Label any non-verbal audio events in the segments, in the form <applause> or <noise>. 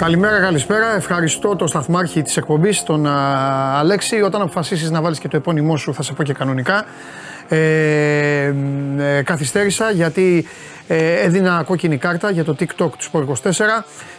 Καλημέρα, καλησπέρα. Ευχαριστώ τον σταθμάρχη της εκπομπής, τον α, Αλέξη. Όταν αποφασίσεις να βάλεις και το επώνυμό σου, θα σε πω και κανονικά. Ε, ε, καθυστέρησα γιατί ε, έδινα κόκκινη κάρτα για το TikTok του Sport 24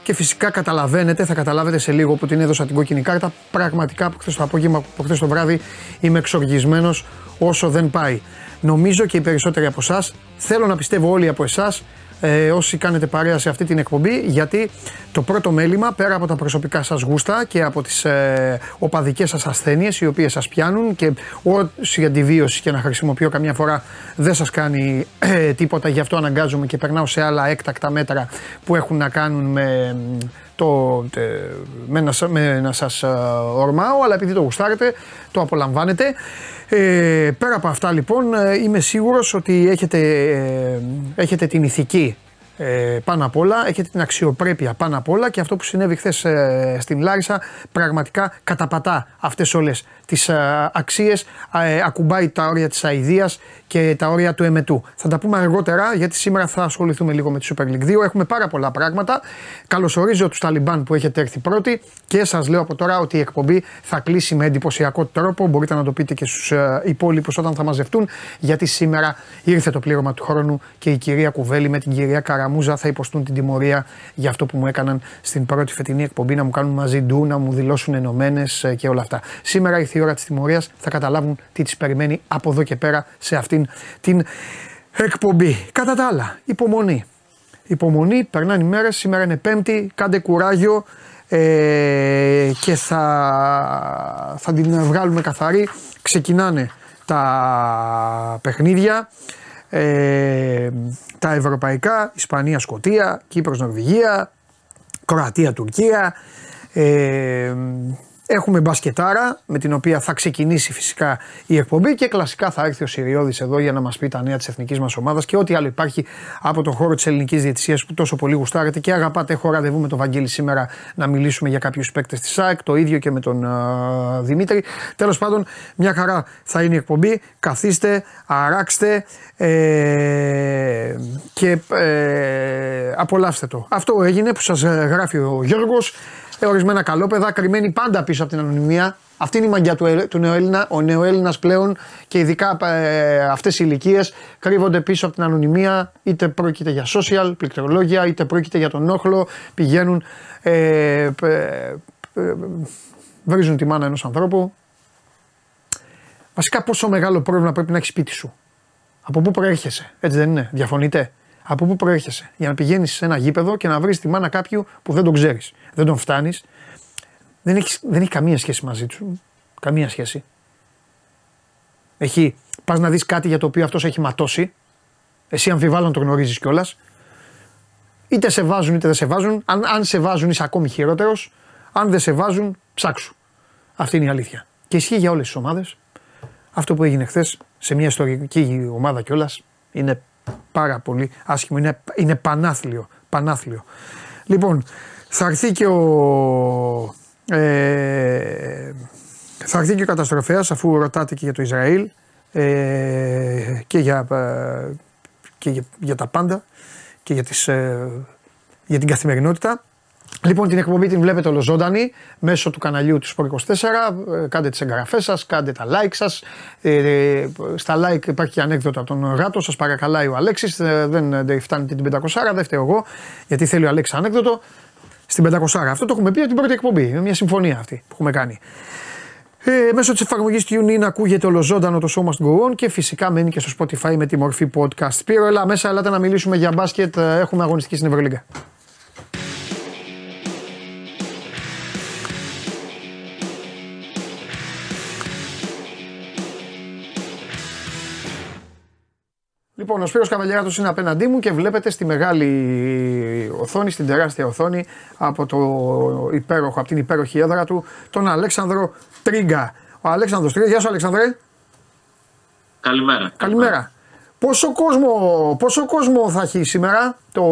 και φυσικά καταλαβαίνετε, θα καταλάβετε σε λίγο που την έδωσα την κόκκινη κάρτα. Πραγματικά από χθες το απόγευμα, από χθες το βράδυ είμαι εξοργισμένος όσο δεν πάει. Νομίζω και οι περισσότεροι από εσάς, θέλω να πιστεύω όλοι από εσάς, ε, όσοι κάνετε παρέα σε αυτή την εκπομπή, γιατί το πρώτο μέλημα πέρα από τα προσωπικά σας γούστα και από τις ε, οπαδικές σας ασθένειες οι οποίες σας πιάνουν και όση αντιβίωση και να χρησιμοποιώ καμιά φορά δεν σας κάνει ε, τίποτα, γι' αυτό αναγκάζομαι και περνάω σε άλλα έκτακτα μέτρα που έχουν να κάνουν με το, με, να, με να σας ε, ορμάω, αλλά επειδή το γουστάρετε, το απολαμβάνετε. Ε, πέρα από αυτά λοιπόν ε, είμαι σίγουρος ότι έχετε, ε, έχετε την ηθική ε, πάνω απ' όλα, έχετε την αξιοπρέπεια πάνω απ' όλα και αυτό που συνέβη χθες ε, στην Λάρισα πραγματικά καταπατά αυτές όλες τις ε, αξίες, ε, ακουμπάει τα όρια της αηδίας και τα όρια του εμετού. Θα τα πούμε αργότερα γιατί σήμερα θα ασχοληθούμε λίγο με τη Super League 2. Έχουμε πάρα πολλά πράγματα. Καλωσορίζω τους Ταλιμπάν που έχετε έρθει πρώτοι και σας λέω από τώρα ότι η εκπομπή θα κλείσει με εντυπωσιακό τρόπο. Μπορείτε να το πείτε και στους ε, υπόλοιπους όταν θα μαζευτούν γιατί σήμερα ήρθε το πλήρωμα του χρόνου και η κυρία Κουβέλη με την κυρία Καραμούζα θα υποστούν την τιμωρία για αυτό που μου έκαναν στην πρώτη φετινή εκπομπή να μου κάνουν μαζί ντου, να μου δηλώσουν ενωμένες και όλα αυτά. Σήμερα ήρθε η ώρα της τιμωρίας, θα καταλάβουν τι τι περιμένει από εδώ και πέρα σε αυτήν την εκπομπή. Κατά τα άλλα, υπομονή. Υπομονή, περνάνε οι μέρες, σήμερα είναι πέμπτη, κάντε κουράγιο ε, και θα, θα την βγάλουμε καθαρή. Ξεκινάνε τα παιχνίδια, ε, τα ευρωπαϊκά, Ισπανία, Σκοτία, Κύπρος, Νορβηγία, Κροατία, Τουρκία, ε, Έχουμε μπασκετάρα με την οποία θα ξεκινήσει φυσικά η εκπομπή και κλασικά θα έρθει ο Σιριώδης εδώ για να μας πει τα νέα της εθνικής μας ομάδας και ό,τι άλλο υπάρχει από τον χώρο της ελληνικής διαιτησίας που τόσο πολύ γουστάρετε και αγαπάτε. Έχω ραντεβού με τον Βαγγέλη σήμερα να μιλήσουμε για κάποιους παίκτες της ΣΑΕΚ, το ίδιο και με τον uh, Δημήτρη. Τέλος πάντων μια χαρά θα είναι η εκπομπή. Καθίστε, αράξτε ε, και ε, απολαύστε το. Αυτό έγινε που σας γράφει ο Γιώργος ε, ορισμένα καλόπεδα κρυμμένοι πάντα πίσω από την ανωνυμία. Αυτή είναι η μαγιά του, του νεοέλληνα. Ο νεοέλληνας πλέον και ειδικά ε, αυτές οι ηλικίες κρύβονται πίσω από την ανωνυμία. Είτε πρόκειται για social, πληκτρολόγια, είτε πρόκειται για τον όχλο. Πηγαίνουν, ε, ε, ε βρίζουν τη μάνα ενός ανθρώπου. Βασικά, πόσο μεγάλο πρόβλημα πρέπει να έχει σπίτι σου. Από πού προέρχεσαι, έτσι δεν είναι, διαφωνείτε; Από πού προέρχεσαι, για να πηγαίνεις σε ένα γήπεδο και να βρεις τη μάνα κάποιου που δεν τον ξέρεις, δεν τον φτάνεις. Δεν έχεις, δεν έχει καμία σχέση μαζί τους. Καμία σχέση. Έχει, πας να δεις κάτι για το οποίο αυτός έχει ματώσει. Εσύ αμφιβάλλον να το γνωρίζεις κιόλας. Είτε σε βάζουν είτε δεν σε βάζουν. Αν, αν σε βάζουν είσαι ακόμη χειρότερος. Αν δεν σε βάζουν, ψάξου. Αυτή είναι η αλήθεια. Και ισχύει για όλες τις ομάδες. Αυτό που έγινε χθες σε μια ιστορική ομάδα κιόλας είναι πάρα πολύ άσχημο. Είναι, είναι πανάθλιο. Πανάθλιο. Λοιπόν, θα έρθει και ο. Ε, θα έρθει και ο καταστροφέας αφού ρωτάτε και για το Ισραήλ ε, και, για, ε, και για, για, τα πάντα και για, τις, ε, για την καθημερινότητα. Λοιπόν, την εκπομπή την βλέπετε ολοζώντανη μέσω του καναλιού του Sport 24. Ε, κάντε τις εγγραφές σας, κάντε τα like σας. Ε, στα like υπάρχει και ανέκδοτα από τον Γάτο. Σας παρακαλάει ο Αλέξης. Ε, δεν φτάνει την 500, δεν φταίω εγώ, γιατί θέλει ο Αλέξης ανέκδοτο. Στην 500. Αυτό το έχουμε πει από την πρώτη εκπομπή. Είναι μια συμφωνία αυτή που έχουμε κάνει. Ε, μέσω της εφαρμογής TuneIn ακούγεται ολοζώντανο το show must go on και φυσικά μένει και στο Spotify με τη μορφή podcast. Πύρο, έλα μέσα, ελάτε να μιλήσουμε για μπάσκετ. Ε, έχουμε αγωνιστική στην Ευρωλίγκα. Λοιπόν, ο Σπύρος Καβαλιάράτος είναι απέναντί μου και βλέπετε στη μεγάλη οθόνη, στην τεράστια οθόνη από, το υπέροχο, από την υπέροχη έδρα του, τον Αλέξανδρο Τρίγκα. Ο Αλέξανδρος Τρίγκα, γεια σου Αλέξανδρε. Καλημέρα. Καλημέρα. Πόσο κόσμο, πόσο κόσμο θα έχει σήμερα το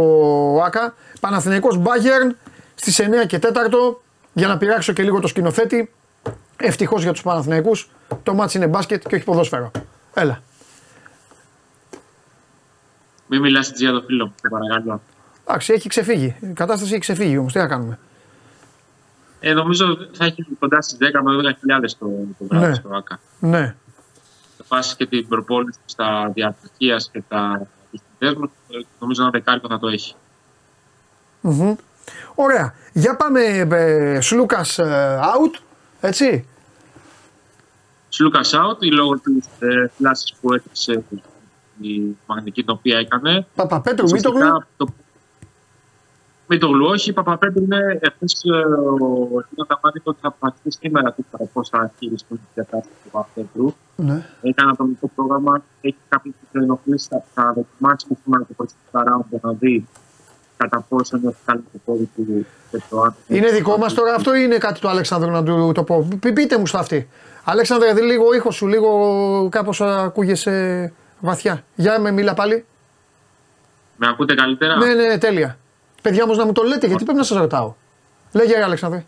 ΆΚΑ, Παναθηναϊκός Μπάγερν στις 9 και 4 για να πειράξω και λίγο το σκηνοθέτη. Ευτυχώς για τους Παναθηναϊκούς το μάτς είναι μπάσκετ και όχι ποδόσφαιρο. Έλα. Μην μιλάς έτσι για το φίλο μου, παρακαλώ. Εντάξει, έχει ξεφύγει. Η κατάσταση έχει ξεφύγει όμως. Τι να κάνουμε. Ε, νομίζω θα έχει κοντά στις 10 με 12.000 το, το βράδυ Ναι. στο ΑΚΑ. Ναι. Με βάση και την προπόνηση στα διατροφία και τα δέσμου, νομίζω ένα δεκάρικο θα το έχει. Μμμ. Ωραία. Για πάμε ε, Σλούκας ε, out. Έτσι. Σλούκα out, λόγω της ε, φλάση που έκλεισε η μαγνητική την οποία έκανε. Παπαπέτρου, Ουσιαστικά, Μήτογλου. το- Μήτογλου, όχι. Παπαπέτρου είναι εχθές ε, ο Ελπίδα Ταμάνη ότι θα αποφασίσει σήμερα τι θα- πώς θα χειριστούν την κατάσταση του Παπαπέτρου. Ναι. Έχει ένα ατομικό πρόγραμμα, έχει κάποιες ενοχλήσει, θα, θα δοκιμάσει και σήμερα το πρώτο round για να δει κατά πόσο είναι καλό το πόδι του και το άτομο. Είναι δικό μας τώρα αυτό ή είναι κάτι του Αλέξανδρου να του το πω; Π- πείτε μου στα αυτή. Αλέξανδρε, δει λίγο ήχος σου, λίγο κάπως ακούγεσαι βαθιά. Για με μίλα πάλι. Με ακούτε καλύτερα; Ναι, ναι, ναι, τέλεια. Παιδιά όμως να μου το λέτε, γιατί πρέπει να σας ρωτάω. Λέγε, ρε, Αλέξανδρε.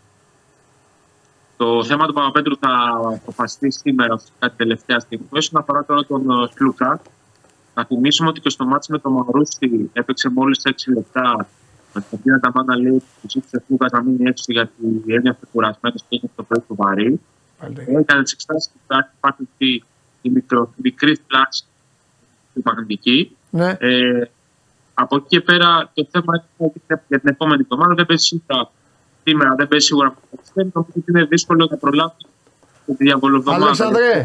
Το θέμα του Παπαπέτρου θα αποφασιστεί σήμερα κάτι τελευταία στιγμή. Όσον αφορά τώρα τον ε, Σλούκα, να θυμίσουμε ότι και στο μάτι με τον Μαρούστη έπαιξε μόλις 6 λεπτά. Με την οποία τα μάνα λέει ότι του ζήτησε ο Σλούκα να μείνει έξω γιατί ένιωθε κουρασμένος και είχε το πρωί του βαρύ. Πάλι το Έκανε τις εξετάσεις του υπάρχει υπάρχει αυτή η μικρο, μικρή φλάση του μαγνητική. Ναι, Ε, από εκεί και πέρα το θέμα είναι ότι για την επόμενη εβδομάδα δεν παίζει σίγουρα. Σήμερα δεν παίζει σίγουρα. Νομίζω ότι είναι δύσκολο να προλάβεις τη διαβολοβδομάδα. Αλέξανδρε.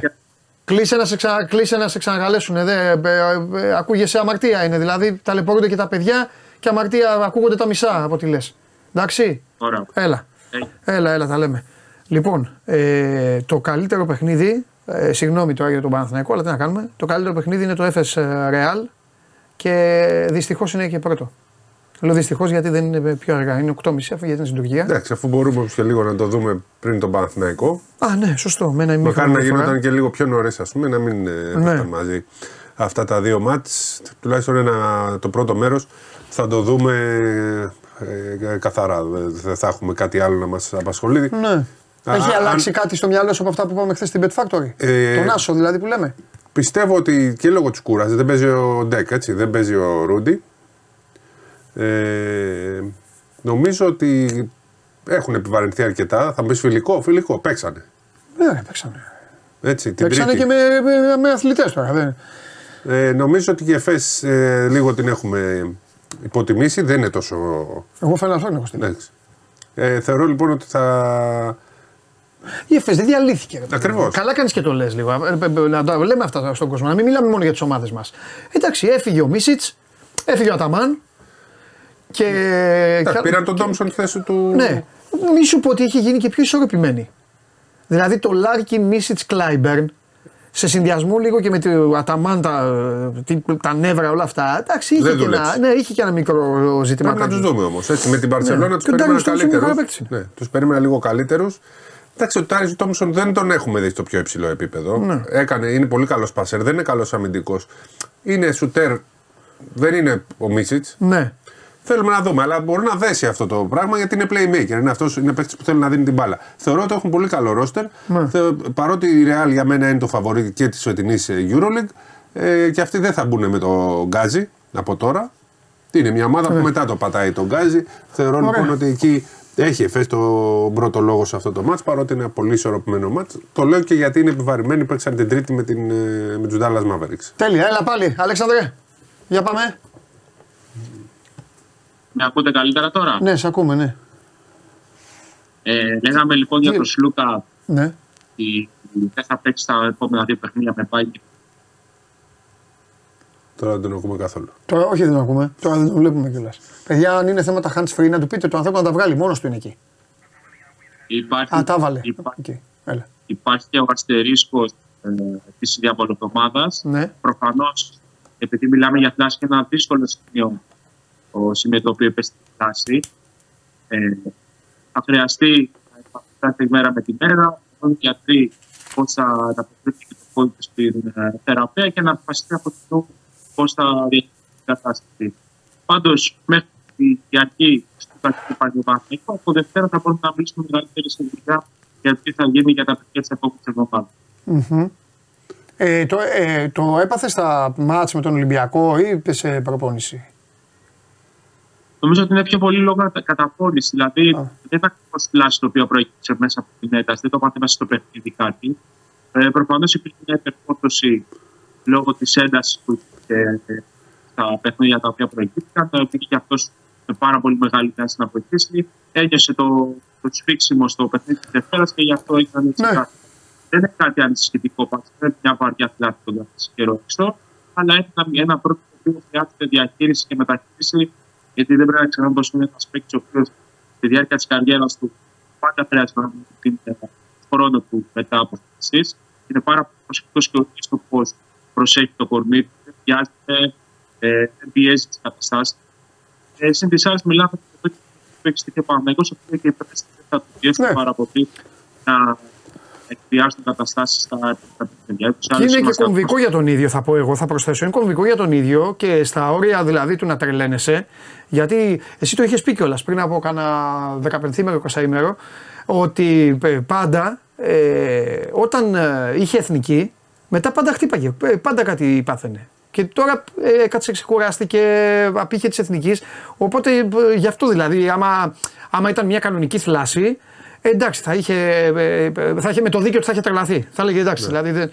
κλείσε να σε, ξα... κλείσε να σε ξανακαλέσουν. Δε, ε, ε, ε, ακούγεσαι αμαρτία είναι. Δηλαδή ταλαιπωρούνται και τα παιδιά και αμαρτία ακούγονται τα μισά από ό,τι λες. Εντάξει; Ωραία. Έλα. Ε, Έλα, έλα, τα λέμε. Λοιπόν, ε, το καλύτερο παιχνίδι, ε, συγγνώμη τώρα για τον Παναθηναϊκό, αλλά τι να κάνουμε. Το καλύτερο παιχνίδι είναι το FS Real και δυστυχώς είναι και πρώτο. Λέω δυστυχώς γιατί δεν είναι πιο αργά, είναι 8.30 αφού γιατί είναι στην Τουρκία. Εντάξει, αφού μπορούμε και λίγο να το δούμε πριν τον Παναθηναϊκό. Α, ναι, σωστό. Με ένα ημίχρονο Μακάρι να διαφορά. γινόταν και λίγο πιο νωρίς, ας πούμε, να μην ε, Ναι. έπεφταν μαζί αυτά τα δύο μάτς. Τουλάχιστον ένα, το πρώτο μέρος θα το δούμε ε, ε, καθαρά. Δεν θα έχουμε κάτι άλλο να μας απασχολεί. Ναι. Α, Έχει αν- αλλάξει κάτι στο μυαλό σου από αυτά που είπαμε χθες στην Bet Factory; Ε, Τον Άσο δηλαδή που λέμε; Πιστεύω ότι και λόγω της κούρασης δεν παίζει ο Ντεκ, έτσι, δεν παίζει ο Ρούντι. Ε, νομίζω ότι έχουν επιβαρυνθεί αρκετά. Θα μου πεις φιλικό, φιλικό, παίξανε. Ναι, ρε, παίξανε. Έτσι, την Παίξανε τρίτη. και με, με, με αθλητές τώρα. Δεν... Ε, νομίζω ότι η ΕΦΕΣ ε, λίγο την έχουμε υποτιμήσει, δεν είναι τόσο. Εγώ φαίνεται αυτό έχω στείλει. Εντάξει. Ε, θεωρώ λοιπόν ότι θα. Η ΕΦΕΣ δεν διαλύθηκε. ρε παιδί Ακριβώς. μου. Καλά κάνεις και το λες λίγο. Ε, ε, ε, Να το λέμε αυτά στον κόσμο. Να μην μιλάμε μόνο για τις ομάδες μας. Εντάξει, έφυγε ο Μίσιτς, έφυγε ο Αταμάν. Και. Εντάξει, κα- πήραν τον Τόμσον στη θέση του. Ναι, μη σου πω ότι έχει γίνει και πιο ισορροπημένη. Δηλαδή το Λάρκιν Μίσιτς Κλάιμπερν σε συνδυασμό λίγο και με το Αταμάν, τα, τι- τα νεύρα, όλα αυτά. Εντάξει, είχε, Δεν και ένα, δούλεψε. ναι, είχε και ένα μικρό ζήτημα. Πρέπει να τους δούμε όμως. Με την Μπαρσελόνα Ναι. τους Και ο περίμενα Ντάριους Τόμσον είναι καλύτερους. καλός παίκτης. Ναι, τους περίμενα λίγο καλύτερους. Εντάξει, ο Τάρι Τόμσον δεν τον έχουμε δει στο πιο υψηλό επίπεδο. Ναι. Έκανε, είναι πολύ καλός πασέρ, δεν είναι καλός αμυντικός. Είναι σουτέρ, δεν είναι ο Μίσιτς. Ναι. Θέλουμε να δούμε, αλλά μπορεί να δέσει αυτό το πράγμα γιατί είναι playmaker. Είναι αυτός είναι παίκτης που θέλει να δίνει την μπάλα. Θεωρώ ότι έχουν πολύ καλό ρόστερ. Ναι. Θε- παρότι η Real για μένα είναι το φαβορή και της φετινής Euroleague ε, και αυτοί δεν θα μπουν με το γκάζι από τώρα. Είναι μια ομάδα που μετά το πατάει τον γκάζι. Θεωρώ Ναι. Ωραία. λοιπόν ότι εκεί έχει εφές το πρώτο λόγο σε αυτό το μάτς παρότι είναι ένα πολύ ισορροπημένο μάτς. Το λέω και γιατί είναι επιβαρημένοι. Παίξαν την τρίτη με, την, ε, με τους Dallas Mavericks. Τέλεια, έλα πάλι. Αλέξανδρε, για πάμε. Με ακούτε καλύτερα τώρα; Ναι, σε ακούμε, ναι. Ε, λέγαμε λοιπόν για Τι- τον Σλούκα ναι. ότι δεν θα παίξει τα επόμενα δύο παιχνίδια με πάει Τώρα δεν τον ακούμε καθόλου. Τώρα, όχι δεν τον ακούμε. Τώρα δεν τον βλέπουμε κιόλας. Παιδιά, αν είναι θέματα hands free, να του πείτε το ανθρώπου να τα βγάλει. Μόνος του είναι εκεί. Υπάρχει, Α, τα βάλε. υπά- Εκεί. Έλα. υπάρχει και ο αστερίσκος ε, της διαβολοβδομάδα. Ναι. Προφανώς, επειδή μιλάμε για φλάση, είναι ένα δύσκολο σημείο το σημείο το οποίο υπέστη τη φλάση. Ε, θα χρειαστεί να υπάρχει κάθε μέρα με τη μέρα, να δουν οι γιατροί πώ θα ανταποκριθεί και το πόδι του στην ε, θεραπεία και να αποφασιστεί από κοινού πώς θα διαχειριστεί την κατάσταση. Πάντως, μέχρι τη αρχή του Κακού Πανεπιστημίου, από Δευτέρα θα μπορούμε να μιλήσουμε μεγαλύτερη συνδυασία για τι θα γίνει για τα παιδιά της επόμενης εβδομάδας. Μμμ. Ε, το, ε, το έπαθες στα μάτς με τον Ολυμπιακό ή είπες σε προπόνηση; Νομίζω ότι είναι πιο πολύ λόγω καταπώνηση. Δηλαδή δεν ήταν ακριβώ φλάση το οποίο προέκυψε μέσα από την ένταση, δεν το πάτε μέσα στο παιχνίδι κάτι. Ε, Προφανώς υπήρχε μια υπερφόρτωση λόγω της έντασης που είχε ε, στα παιχνίδια τα οποία προηγήθηκαν. Το υπήρχε αυτός με πάρα πολύ μεγάλη τάση να βοηθήσει. Ένιωσε το, το σφίξιμο στο παιχνίδι της Δευτέρας και γι' αυτό ήταν έτσι. Ναι. Δεν είναι κάτι ανησυχητικό πάντως. Δεν είναι μια βαριά φλάση τον καιρό αλλά είναι ένα πρώτο που χρειάζεται διαχείριση και μεταχείριση γιατί δεν πρέπει να ξεχνάμε πω είναι ένας παίκτης ο οποίος στη διάρκεια της καριέρας του πάντα χρειάζεται να δίνει χρόνο του μετά από θέσει. Είναι πάρα πολύ προσεκτικός και στο πώς προσέχει το κορμί του, δεν χρειάζεται, ε, δεν πιέζει τις καταστάσεις. Ε, Συν της άλλης, μιλάμε για το ότι έχει στοιχείο Παναγενικό, ο οποίο και πρέπει να του πιέσει ναι. πάρα πολύ να εκβιάσουν καταστάσεις στα παιδιά τους. Και είναι και κομβικό για τον ίδιο, θα πω εγώ, θα προσθέσω. Είναι κομβικό για τον ίδιο και στα όρια δηλαδή του να τρελαίνεσαι. Γιατί εσύ το είχες πει κιόλας πριν από κάνα 15 20 ημέρο, ότι ε, πάντα ε, όταν ε, είχε εθνική, μετά πάντα χτύπαγε. Ε, πάντα κάτι πάθαινε. Και τώρα ε, έκατσε, ξεκουράστηκε, απήχε της εθνικής. Οπότε γι' αυτό δηλαδή, άμα, άμα ήταν μια κανονική θλάση, εντάξει, θα είχε, θα είχε με το δίκιο ότι θα είχε τρελαθεί. Θα έλεγε εντάξει, ναι. δηλαδή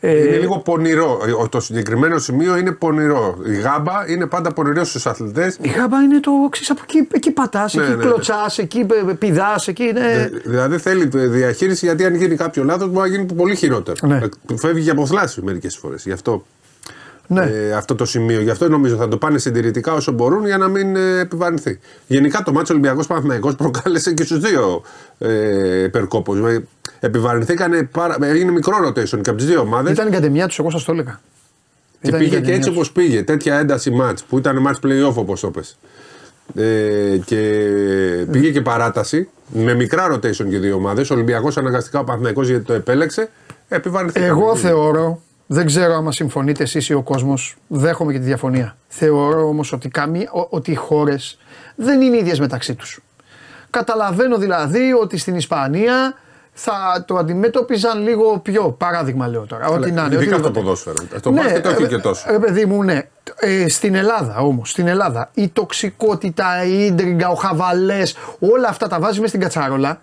ε, είναι λίγο πονηρό. Το συγκεκριμένο σημείο είναι πονηρό. Η γάμπα είναι πάντα πονηρός στους αθλητές. Η γάμπα είναι το εξή. Από εκεί, εκεί πατάς, ναι, εκεί ναι, κλωτσάς, ναι. εκεί πηδάς, εκεί είναι. Δηλαδή θέλει διαχείριση γιατί αν γίνει κάποιο λάθος μπορεί να γίνει πολύ χειρότερο. Ναι. Φεύγει και από θλάση μερικές φορές. Γι' αυτό ναι. ε, αυτό το σημείο. Γι' αυτό νομίζω θα το πάνε συντηρητικά όσο μπορούν για να μην ε, επιβαρυνθεί. Γενικά το μάτσο Ολυμπιακός Παναθυναϊκό προκάλεσε και στους δύο ε, υπερκόπου. Ε, επιβαρυνθήκανε, πάρα, έγινε μικρό rotation και από τις δύο ομάδες. Ήταν η καντεμιά τους, εγώ σας το έλεγα. Και πήγε και έτσι όπως πήγε. Τέτοια ένταση μάτς που ήταν match playoff όπως το πες. Ε, και πήγε και παράταση με μικρά rotation και δύο ομάδες. Ο Ολυμπιακός αναγκαστικά ο Παναθυναϊκό γιατί το επέλεξε. Επιβαρυνθήκανε. Εγώ θεωρώ δεν ξέρω άμα συμφωνείτε εσείς ή ο κόσμος, δέχομαι και τη διαφωνία. Θεωρώ όμως ότι, καμία, ότι οι χώρες δεν είναι ίδιες μεταξύ τους. Καταλαβαίνω δηλαδή ότι στην Ισπανία θα το αντιμέτωπιζαν λίγο πιο. Παράδειγμα λέω τώρα. Ότι να είναι. Ειδικά στο ποδόσφαιρο. Το ναι, μπάσκετ όχι και τόσο. Ε, παιδί μου, ναι. Ε, στην Ελλάδα όμως, στην Ελλάδα η τοξικότητα, η ίντριγκα, ο χαβαλές, όλα αυτά τα βάζει στην κατσάρολα.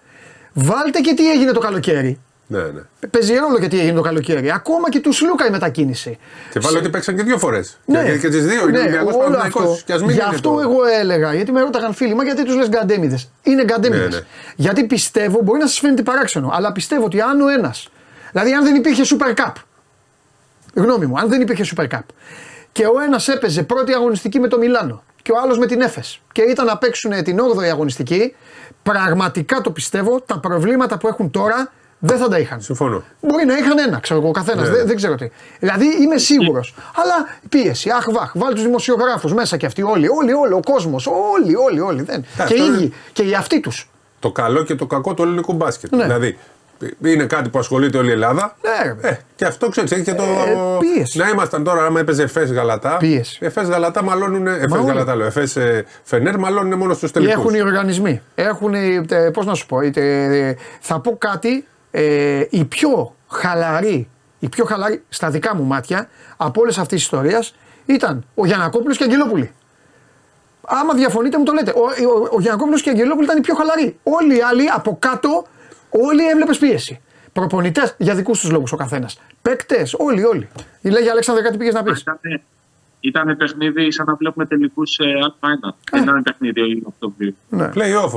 Βάλτε και τι έγινε το καλοκαίρι. Ναι, ναι. Παίζει ρόλο γιατί έγινε το καλοκαίρι. Ακόμα και του Σλούκα η μετακίνηση. Και βάλω ότι παίξαν και δύο φορές. Ναι. Και, και τις δύο ναι, είναι όλο αυτό. Γι' αυτό το... εγώ έλεγα, γιατί με ρώταγαν φίλοι, μα γιατί τους λες γκαντέμιδες; Είναι γκαντέμιδες. Ναι, ναι. Γιατί πιστεύω, μπορεί να σας φαίνεται παράξενο, αλλά πιστεύω ότι αν ο ένα. Δηλαδή, αν δεν υπήρχε Super Cup. Γνώμη μου, αν δεν υπήρχε Super Cup και ο ένας έπαιζε πρώτη αγωνιστική με το Μιλάνο και ο άλλος με την Έφε και ήταν να παίξουν την 8η αγωνιστική, πραγματικά το πιστεύω, τα προβλήματα που έχουν τώρα δεν θα τα είχαν. Συμφωνώ. Μπορεί να είχαν ένα, ξέρω εγώ, καθένας. Ναι. Δεν, δεν ξέρω τι. Δηλαδή είμαι σίγουρος. Αλλά πίεση, αχ, βαχ, βάλει τους δημοσιογράφους μέσα και αυτοί όλοι, όλοι, όλοι, ο κόσμος, όλοι, όλοι, όλοι. Δεν. και οι ίδιοι, και οι αυτοί τους. Το καλό και το κακό του ελληνικού μπάσκετ. Ναι. Δηλαδή είναι κάτι που ασχολείται όλη η Ελλάδα. Ναι, ε, και αυτό ξέρεις, έχει και το. Ε, πίεση. Να ήμασταν τώρα, άμα έπαιζε Εφές Γαλατά. Πίεση. Εφές Γαλατά μαλώνουν. Εφές Γαλατά λέω. Εφές ε, Φενέρ μαλώνουν μόνο στους τελικούς. Έχουν οι οργανισμοί. Έχουν. Ε, Πώς να σου πω, είτε, θα πω κάτι ε, η πιο χαλαρή, η πιο χαλαρή στα δικά μου μάτια από όλες αυτή τη ιστορία ήταν ο Γιανακόπουλος και η Αγγελόπουλη. Άμα διαφωνείτε μου το λέτε. Ο, ο, ο Γιανακόπουλος και η Αγγελόπουλη ήταν οι πιο χαλαροί. Όλοι οι άλλοι από κάτω, όλοι έβλεπες πίεση. Προπονητές για δικούς τους λόγους ο καθένας. Παίκτες, όλοι, όλοι. Η λέγει Αλέξανδρα, κάτι πήγες να πεις. Ήταν παιχνίδι σαν να βλέπουμε τελικούς Α1. Δεν ήταν παιχνίδι Οκτωβρίου. Ναι. Play-off.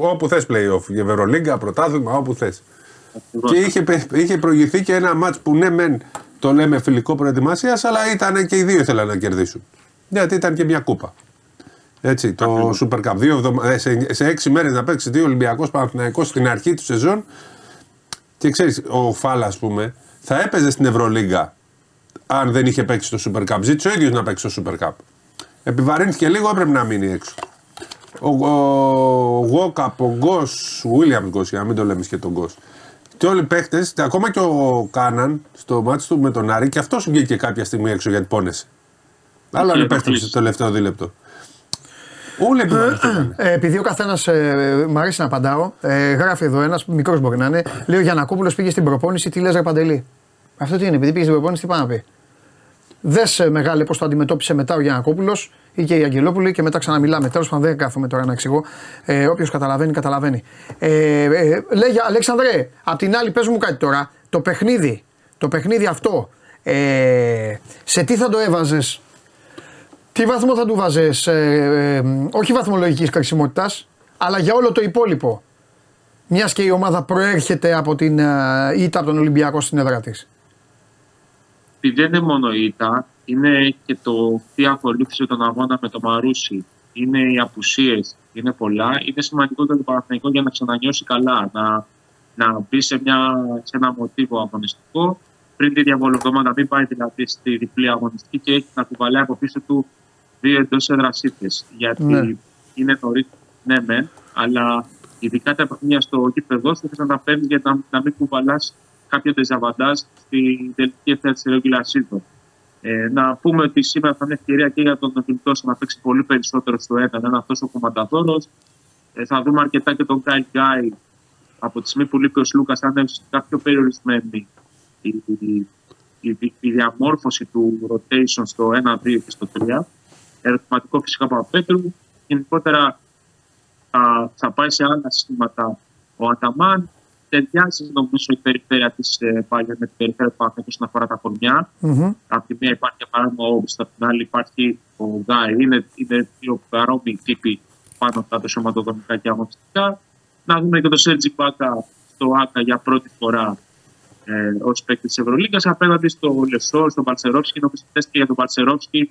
Όπου θες play-off. Για Βερολίγκα, πρωτάθλημα, όπου θες. Και είχε, είχε προηγηθεί και ένα μάτς που ναι μεν το λέμε φιλικό προετοιμασίας, αλλά ήταν και οι δύο ήθελαν να κερδίσουν. Γιατί ήταν και μια κούπα. Έτσι, το Super Cup. Δύο ε, σε, σε έξι μέρες να παίξει δύο Ολυμπιακός Παναθυναϊκό στην αρχή του σεζόν. Και ξέρεις, ο Φάλα, ας πούμε, θα έπαιζε στην Ευρωλίγκα αν δεν είχε παίξει το Super Cup. Ζήτησε ο ίδιος να παίξει το Super Cup. Επιβαρύνθηκε λίγο, έπρεπε να μείνει έξω. Ο Γόκαπ, ο Γκος, Βίλιαμ Γκος, για να μην το λέμε και τον Γκος. Και όλοι οι παίχτε, ακόμα και ο Κάναν στο μάτι του με τον Άρη, και αυτός βγήκε κάποια στιγμή έξω γιατί πόνεσε. Άλλο αν επέστρεψε το τελευταίο δίλεπτο. Όλοι ε, Επειδή ο καθένας ε, μου αρέσει να απαντάω, ε, γράφει εδώ ένας, μικρός μπορεί να είναι, λέει ο Γιανακόπουλος πήγε στην προπόνηση, τι λες, Παντελή. Αυτό τι είναι, επειδή πήγε στην προπόνηση, τι πάει να πει. Δε μεγάλε πώ το αντιμετώπισε μετά ο Γιανακόπουλος ή και η Αγγελόπουλη και μετά ξαναμιλάμε. Τέλος πάντων δεν κάθομαι τώρα να εξηγώ. Ε, Όποιος καταλαβαίνει, καταλαβαίνει. Ε, ε, λέγε Αλέξανδρε, απ' την άλλη, πες μου κάτι τώρα. Το παιχνίδι, το παιχνίδι αυτό, ε, σε τι θα το έβαζες, τι βαθμό θα του βάζες, ε, ε, όχι βαθμολογικής κρισιμότητα, αλλά για όλο το υπόλοιπο. Μιας και η ομάδα προέρχεται από την ε, ήττα από τον Ολυμπιακό στην έδρα της. Δεν είναι μόνο η ήττα, είναι και το τι ακολούθησε τον αγώνα με το Μαρούσι. Είναι οι απουσίες, είναι πολλά. Είναι σημαντικό για το Παναθηναϊκό για να ξανανιώσει καλά, να, να μπει σε, μια, σε ένα μοτίβο αγωνιστικό πριν τη διαβολοβδόμα να μην πάει δηλαδή στη διπλή αγωνιστική και έχει να κουβαλάει από πίσω του δύο εντός έδρας Γιατί ναι. είναι νωρίς, ναι, μεν, αλλά ειδικά τα παιχνίδια στο γήπεδο σου να τα παίρνεις για να, να μην κουβαλάς κάποιο δεζαβαντάζ στην τελική ευθεία της regular ε, να πούμε ότι σήμερα θα είναι ευκαιρία και για τον Νοτιλτό να παίξει πολύ περισσότερο στο ένα, να είναι αυτό ο κομματαδόρο. Ε, θα δούμε αρκετά και τον Κάιλ Γκάι από τη στιγμή που λείπει ο Λούκα, θα είναι κάποιο περιορισμένη η, η, η, η, διαμόρφωση του rotation στο 1-2 και στο 3. Ερωτηματικό φυσικά από Πέτρου. Γενικότερα θα, θα πάει σε άλλα συστήματα ο Αταμάν ταιριάζει νομίζω η περιφέρεια της ε, Πάγια με την περιφέρεια του Παναθηναϊκού όσον αφορά τα κορμιά. Mm-hmm. Από τη μία υπάρχει για παράδειγμα ο Όμπιστ, από την άλλη υπάρχει ο Γκάι. Είναι, είναι δύο παρόμοιοι τύποι πάνω από τα σωματοδομικά και αγωνιστικά. Να δούμε και το Σέρτζι Μπάκα στο ΑΚΑ για πρώτη φορά ε, ως παίκτης της Ευρωλίγκας απέναντι στο Λεσόρ, στον Παλτσερόφσκι. Νομίζω ότι και για τον Παλτσερόφσκι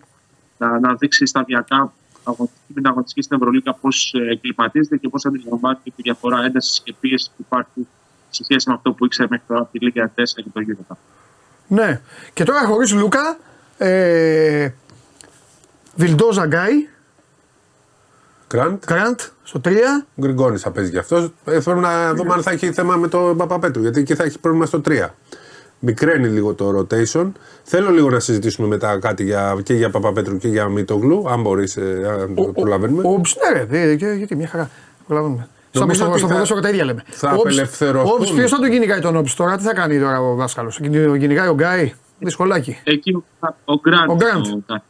να, να δείξει σταδιακά αγωνιστική με την αγωνιστική στην Ευρωλίγα πώς ε, εγκληματίζεται και πώς αντιλαμβάνεται τη διαφορά έντασης και πίεσης που υπάρχει σε σχέση με αυτό που ήξερε μέχρι τώρα από τη Λίγα 4 και το Euro. Ναι. Και τώρα χωρίς Λούκα, ε, Βιλντόζα Γκάι. Γκραντ. Γκραντ στο 3. Γκριγκόνης θα παίζει γι' αυτός. Ε, πρέπει να δούμε αν θα έχει θέμα με τον Παπαπέτρου. Γιατί εκεί θα έχει πρόβλημα στο 3. Μικραίνει λίγο το rotation. Θέλω λίγο να συζητήσουμε μετά κάτι για, και για Παπαπέτρου και για Μητογλου, αν μπορείς, ε, αν το προλαβαίνουμε. Ο, ναι, γιατί μια χαρά. Προλαβαίνουμε. Σαν στο, στο ποδόσφαιρο τα ίδια λέμε. Θα απελευθερωθούν. Όψ, ποιος θα τον κυνηγάει τον Όψ τώρα, τι θα κάνει τώρα ο δάσκαλο. Κυνηγάει ο Γκάι; Δυσκολάκι. Εκεί ο Γκραντ. Ο Γκραντ.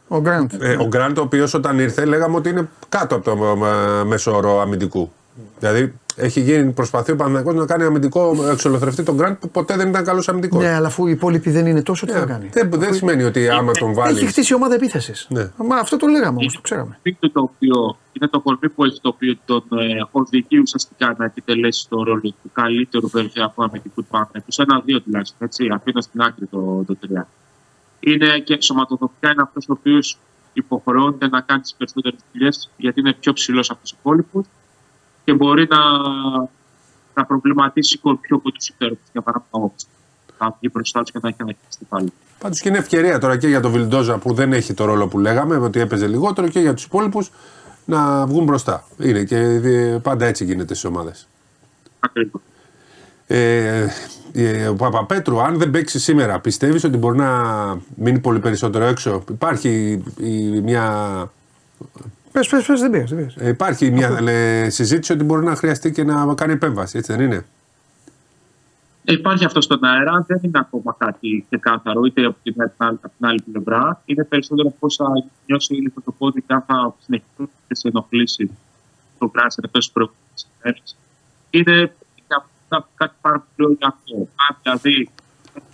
Ο Γκραντ, ε, ο Γκραντ ο οποίος όταν ήρθε λέγαμε ότι είναι κάτω από το μέσο όρο αμυντικού. Δηλαδή έχει γίνει προσπαθεί ο Παναγιώ να κάνει αμυντικό εξολοθρευτή τον Γκραντ που ποτέ δεν ήταν καλός αμυντικός. Ναι, αλλά αφού οι υπόλοιποι δεν είναι τόσο, τι θα ναι, κάνει; Δεν, δεν σημαίνει ότι άμα τον βάλει. Έχει χτίσει ομάδα επίθεσης. Ναι. Μα αυτό το λέγαμε όμως, το ξέραμε. Το οποίο είναι το κορμί που έχει το οποίο τον ε, οδηγεί ουσιαστικά να επιτελέσει το ρόλο του καλύτερου περιφερειακού αμυντικού του Παναγιώ. Σε ένα-δύο τουλάχιστον, έτσι, αφήνω στην άκρη το, το 3. Είναι και σωματοδοτικά είναι αυτός ο οποίος υποχρεώνεται να κάνει τις περισσότερες δουλειές γιατί είναι πιο ψηλός από τους υπόλοιπους και μπορεί να, να προβληματίσει πιο από τους υπέροχους. Για παράδειγμα, θα βγει μπροστά τους και θα έχει ανακοινωθεί πάλι. Πάντως και είναι ευκαιρία τώρα και για τον Βιλντόζα που δεν έχει το ρόλο που λέγαμε, ότι έπαιζε λιγότερο και για τους υπόλοιπους να βγουν μπροστά. Είναι και πάντα έτσι γίνεται στις ομάδες. Ακριβώς. Ε, ε, ο Παπαπέτρου, αν δεν παίξει σήμερα, πιστεύεις ότι μπορεί να μείνει πολύ περισσότερο έξω; Υπάρχει η, μια Πες, πες, πες, δεν πειράζει. Ε, υπάρχει μια λέ, συζήτηση ότι μπορεί να χρειαστεί και να κάνει επέμβαση, έτσι δεν είναι; Ε, υπάρχει αυτό στον αέρα, δεν είναι ακόμα κάτι ξεκάθαρο, είτε από την, από την άλλη πλευρά. Είναι περισσότερο πώς θα νιώσει η το πόδι και αν θα συνεχίσει και σε ενοχλήσει το κράτος εντός της προηγούμενης Είναι κάτι πάρα πολύ αυτό. Αν δηλαδή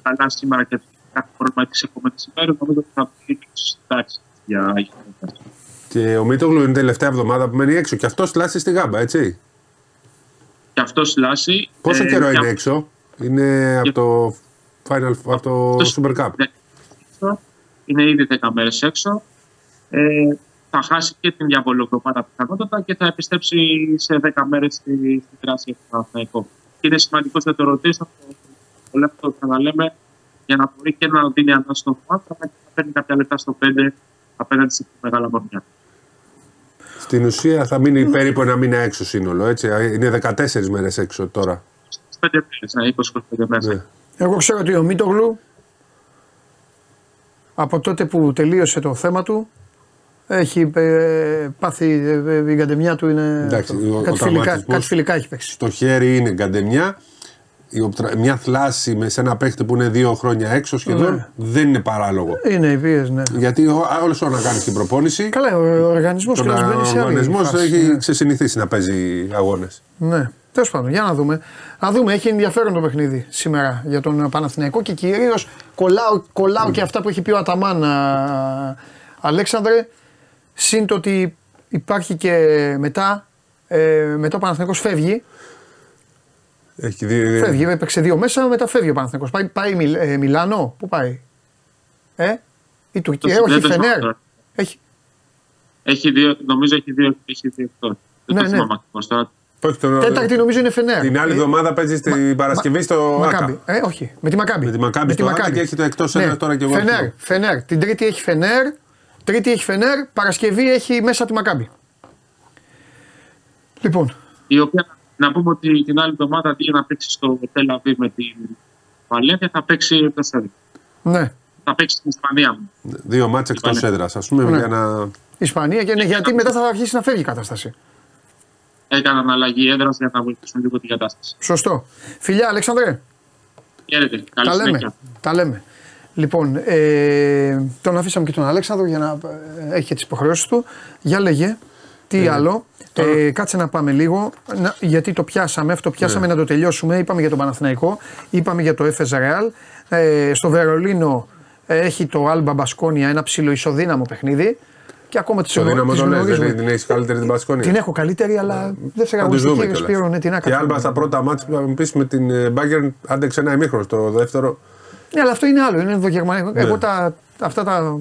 καλά σήμερα και κάθε πρόβλημα της επόμενης ημέρας, νομίζω ότι θα βγει στην τάξη για και ο Μίτογλου είναι η τελευταία εβδομάδα που μένει έξω. Και αυτός λάσει στη γάμπα, έτσι. Και αυτός λάσει. Πόσο ε, καιρό είναι έξω, Είναι από το, Final, από το, Super Cup. Είναι ήδη 10 μέρες έξω. Ε, θα χάσει και την διαβολοκροπάτα πιθανότατα και θα επιστρέψει σε 10 μέρες στη, στη δράση του Και είναι σημαντικό να το ρωτήσω, το το ξαναλέμε, για να μπορεί και να δίνει ανάσταση στο και να παίρνει κάποια λεπτά στο 5 απέναντι σε μεγάλα μορφιά. Στην ουσία θα μείνει περίπου ένα μήνα έξω σύνολο, έτσι. Είναι 14 μέρες έξω τώρα. 5 μέρε, 20-25 μέρες. Ναι. Εγώ ξέρω ότι ο Μίτογλου από τότε που τελείωσε το θέμα του έχει ε, πάθει ε, ε, η γκαντεμιά του είναι. Εντάξει, κάτι, φιλικά, κάτι φιλικά έχει παίξει. Στο χέρι είναι γκαντεμιά. Μια θλάση με σε ένα παίχτη που είναι δύο χρόνια έξω σχεδόν Ναι. δεν είναι παράλογο. Είναι οι πίεση, ναι. Γιατί όλος να κάνει την προπόνηση, Καλά, ο οργανισμός τον και μπαίνει σε άλλη οργανισμό φάση, έχει ναι. ξεσυνηθίσει να παίζει αγώνες. Ναι. Τέλος πάντων, για να δούμε. Να δούμε, έχει ενδιαφέρον το παιχνίδι σήμερα για τον Παναθηναϊκό και κυρίως κολλάω, κολλάω και αυτά που έχει πει ο Αταμάν α, Αλέξανδρε. Συν το ότι υπάρχει και μετά, ε, μετά ο Παναθηναϊκός φεύγει. Έχει δει, Φεύγει, έπαιξε δύο μέσα, μετά φεύγει ο Παναθηναϊκός. Πάει, πάει Μιλ- ε, Μιλάνο, πού πάει; Ε, ή Τουρκία, ε, όχι, δεν το Φενέρ. θυμάμαι. Έχει, Έχει δύο, νομίζω έχει δύο, έχει δύο εκτός. Δεν Ναι, το ναι. θυμάμαι ακριβώς τώρα. Πώς το- τέταρτη νομίζω είναι Φενέρ. Την άλλη Ε, εβδομάδα παίζει την Παρασκευή στο Μακάμπι. ΑΚΑ. Ε, όχι, με τη Μακάμπι. Με τη Μακάμπι στο Άκα και έχει το εκτός έδρας τώρα και εγώ Φενέρ, αρχίζω. Φενέρ. Την Τρίτη έχει Φενέρ. Τρίτη έχει Φενέρ. Παρασκευή έχει μέσα τη Μακάμπι. Λοιπόν, Η οποία να πούμε ότι την άλλη εβδομάδα αντί για να παίξει στο Τελαβή με την Βαλένθια θα παίξει εκτός έδρας. ναι. Θα παίξει στην Ισπανία μου. Δύο μάτσε εκτός Είπανε. έδρας, ας πούμε, Ναι. για να. Ισπανία και ναι, γιατί μετά θα αρχίσει να φεύγει η κατάσταση. Έκαναν αλλαγή έδρας για να βοηθήσουν λίγο την κατάσταση. Σωστό. Φιλιά, Αλέξανδρε. Χαίρετε. Καλή Τα λέμε. συνέχεια. Τα λέμε. Λοιπόν, ε, τον αφήσαμε και τον Αλέξανδρο για να ε, έχει και τις υποχρεώσεις του. Για λέγε, τι άλλο; Ε, κάτσε να πάμε λίγο, να, γιατί το πιάσαμε, αυτό πιάσαμε να το τελειώσουμε. Είπαμε για τον Παναθηναϊκό, είπαμε για το Efes Real. Ε, στο Βερολίνο ε, έχει το Alba Μπασκόνια, ένα ψηλό ισοδύναμο παιχνίδι. Και ακόμα τις Το γνω- δύναμο τις το λες, γνωρίζουμε. δεν την έχεις καλύτερη την Πασκόνια. Την έχω καλύτερη, αλλά δεύτερη Θα του δούμε αγωνιστική Σπύρο, ναι, κιόλα. την Και άκανα. Άλμπα στα πρώτα μάτια που θα μου πεις με την ε, Bayern άντεξε ένα ημίχρονο. Το δεύτερο Ναι, αλλά αυτό είναι άλλο. Είναι ενδογερμανικό. Ναι. Εγώ τα, αυτά τα,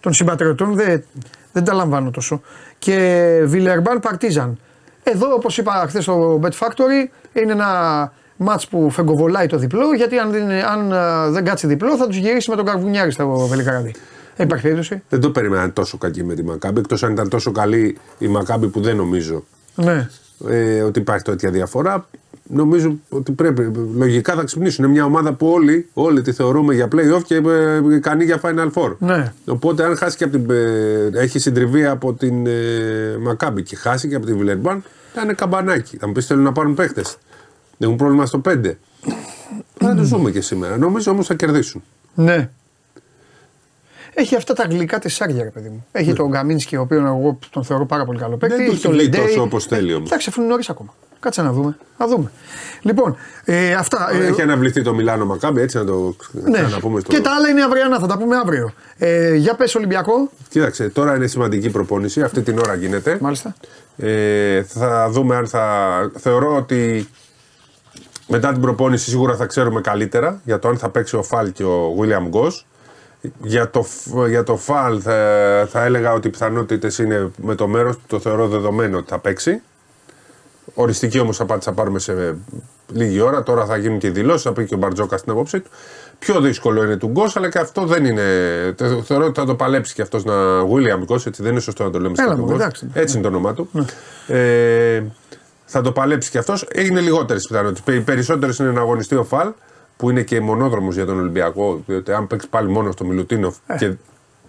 των συμπατριωτών δεν, δεν τα λαμβάνω τόσο. Και Βιλερμπάν Παρτίζαν. Εδώ, όπως είπα χθες στο Bet Factory, είναι ένα μάτς που φεγκοβολάει το διπλό. Γιατί αν, δεν, είναι- αν α, δεν κάτσει διπλό, θα τους γυρίσει με τον Καρβουνιάρη στο Βελιγράδι. Δεν υπάρχει περίπτωση. δεν το περίμενα τόσο κακή με τη Μακάμπη. Εκτός αν ήταν τόσο καλή η Μακάμπη που δεν νομίζω Ναι. Ε, ότι υπάρχει τέτοια διαφορά. Νομίζω ότι πρέπει. Λογικά θα ξυπνήσουν. Είναι μια ομάδα που όλοι, όλοι τη θεωρούμε για playoff και ε, ικανή για Final Four. Ναι. Οπότε αν χάσει και από την. ε, έχει συντριβεί από την ε, Μακάμπη και χάσει και από την Βιλερμπάν, θα είναι καμπανάκι. Θα μου πεις θέλουν να πάρουν παίχτε. Έχουν πρόβλημα στο 5. Θα τους δούμε και σήμερα. Νομίζω όμως θα κερδίσουν. Ναι. Έχει αυτά τα γλυκά της Σάρια, ρε παιδί μου. Έχει τον Γκαμίνσκι, ο οποίο εγώ τον θεωρώ πάρα πολύ καλό παίκτη. Ναι. Δεν Έχει του τον έχει βγει Λεντέι. τόσο όπως θέλει όμως. Εντάξει, αφού είναι νωρίς ακόμα. Κάτσε να δούμε. Να δούμε. Λοιπόν, ε, αυτά. ε, Έχει αναβληθεί το Μιλάνο Μακάμπη, έτσι να το ναι. ξαναπούμε στο. Και τα άλλα είναι αυριανά, θα τα πούμε αύριο. Ε, για πες Ολυμπιακό. Κοίταξε, τώρα είναι σημαντική προπόνηση, αυτή την ώρα γίνεται. Μάλιστα. Ε, θα δούμε αν θα. Θεωρώ ότι μετά την προπόνηση σίγουρα θα ξέρουμε καλύτερα για το αν θα παίξει ο Φαλ και ο Βίλιαμ Γκος. Για το, φ- για το Φαλ θα, θα έλεγα ότι οι πιθανότητες είναι με το μέρος του, το θεωρώ δεδομένο ότι θα παίξει. Οριστική όμως απάντηση θα πάρουμε σε λίγη ώρα. Τώρα θα γίνουν και οι δηλώσεις, θα πει και ο Μπαρτζόκα στην απόψη του. Πιο δύσκολο είναι του Γκος, αλλά και αυτό δεν είναι. τε- Θεωρώ ότι θα το παλέψει και αυτός να. William Γκος, έτσι δεν είναι σωστό να το λέμε Έλα, στο μου, Γκος. εντάξει. Έτσι είναι το όνομά του. Ε, θα το παλέψει και αυτός. Είναι λιγότερες πιθανότητες. Οι περισσότερες είναι να αγωνιστεί ο Φαλ, που είναι και μονόδρομος για τον Ολυμπιακό. Διότι αν παίξει πάλι μόνος στο Μιλουτίνοφ και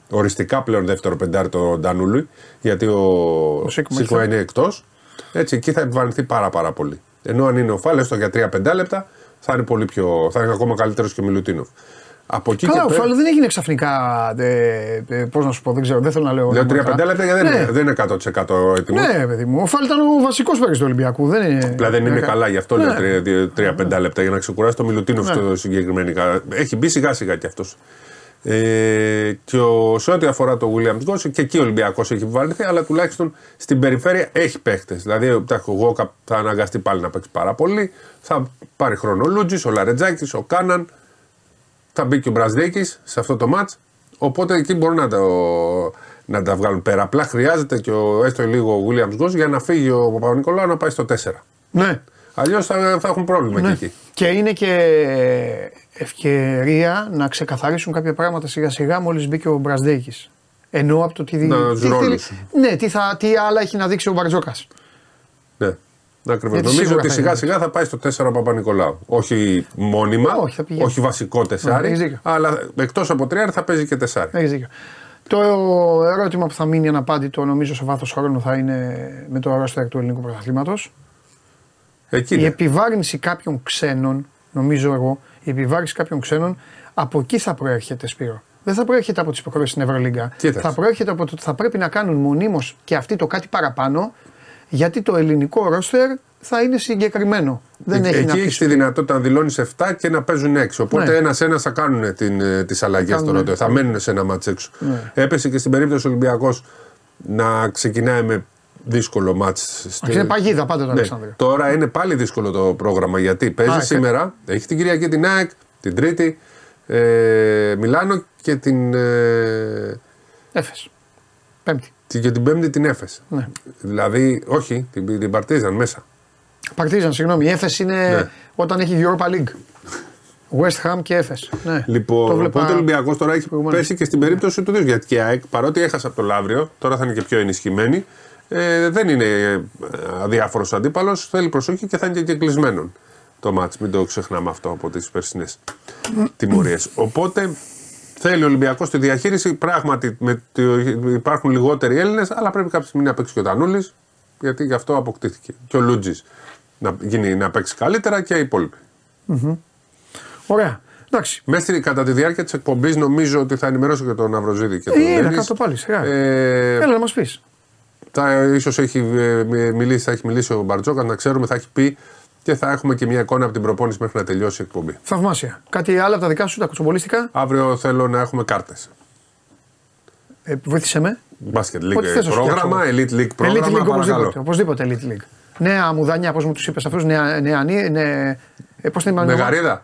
οριστικά πλέον δεύτερο πεντάρι το Ντανούλη, γιατί ο, Σίκο Σίκο έχει είναι εκτός. Έτσι, εκεί θα επιβαρυνθεί πάρα, πάρα πολύ. Ενώ αν είναι ο Φάλ, έστω για 3-5 λεπτά, θα είναι, πολύ πιο, θα είναι ακόμα καλύτερος και ο Μιλουτίνοφ. Από εκεί Καλά, και ο πέρα. Φάλ δεν έγινε ξαφνικά. Ε, ε, Πώς να σου πω, δεν ξέρω, δεν θέλω να λέω. Λέω ονόματα. 3-5 λεπτά γιατί δεν, Ναι. είναι, δεν είναι 100% έτοιμος. Ναι, παιδί μου. Ο Φάλ ήταν ο βασικός παίκτης του Ολυμπιακού. Δεν είναι. Απλά δεν είναι Ναι. καλά, γι' αυτό Ναι. λέω 3-5 λεπτά για να ξεκουράσει το Μιλουτίνοφ στο συγκεκριμένο. κα- Έχει μπει σιγά σιγά κι αυτός. Ε, και ο, σε ό,τι αφορά το Williams Γκος, και εκεί ο Ολυμπιακός έχει επιβαρυνθεί, αλλά τουλάχιστον στην περιφέρεια έχει παίχτες. Δηλαδή, ο Γόκα θα αναγκαστεί πάλι να παίξει πάρα πολύ. Θα πάρει χρόνο ο Λούτζης, ο Λαρετζάκης, ο Κάναν. Θα μπει και ο Μπραζδίκη σε αυτό το ματ. Οπότε εκεί μπορούν να, το, να τα βγάλουν πέρα. Απλά χρειάζεται και ο, έστω λίγο ο Williams Γκος για να φύγει ο Παπα-Νικολάου να πάει στο 4. Ναι. Αλλιώς θα, θα έχουν πρόβλημα Ναι. και εκεί. Και είναι και ευκαιρία να ξεκαθαρίσουν κάποια πράγματα σιγά σιγά μόλις μπήκε ο Μπραζδέκης. Ενώ από το τι, Να, τι τους θέλει- ρόλους. Ναι, τι, θα, τι άλλα έχει να δείξει ο Μπαρτζόκας. Ναι. Ακριβώς. Γιατί Νομίζω σίγουρα ότι θα σιγά είναι. σιγά θα πάει στο 4 ο Παπα-Νικολάου. Όχι μόνιμα, Όχι, θα πηγαίνει. όχι βασικό Ναι, έχεις τεσάρι, δίκιο. αλλά εκτός από τριάρι θα παίζει και τεσάρι. Έχει δίκιο. Το ερώτημα που θα μείνει αναπάντητο νομίζω σε βάθος χρόνου θα είναι με το ρόστερ του ελληνικού πρωταθλήματος. Εκεί Η είναι. επιβάρυνση κάποιων ξένων νομίζω εγώ, η επιβάρηση κάποιων ξένων από εκεί θα προέρχεται Σπύρο. Δεν θα προέρχεται από τις υποχρεώσεις στην Ευρωλίγκα. Κοίταξε. Θα προέρχεται από το ότι θα πρέπει να κάνουν μονίμως και αυτοί το κάτι παραπάνω, γιατί το ελληνικό ρόστερ θα είναι συγκεκριμένο. Δεν έχει να Εκεί πει. έχεις τη δυνατότητα να δηλώνεις 7 και να παίζουν 6. Οπότε Ναι. ένα-ένα θα κάνουν τις αλλαγές Κάνουν, στο ρότερ. ναι. Θα μένουν σε ένα μάτς έξω. Έπεσε και στην περίπτωση Ολυμπιακός να ξεκινάει με δύσκολο μάτς. στη- Είναι παγίδα πάντα το Ναι. Αλεξάνδρεια. Τώρα είναι πάλι δύσκολο το πρόγραμμα γιατί παίζει Α, σήμερα, έχει την Κυριακή την ΑΕΚ, την Τρίτη, ε, Μιλάνο και την, ε, Έφες. Πέμπτη. Την- και την Πέμπτη την Έφες. Ναι. Δηλαδή, όχι, την, την Παρτίζαν μέσα. Παρτίζαν, συγγνώμη. Η Έφε είναι Ναι. όταν έχει Europa League. West Ham και Έφε. Ναι. Το Λοιπόν, βλέπα- οπότε ο Ολυμπιακός τώρα έχει προηγουμένως. πέσει και στην περίπτωση του δύο. Γιατί και η ΑΕΚ, παρότι έχασε από το Λαύριο, τώρα θα είναι και πιο ενισχυμένη, ε, δεν είναι ε, αδιάφορος αντίπαλος. Θέλει προσοχή και θα είναι και κεκλεισμένον το μάτς. Μην το ξεχνάμε αυτό από τις περσινές τιμωρίες. Οπότε θέλει ο Ολυμπιακός τη διαχείριση. Πράγματι με, το- υπάρχουν λιγότεροι Έλληνες, αλλά πρέπει κάποια στιγμή να παίξει και ο Τανούλη, γιατί γι' αυτό αποκτήθηκε. Και ο Λούτζης να, γίνει, να παίξει καλύτερα και οι υπόλοιποι. Ωραία. Εντάξει. Μέσα στη- κατά τη διάρκεια της εκπομπής νομίζω ότι θα ενημερώσω και τον Αυροζίδη και τον Ε, έλα, Ντένις. κάτω πάλι, σιγά. Ε, Έλα να μας πεις. θα, ίσως έχει, ε, μιλήσει, θα έχει μιλήσει ο Μπαρτζόκας, να ξέρουμε, θα έχει πει και θα έχουμε και μια εικόνα από την προπόνηση μέχρι να τελειώσει η εκπομπή. Θαυμάσια. Κάτι άλλο από τα δικά σου, τα κουτσομπολίστικα. Αύριο θέλω να έχουμε κάρτες. Ε, βοήθησε με; Μπάσκετ Ό,τι θες League να σου πρόγραμμα, φτιάξω. Elite League Elite πρόγραμμα, League οπωσδήποτε. παρακαλώ. Οπωσδήποτε Elite League. Νέα μουδανιά, πώς μου τους είπες αυτούς, νεα, νεανή, νε, ε, πώς την είπαμε, Μεγαρίδα.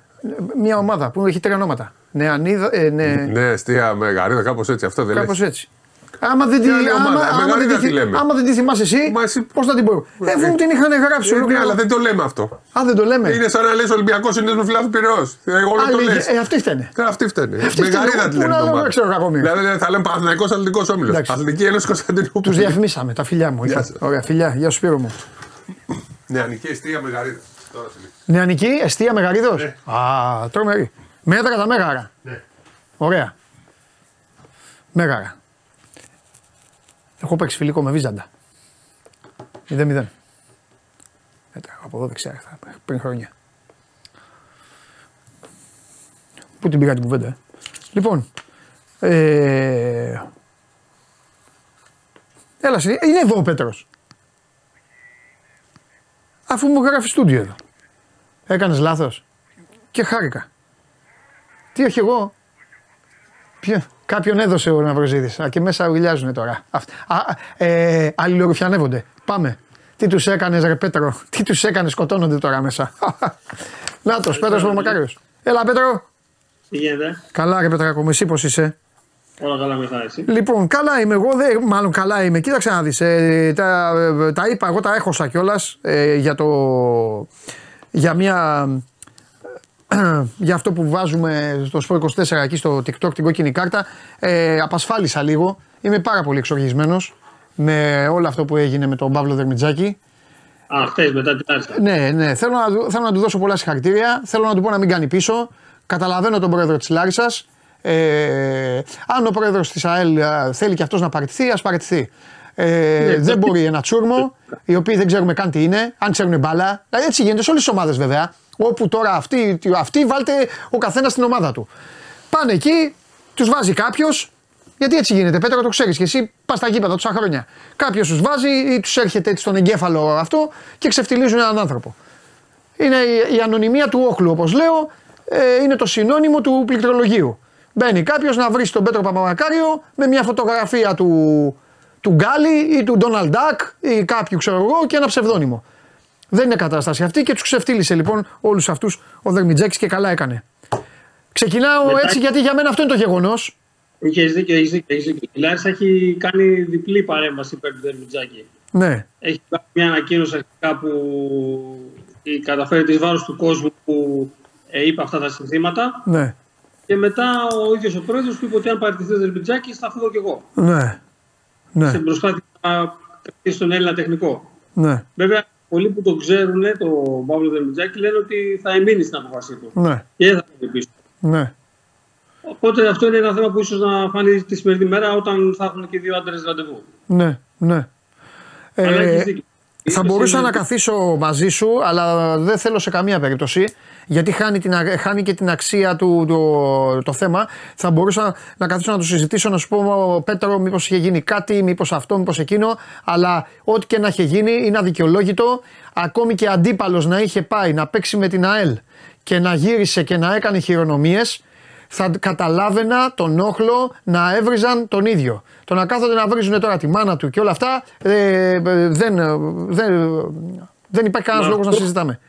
Μια ομάδα που έχει τρία ονόματα. Νεανίδα, ε, ναι, Ναι, αστεία Μεγαρίδα, κάπως έτσι. Αυτό δεν κάπως λέει. έτσι. Άμα δεν, τη, Τι άλλη άμα, ομάδα, άμα, δεν Μεγαρίδα τη, τι λέμε. άμα δεν τη θυμάσαι εσύ, Μα εσύ- πώς θα την πω. Ε, αφού μου την είχαν γράψει. Ε, Ναι, ολόκληρο. αλλά δεν το λέμε αυτό. Α, δεν το λέμε. Είναι σαν να λες Ολυμπιακός Συνέδριο Φιλάθου Πυραιός. Εγώ όλο το Άλλη, λες. ε, αυτοί φταίνε. Αυτή φταίνε. Αυτή Μεγαρίδα φταίνε. τη Πού λένε. να το λέω, μάτι. δεν ξέρω κακό μήνυμα. Δηλαδή θα λέμε Παναθηναϊκός Αθλητικός Όμιλος. Εντάξει. Αθλητική Ένωση Κωνσταντινούπολης. Τους διαφημίσαμε, τα φιλιά μου. Γεια Λοιπόν. σας. Ωραία, φιλιά, γεια σου Σπύρο μου. Νεανική αιστεία Μεγαρίδα. Τώρα σε λίγο. Νεανική, εστία μεγαρίδος; Ναι. Α, τρομερή. Μέτρα τα μέγαρα. Ναι. Ωραία. Μέγαρα. Έχω παίξει φιλικό με Βίζαντα. 0-0. Μέτρα από εδώ δεξιά ήρθα, πριν χρόνια. Πού την πήγα την κουβέντα, ε; Λοιπόν, ε... Έλα, συ- είναι εδώ ο Πέτρος. Αφού μου γράφει στούντιο εδώ. Έκανες λάθος. Και χάρηκα. Τι όχι εγώ; Ποιο. Κάποιον έδωσε ο Ναυροζίδης. Α, και μέσα ουρλιάζουν τώρα. Αυτ- Α, α, ε, αλληλορουφιανεύονται. Πάμε. Τι τους έκανες ρε Πέτρο; Τι τους έκανες σκοτώνονται τώρα μέσα; <laughs> Νάτος, Πέτρος Παπαμακάριος. Έλα Πέτρο. Τι γίνεται, Καλά ρε Πέτρακο, εσύ πώς είσαι. όλα καλά μετά εσύ. Λοιπόν, καλά είμαι εγώ, δεν, μάλλον καλά είμαι. Κοίταξε να δεις, ε, τα, ε, τα είπα, εγώ τα έχωσα κιόλας ε, για το, για μια, ε, <clears throat> για αυτό που βάζουμε στο Sport 24 εκεί στο TikTok την κόκκινη κάρτα. Ε, απασφάλισα λίγο, είμαι πάρα πολύ εξοργισμένος με όλο αυτό που έγινε με τον Παύλο Δερμιτζάκη. Α, χθες μετά την Άρσα. Ναι, ναι, θέλω να, του- θέλω να του δώσω πολλά συγχαρητήρια. Θέλω να του πω να μην κάνει πίσω. Καταλαβαίνω τον πρόεδρο της Λάρισας. Ε, αν ο πρόεδρος της ΑΕΛ ε, θέλει και αυτός να παραιτηθεί, ας παραιτηθεί. Ε, δεν μπορεί ένα τσούρμο, οι οποίοι δεν ξέρουμε καν τι είναι, αν ξέρουν μπάλα. Δηλαδή έτσι γίνεται σε όλες τις ομάδες βέβαια. Όπου τώρα αυτοί, αυτοί βάλτε ο καθένας στην ομάδα του. Πάνε εκεί, τους βάζει κάποιος, γιατί έτσι γίνεται, Πέτρο, το ξέρεις και εσύ, πας στα γήπεδα τόσα χρόνια. Κάποιος τους βάζει ή τους έρχεται έτσι στον εγκέφαλο αυτό και ξεφτιλίζουν έναν άνθρωπο. Είναι η, η ανωνυμία του όχλου, όπως λέω, ε, είναι το συνώνυμο του πληκτρολογίου. Μπαίνει κάποιος να βρει τον Πέτρο Παπαμακάριο με μια φωτογραφία του, του Γκάλι ή του Ντόναλντ Ντάκ ή κάποιου ξέρω εγώ και ένα ψευδόνυμο. Δεν είναι κατάσταση αυτή και τους ξεφτύλισε λοιπόν όλους αυτούς ο Δερμιτζέκη και καλά έκανε. Ξεκινάω Μετά- έτσι γιατί για μένα αυτό είναι το γεγονός. Είχες δίκιο, έχεις δίκιο. Έχεις δίκιο. Η Λάρισα έχει κάνει διπλή παρέμβαση υπέρ του Δερμιτζάκη. Ναι, Έχει κάνει μια ανακοίνωση αρχικά που η καταφέρει τη βάρο του κόσμου που ε, είπε αυτά τα συνθήματα. ναι, Και μετά ο ίδιος ο πρόεδρος που είπε ότι αν παραιτηθεί ο Δερμιτζάκης θα φύγω κι εγώ. ναι, ναι, Σε προσπάθεια να κρατήσει τον Έλληνα τεχνικό. ναι, Βέβαια, πολλοί που τον ξέρουν, τον Παύλο Δερμιτζάκη, λένε ότι θα εμείνει στην αποφασή του. ναι, Και δεν θα φύγει πίσω. ναι. Οπότε αυτό είναι ένα θέμα που ίσως να φανεί τη σημερινή μέρα όταν θα έχουν και οι δύο άντρες ραντεβού. ναι, ναι. Αλλά Ε, έχεις δίκιο. Θα Είναι μπορούσα σε- να καθίσω μαζί σου, αλλά δεν θέλω σε καμία περίπτωση. Γιατί χάνει, την, χάνει και την αξία του το, το θέμα. Θα μπορούσα να καθίσω να το συζητήσω, να σου πω Πέτρο, μήπως είχε γίνει κάτι, μήπως αυτό, μήπως εκείνο. Αλλά ό,τι και να είχε γίνει είναι αδικαιολόγητο. Ακόμη και αντίπαλος να είχε πάει να παίξει με την ΑΕΛ και να γύρισε και να έκανε χειρονομίες, θα καταλάβαινα τον όχλο να έβριζαν τον ίδιο. Το να κάθονται να βρίζουν τώρα τη μάνα του και όλα αυτά ε, ε δεν, δεν, δεν υπάρχει κανένας λόγος να συζητάμε.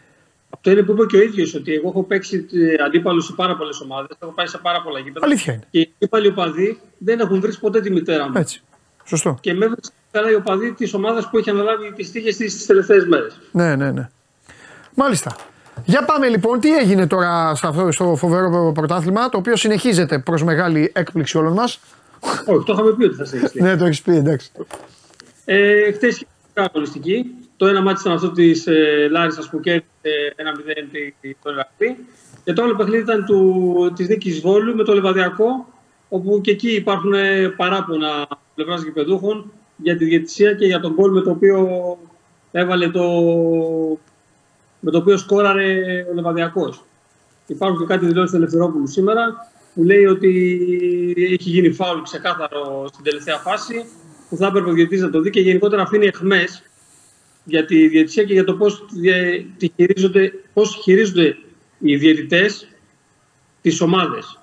Αυτό είναι που είπε και ο ίδιος, ότι εγώ έχω παίξει ε, αντίπαλους σε πάρα πολλές ομάδες, έχω πάει σε πάρα πολλά γήπεδα. Αλήθεια είναι. Και οι αντίπαλοι οπαδοί δεν έχουν βρει ποτέ τη μητέρα μου. Έτσι. Σωστό. Και με έβρισε καλά οι οπαδοί της ομάδας που έχει αναλάβει τις τύχε τις τελευταίες μέρες. Ναι, ναι, ναι. Μάλιστα. Για πάμε λοιπόν, τι έγινε τώρα στο φοβερό πρωτάθλημα, το οποίο συνεχίζεται προς μεγάλη έκπληξη όλων μας; Όχι, το είχαμε πει ότι θα συνεχιστεί. ναι, το έχεις πει, εντάξει. Ε, Χθες είχε αγωνιστική. Το ένα μάτι ήταν αυτό της ε, Λάρισας που κέρδισε 1-0 το Λεβαδί. Και το άλλο παιχνίδι ήταν της νίκης Βόλου με το Λεβαδιακό, όπου και εκεί υπάρχουν παράπονα πλευράς γηπεδούχων για τη διαιτησία και για τον κόλ με το οποίο έβαλε το, με το οποίο σκόραρε ο Λεβαδιακός. Υπάρχουν και κάτι δηλώσεις του Ελευθερόπουλου σήμερα που λέει ότι έχει γίνει φάουλ ξεκάθαρο στην τελευταία φάση που θα έπρεπε ο διαιτητής να το δει και γενικότερα αφήνει εχμές για τη διαιτησία και για το πώς χειρίζονται, πώς χειρίζονται οι διαιτητές τις ομάδες.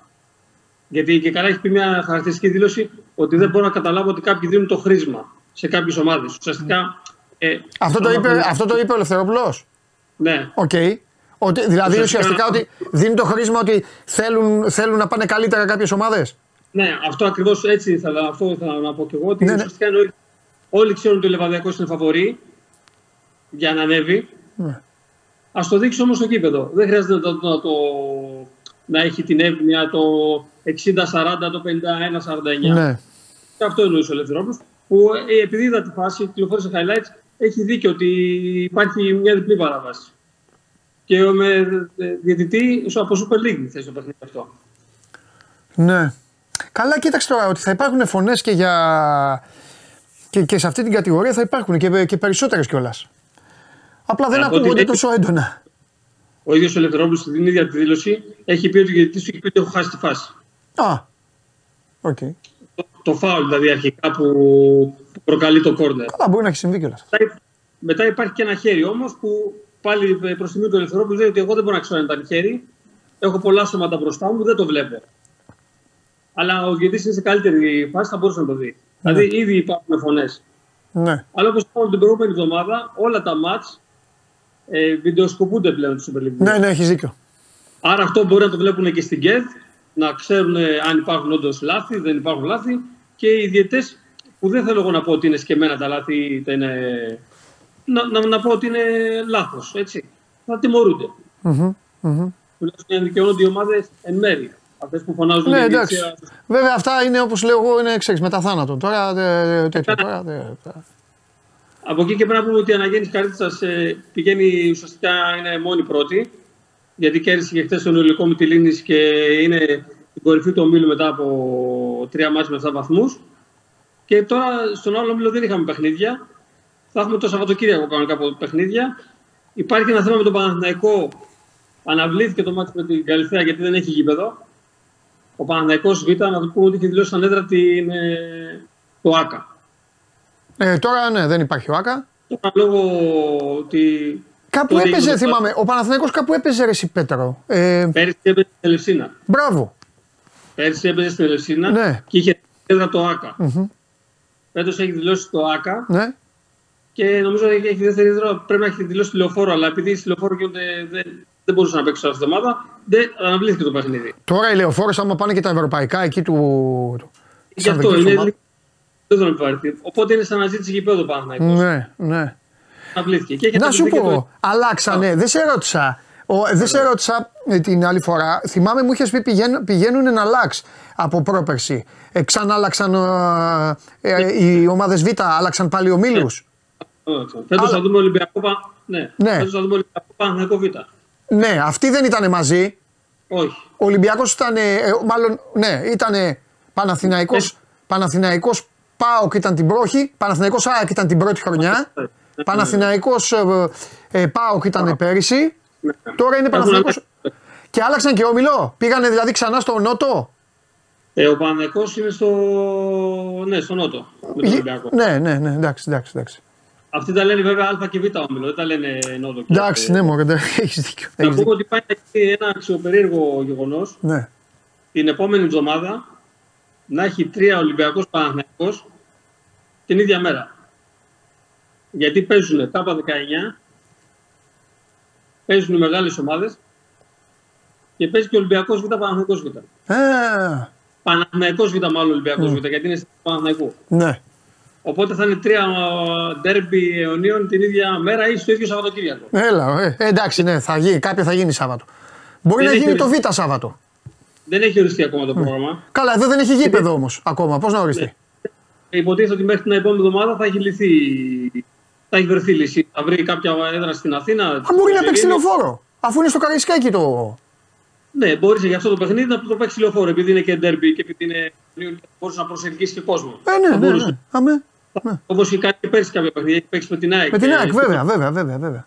Γιατί και καλά έχει πει μια χαρακτηριστική δήλωση ότι δεν μπορώ να καταλάβω ότι κάποιοι δίνουν το χρήσμα σε κάποιες ομάδες. Ουσιαστικά. Ε, αυτό, το είπε, αυτό το είπε ο Ελευθερόπουλος. Ναι. Okay. Ότι, δηλαδή ουσιαστικά ότι δίνει το χρήσμα ότι θέλουν, θέλουν να πάνε καλύτερα κάποιες ομάδες. Ναι, αυτό ακριβώς έτσι ήθελα, αυτό ήθελα να πω και εγώ. Ότι ναι, ναι. ουσιαστικά ναι. όλοι, ξέρουν ότι ο Λεβαδιακός είναι φαβορή για να ανέβει. Ναι. Α το δείξει όμως στο κήπεδο. Δεν χρειάζεται να το, να, το, να έχει την εύνοια το 60-40, το 51-49. Ναι. Και αυτό εννοούσε ο Ελευθερόπουλο. Που ε, επειδή είδα τη φάση, κυκλοφόρησε highlights, έχει δίκιο ότι υπάρχει μια διπλή παράβαση. Και με ε, διαιτητή από Super League θες το παιχνίδι αυτό. Ναι. Καλά, κοίταξε τώρα ότι θα υπάρχουν φωνές και για. Και, και σε αυτή την κατηγορία θα υπάρχουν και, και περισσότερες κιόλας. Απλά δεν ακούγονται τόσο έντονα. Ο ίδιος ο Ελευθερόπουλος στην ίδια τη δήλωση έχει πει ότι ο διαιτητής του έχει πει ότι έχω χάσει τη φάση. Α. Οκ. Okay. Το, το φάουλ δηλαδή αρχικά που, προκαλεί το κόρνερ. Καλά, μπορεί να έχει συμβεί κιόλας. Μετά υπάρχει και ένα χέρι όμως που πάλι προς τιμή του Ελευθερόπουλου λέει ότι εγώ δεν μπορώ να ξέρω αν ήταν χέρι. Έχω πολλά σώματα μπροστά μου, δεν το βλέπω. Αλλά ο διαιτητή είναι σε καλύτερη φάση, θα μπορούσε να το δει. Ναι. Δηλαδή ήδη υπάρχουν φωνές. Ναι. Αλλά όπως είπαμε την προηγούμενη εβδομάδα, όλα τα μάτς ε, βιντεοσκοπούνται πλέον στη Super League. Ναι, ναι, έχεις δίκιο. Άρα αυτό μπορεί να το βλέπουν και στην ΚΕΔ, να ξέρουν αν υπάρχουν όντως λάθη, δεν υπάρχουν λάθη. Και οι διαιτές, που δεν θέλω εγώ να πω ότι είναι σκεμμένα τα λάθη, είτε είναι να, να, να πω ότι είναι λάθος. Θα τιμωρούνται. Mm-hmm. Mm-hmm. Τουλάχιστον δικαιώνονται οι ομάδες εν μέρη. Αυτές που φωνάζουν ναι, εντάξει. Βέβαια αυτά είναι όπως λέω εγώ, είναι εξή μετά θάνατο. Τώρα τέτοιο. Τώρα, δε, από εκεί και πέρα να πούμε ότι η αναγέννηση Καρίτσα ε, πηγαίνει ουσιαστικά είναι μόνη πρώτη. Γιατί κέρδισε και χθες τον Ιωλικό Μητυλίνη και είναι στην κορυφή του ομίλου μετά από τρία μάτια με 7 βαθμούς. Και τώρα στον άλλο ομίλο δεν είχαμε παιχνίδια. Θα έχουμε το Σαββατοκύριακο κανονικά από παιχνίδια. Υπάρχει ένα θέμα με τον Παναθηναϊκό. Αναβλήθηκε το μάτι με την Καλυθέα γιατί δεν έχει γήπεδο. Ο Παναθηναϊκός Β, να το πούμε ότι έχει δηλώσει σαν έδρα την, ε, το ΑΚΑ. Ε, τώρα ναι, δεν υπάρχει ο ΑΚΑ. Τώρα λόγω ότι. Κάπου έπαιζε, θυμάμαι. Ο Παναθηναϊκός κάπου έπαιζε ρε Πέτρο. Ε... Πέρυσι έπαιζε στην Ελευσίνα. Μπράβο. Πέρυσι έπαιζε στην Ελευσίνα ναι. και είχε έδρα το ΑΚΑ. Mm-hmm. Φέτος έχει δηλώσει το ΑΚΑ. Ναι και νομίζω ότι έχει δεύτερη έδρα. Πρέπει να έχει δηλώσει τηλεοφόρο, αλλά επειδή στη λεωφόρο γίνονται, δεν, δεν μπορούσε να παίξει αυτή την εβδομάδα, δεν αναβλήθηκε το παιχνίδι. Τώρα οι λεωφόρο, άμα πάνε και τα ευρωπαϊκά εκεί του. Γι' αυτό είναι. Δεν τον υπάρχει. Οπότε είναι σαν αναζήτηση γηπέδου πάνω. Ναι, ναι. Αναβλήθηκε. Και να σου πω, το... αλλάξανε. Δεν σε ρώτησα. Ο, δεν σε ρώτησα την άλλη φορά. Θυμάμαι μου είχε πει πηγαίνουν, πηγαίνουν να αλλάξει από πρόπερση. Ε, ξανά άλλαξαν ε, ε, οι ομάδε Β, άλλαξαν πάλι ομίλου. Ναι. Φέτο θα δούμε Ολυμπιακό ναι. ναι. Φέτος θα δούμε Ολυμπιακό Παναθηναϊκό Β. Ναι, αυτοί δεν ήταν μαζί. Όχι. Ο Ολυμπιακό ήταν. Ε, μάλλον, ναι, ήταν Παναθηναϊκό. Ε. Παναθηναϊκός Πάοκ ήταν την πρώτη. Παναθηναϊκός ΑΕΚ ήταν την πρώτη χρονιά. Ε, ε, Παναθηναϊκός ε, ε, Πάοκ ήταν πέρυσι. Ναι. Τώρα είναι Παναθηναϊκός. Και άλλαξαν και όμιλο. Πήγανε δηλαδή ξανά στο Νότο. Ε, ο Παναθηναϊκός είναι στο, ναι, στο Νότο. Με τον Ολυμπιακό. Ναι, ναι, ναι, εντάξει, εντάξει. εντάξει. Αυτοί τα λένε βέβαια Α και Β όμιλο, δεν τα λένε Νότο. και- Εντάξει, ναι, μωρέ, <laughs> έχεις δίκιο. Να έχεις πούμε δίκιο. ότι πάει να γίνει ένα αξιοπερίεργο γεγονός Ναι. την επόμενη εβδομάδα να έχει τρία Ολυμπιακός Παναθηναϊκός την ίδια μέρα. Γιατί παίζουν τα 19, παίζουν οι μεγάλες ομάδες και παίζει και ο Ολυμπιακός Β Παναθηναϊκός Β. Ε, Παναθηναϊκός Β μάλλον Ολυμπιακός Β γιατί είναι στην Παναθηναϊκού. ναι. Οπότε θα είναι τρία ντέρμπι αιωνίων την ίδια μέρα ή στο ίδιο Σαββατοκύριακο. Έλα, ε, εντάξει, ναι, θα γίνει, κάποια θα γίνει Σάββατο. Μπορεί Δεν να έχει γίνει το Β οριστεί. Σάββατο. Δεν έχει οριστεί ακόμα το πρόγραμμα. Καλά, εδώ δεν έχει γήπεδο όμως ακόμα. Πώς να οριστεί; Υποτίθεται ότι μέχρι την επόμενη εβδομάδα θα έχει λυθεί. Θα έχει βρεθεί λύση. Θα βρει κάποια έδρα στην Αθήνα. Α, μπορεί να στην παίξει Ειρήνη. λεωφόρο. Αφού είναι στο Καραϊσκάκι το. Ναι, μπορείς για αυτό το παιχνίδι να το παίξει λεωφόρο. Επειδή είναι και ντέρμπι και επειδή είναι. Μπορούσε να προσελκύσεις και κόσμο. Ε, ναι, ναι, ναι. Αμέ. Όπως είχε κάνει και πέρσι κάποια παιχνίδια. Έχει παίξει με την ΑΕΚ. Με την και ΑΕΚ, βέβαια, βέβαια, βέβαια. βέβαια.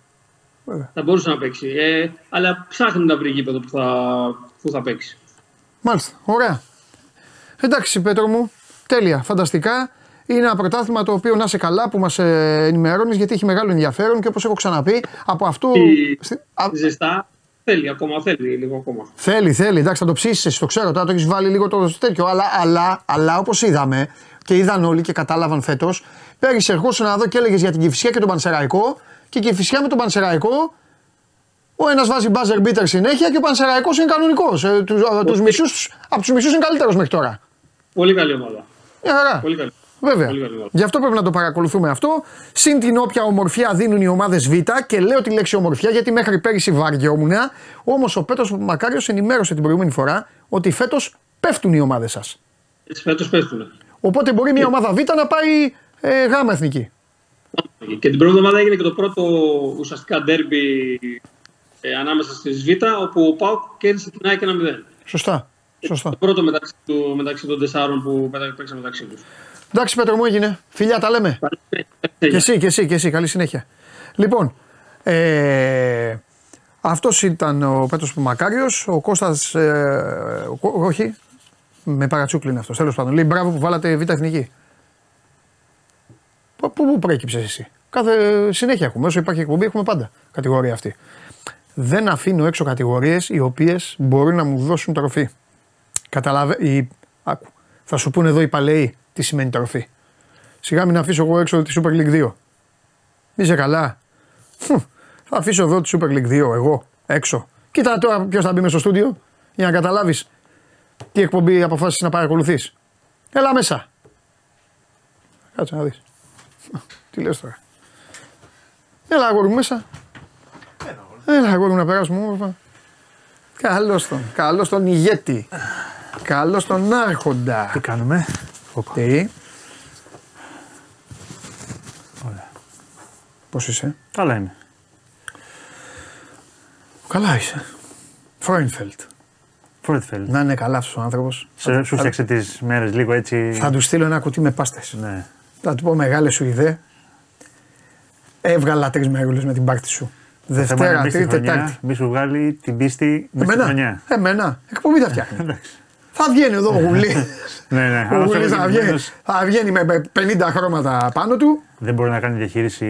Θα μπορούσε να παίξει. Ε, αλλά ψάχνει να βρει γήπεδο που θα, που θα παίξει. Μάλιστα, ωραία. Εντάξει, Πέτρο μου, τέλεια, φανταστικά. Είναι ένα πρωτάθλημα το οποίο να σε καλά που μας ενημερώνεις γιατί έχει μεγάλο ενδιαφέρον και όπως έχω ξαναπεί από αυτό. Τι- στη- α, Ζεστά. Θέλει ακόμα, θέλει λίγο ακόμα. Θέλει, θέλει, εντάξει, θα το ψήσεις, εσύ το ξέρω τώρα, το έχεις βάλει λίγο το τέτοιο. Αλλά, αλλά, αλλά όπως είδαμε και είδαν όλοι και κατάλαβαν φέτος, πέρυσι ερχόσουν να δω και έλεγες για την Κυφυσιά και τον Πανσεραϊκό και η Κυφυσιά με τον Πανσεραϊκό. Ο ένας βάζει buzzer beater συνέχεια και ο Πανσεραϊκός είναι κανονικός. Ε, τους, ε, τους μισούς, από τους μισούς είναι καλύτερος μέχρι τώρα. Πολύ καλή ομάδα. Μια χαρά. Πολύ καλή. Βέβαια. Πολύ καλή ομάδα. Γι' αυτό πρέπει να το παρακολουθούμε αυτό. Συν την όποια ομορφιά δίνουν οι ομάδες Β. Και λέω τη λέξη ομορφιά γιατί μέχρι πέρυσι βαριόμουν. Όμως ο Πέτρος Μακάριος ενημέρωσε την προηγούμενη φορά ότι φέτος πέφτουν οι ομάδες σας. Έτσι φέτος πέφτουν. Οπότε μπορεί μια ομάδα Β να πάει ε, γάμα εθνική. Και την πρώτη εβδομάδα έγινε και το πρώτο ουσιαστικά ντέρμπι ε, ανάμεσα στις Β, όπου ο Πάουκ κέρδισε την ΑΕΚ 1-0. Σωστά. Σωστά. Το πρώτο μεταξύ, του, μεταξύ των τεσσάρων που μετα- παίξαν μεταξύ τους. Εντάξει, Πέτρο μου έγινε. Φιλιά, τα λέμε. Και εσύ, και εσύ, και εσύ. Καλή συνέχεια. Λοιπόν, ε, αυτός ήταν ο Πέτρος Μακάριος, ο Κώστας, ε, ο Κώ- όχι, με παρατσούκλι είναι αυτός, τέλος πάντων. Λέει μπράβο που βάλατε β' εθνική. Πού, πού, πού προέκυψες εσύ; Κάθε συνέχεια έχουμε, όσο υπάρχει εκπομπή έχουμε πάντα κατηγορία αυτή. Δεν αφήνω έξω κατηγορίες οι οποίες μπορούν να μου δώσουν τροφή. Καταλαβα... Η... Άκου. Θα σου πούνε εδώ οι παλαιοί τι σημαίνει τροφή. Σιγά μην αφήσω εγώ έξω τη Super League 2. Είσαι καλά. Φου, Θα αφήσω εδώ τη Super League 2 εγώ έξω. Κοίτα τώρα ποιος θα μπει μέσα στο στούντιο για να καταλάβεις τι εκπομπή αποφάσισες να παρακολουθείς. Έλα μέσα. Κάτσε να δεις. Τι λες τώρα. Έλα αγόρι μου μέσα. Έλα αγόρι μου να περάσουμε όμορφα. Καλώς τον, καλώς τον ηγέτη. Καλώς τον άρχοντα. Τι κάνουμε; Τι; Πώς είσαι; Καλά είμαι. Καλά είσαι. Φρόινφελτ. Φόρτφελ. Να είναι καλά αυτός ο άνθρωπος. Σου σου φτιάξε τις μέρες λίγο έτσι. Θα του στείλω ένα κουτί με πάστες. Ναι. Θα του πω μεγάλες σου ιδέα. Έβγαλα τρεις μέρουλε με την πάρτι σου. Το θέμα είναι Δευτέρα, μπεις στη Τρίτη, χρονιά, Τετάρτη. Μη σου βγάλει την πίστη μέσα στη Εμένα. χρονιά. Εμένα. Εκπομπή θα φτιάχνει. Εντάξει. θα βγαίνει εδώ ο Γουλή. Ναι, ναι. ο αλλά Γουλής αυτό θα, είναι βγαίνει, κινδύνος. θα βγαίνει με 50 χρώματα πάνω του. Δεν μπορεί να κάνει διαχείριση.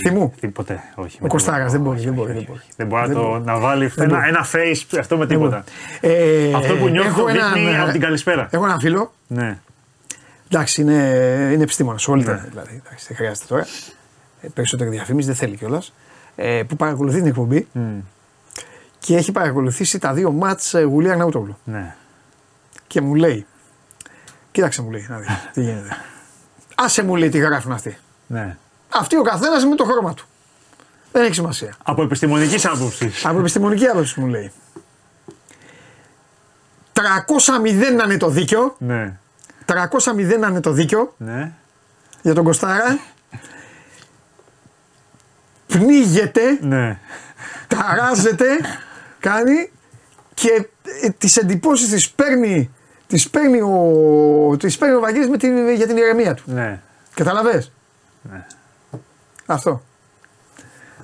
Θυμού. Τι- Ποτέ. Όχι. Ο Κωστάρας δεν μπορεί, δεν μπορεί, όχι, δεν μπορεί. όχι. Δεν μπορεί να, Δεν το, μπορεί. να βάλει Δεν ένα, μπορεί. ένα face αυτό με τίποτα. Ε, Αυτό που νιώθω έχω το δείχνει έναν, από την καλησπέρα. Έχω ένα φίλο. Ναι. Εντάξει, είναι, είναι επιστήμονας. Όλοι Ναι. ναι. δηλαδή. Εντάξει, δεν χρειάζεται τώρα. Ε, περισσότερη διαφήμιση δεν θέλει κιόλας. Ε, που παρακολουθεί την εκπομπή Μμ. και έχει παρακολουθήσει τα δύο μάτς ε, Γουλή Αγναούτογλου. ναι. Και μου λέει, κοίταξε μου λέει, να δεις τι γίνεται. Άσε μου λέει τι γράφουν αυτοί. ναι. Αυτοί ο καθένας με το χρώμα του. Δεν έχει σημασία. Από επιστημονικής άποψης. Από επιστημονική άποψη μου λέει. 300-0 να είναι το δίκιο. ναι. 300-0 να είναι το δίκιο Ναι. για τον Κωστάρα. Πνίγεται, Ναι. ταράζεται, κάνει και ε, τις εντυπώσεις τις παίρνει, τις παίρνει ο, τις παίρνει ο Βαγγέλης με την, για την ηρεμία του. Ναι. Καταλαβες; Ναι. Αυτό.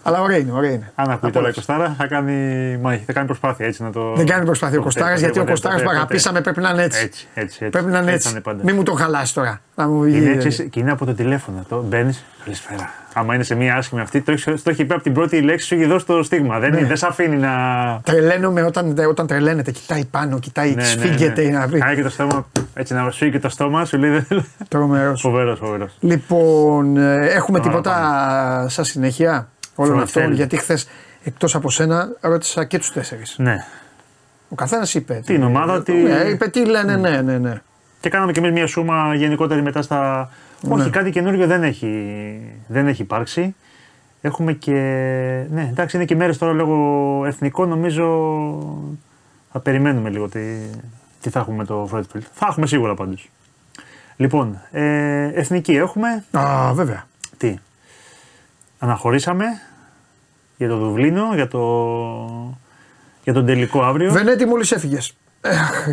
Αλλά ωραία είναι, ωραία είναι. Αν ακούει τώρα η Απόλαυση. Κοστάρα, θα κάνει, μάχη, θα κάνει προσπάθεια έτσι να το. Δεν κάνει προσπάθεια ο Ποτέ, Κοστάρα ποτέ, γιατί ο ποτέ, Κοστάρα που ποτέ, αγαπήσαμε πρέπει να είναι έτσι. Έτσι, έτσι, έτσι. Πρέπει να είναι θα έτσι. πάντα. Μην μου το χαλάσει τώρα. Να μου βγει. Είναι έτσι και είναι από το τηλέφωνο. Το μπαίνεις. Καλησπέρα. Άμα είναι σε μία άσχημη αυτή, το έχει το έχει πει από την πρώτη λέξη, σου έχει δώσει το στίγμα. Δεν, Ναι. δεν σε αφήνει να. Τρελαίνομαι όταν, όταν τρελαίνεται. Κοιτάει πάνω, κοιτάει, Ναι, ναι, σφίγγεται. ναι. Να πει. Κάνει και το στόμα, έτσι να σου και το στόμα, σου λέει. δεν- Τρομερός. Φοβερός, φοβερός. Λοιπόν, ε, έχουμε Τώρα τίποτα σαν συνέχεια; Όλων Φροντιστέλ. αυτών. Γιατί χθες εκτός από σένα ρώτησα και τους τέσσερις. Ναι. Ο καθένας είπε. Την ομάδα, τι- Ναι, είπε τι λένε, ναι, ναι, ναι. Και κάναμε κι εμείς μια σούμα γενικότερη μετά στα. Ναι. Όχι, κάτι καινούριο δεν έχει, δεν έχει υπάρξει. Έχουμε και. Ναι, εντάξει, είναι και μέρες τώρα λόγω εθνικών. Νομίζω θα περιμένουμε λίγο τι, τι θα έχουμε με το Φρόιτφιλντ. Θα έχουμε σίγουρα πάντως. Λοιπόν, ε, εθνική έχουμε. Α, βέβαια. Τι; Αναχωρήσαμε για το Δουβλίνο, για, το, για τον τελικό αύριο. Βενέτη μόλις έφυγες.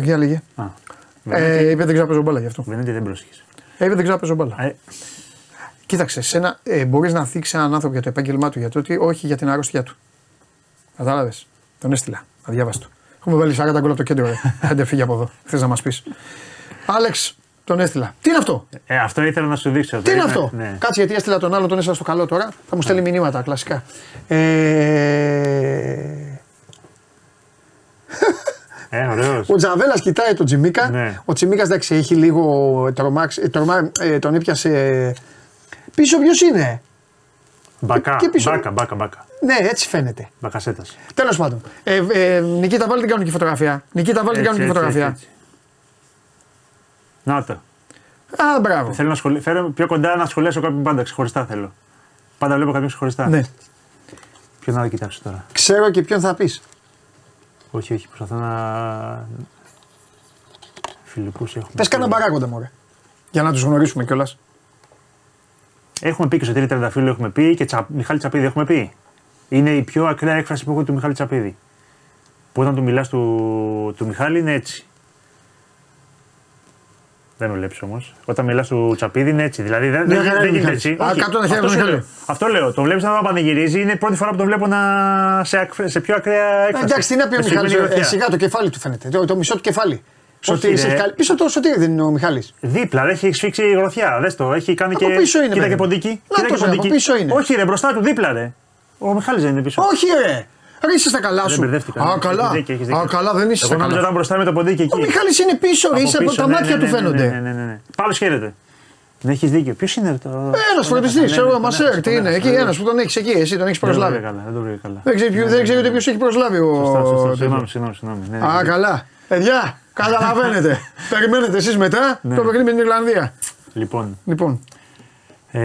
Για λέγε. Α, Ε, είπε δεν ξέρω να παίζω μπάλα γι' αυτό. Βενέτη δεν πρόσεχες. Ε, είπε δεν ξέρω να παίζω μπάλα. Ε, Κοίταξε, σένα ε, μπορείς να θίξεις έναν άνθρωπο για το επάγγελμά του, για το ότι όχι για την αρρώστια του. Κατάλαβες. Τον έστειλα. Αδιάβαστο. του. Έχουμε βάλει 40 γκολ από το κέντρο. ρε. <laughs> Άντε φύγει από εδώ. Θες να μας πεις. Άλεξ, τον έστειλα. Τι είναι αυτό; ε, αυτό ήθελα να σου δείξω. Τι είναι αυτό; Ναι. Κάτσε γιατί έστειλα τον άλλο, τον έστειλα στο καλό τώρα. Θα μου στέλνει μηνύματα κλασικά. Ε, Ε, ωραίος. ο Τζαβέλας κοιτάει τον Τζιμίκα. Ναι. Ο Τσιμίκα εντάξει έχει λίγο τρομάξει. ε, τρομά, ε, τον έπιασε. Πίσω ποιος είναι; Μπακά, και πίσω. μπάκα, μπάκα, μπάκα. Ναι, έτσι φαίνεται. Μπακασέτας. Τέλος πάντων. Ε, ε, Νικήτα, βάλει την κανονική φωτογραφία. Νικήτα, βάλει την κανονική φωτογραφία. Να το. Α, μπράβο. Θέλω να σχολ... Φέρω πιο κοντά να σχολιάσω κάποιον πάντα ξεχωριστά θέλω. Πάντα βλέπω κάποιον ξεχωριστά. Ναι. Ποιον να κοιτάξω τώρα; Ξέρω και ποιον θα πεις. Όχι, όχι, προσπαθώ να. Φιλικούς έχουμε. Πες κανένα παράγοντα μωρέ. Για να τους γνωρίσουμε κιόλας. Έχουμε πει και στο Τριανταφύλλο έχουμε πει και τσα... Μιχάλη Τσαπίδη έχουμε πει. Είναι η πιο ακραία έκφραση που έχω του Μιχάλη Τσαπίδη. Που όταν του μιλάς του... του Μιχάλη είναι έτσι. Δεν με βλέπει όμως. Όταν μιλάς του Τσαπίδη είναι έτσι. Δηλαδή δεν, Μια δεν, χαρά δεν είναι ο γίνεται Μιχάλης. έτσι. Α, Όχι, κάτω ένα χέρι αυτό, του σου Μιχάλη. λέω. αυτό λέω. Τον βλέπεις να πανηγυρίζει. Είναι η πρώτη φορά που τον βλέπω να... σε, ακ- σε πιο ακραία έκφραση. Εντάξει, τι να πει ο Με Μιχάλης. συγκλίνει η Ε, γροθιά. σιγά το κεφάλι του φαίνεται. Το, το μισό του κεφάλι. Σωτήρης ρε. έχει καλ- Πίσω το σωτήρι δεν είναι ο Μιχάλης. Δίπλα, ρε, έχει σφίξει η γροθιά. Δες το, έχει κάνει Από και. πίσω είναι, Κοίτα βέβαια. και ποντίκι. Να Κοίτα το και σε, από ποντίκι. πίσω είναι. Όχι, ρε, μπροστά του δίπλα, ρε. Ο Μιχάλης δεν είναι πίσω. Όχι, ρε. Ρε είσαι στα καλά Δεν σου. μπερδεύτηκα. Α, Έχεις καλά. δίκιο, έχεις δίκιο. Α, καλά, δεν είσαι Εγώ στα νόμιζα καλά. ήταν μπροστά με το ποντίκι εκεί. Ο Μιχάλης είναι πίσω, ρε. Από Είσαι από πίσω, τα ναι, μάτια ναι, του ναι, Ναι, φαίνονται. ναι, ναι, ναι. Πάλι χαίρεται. Ναι, έχεις δίκιο. Ποιος είναι το. Ένας φροντιστής, Ναι, ξέρω ναι, εγώ, ναι, Μασέρ, ναι, τι ναι, είναι. ναι, Εκεί ναι, ένας που τον έχεις εκεί, εσύ τον έχεις Δεν το βρήκα προσλάβει. καλά. Δεν το βρήκα καλά. Δεν ξέρεις ποιο- δεν ξέρει ούτε ποιος έχει προσλάβει Σωστά, ο. σωστά. τέτοιο. Συγγνώμη, συγγνώμη, συγγνώμη. Ναι, ναι, Α, ναι. καλά. Παιδιά, καταλαβαίνετε. <laughs> Περιμένετε εσείς μετά Ναι. το παιχνίδι με την Ιρλανδία. Λοιπόν. Λοιπόν, ε,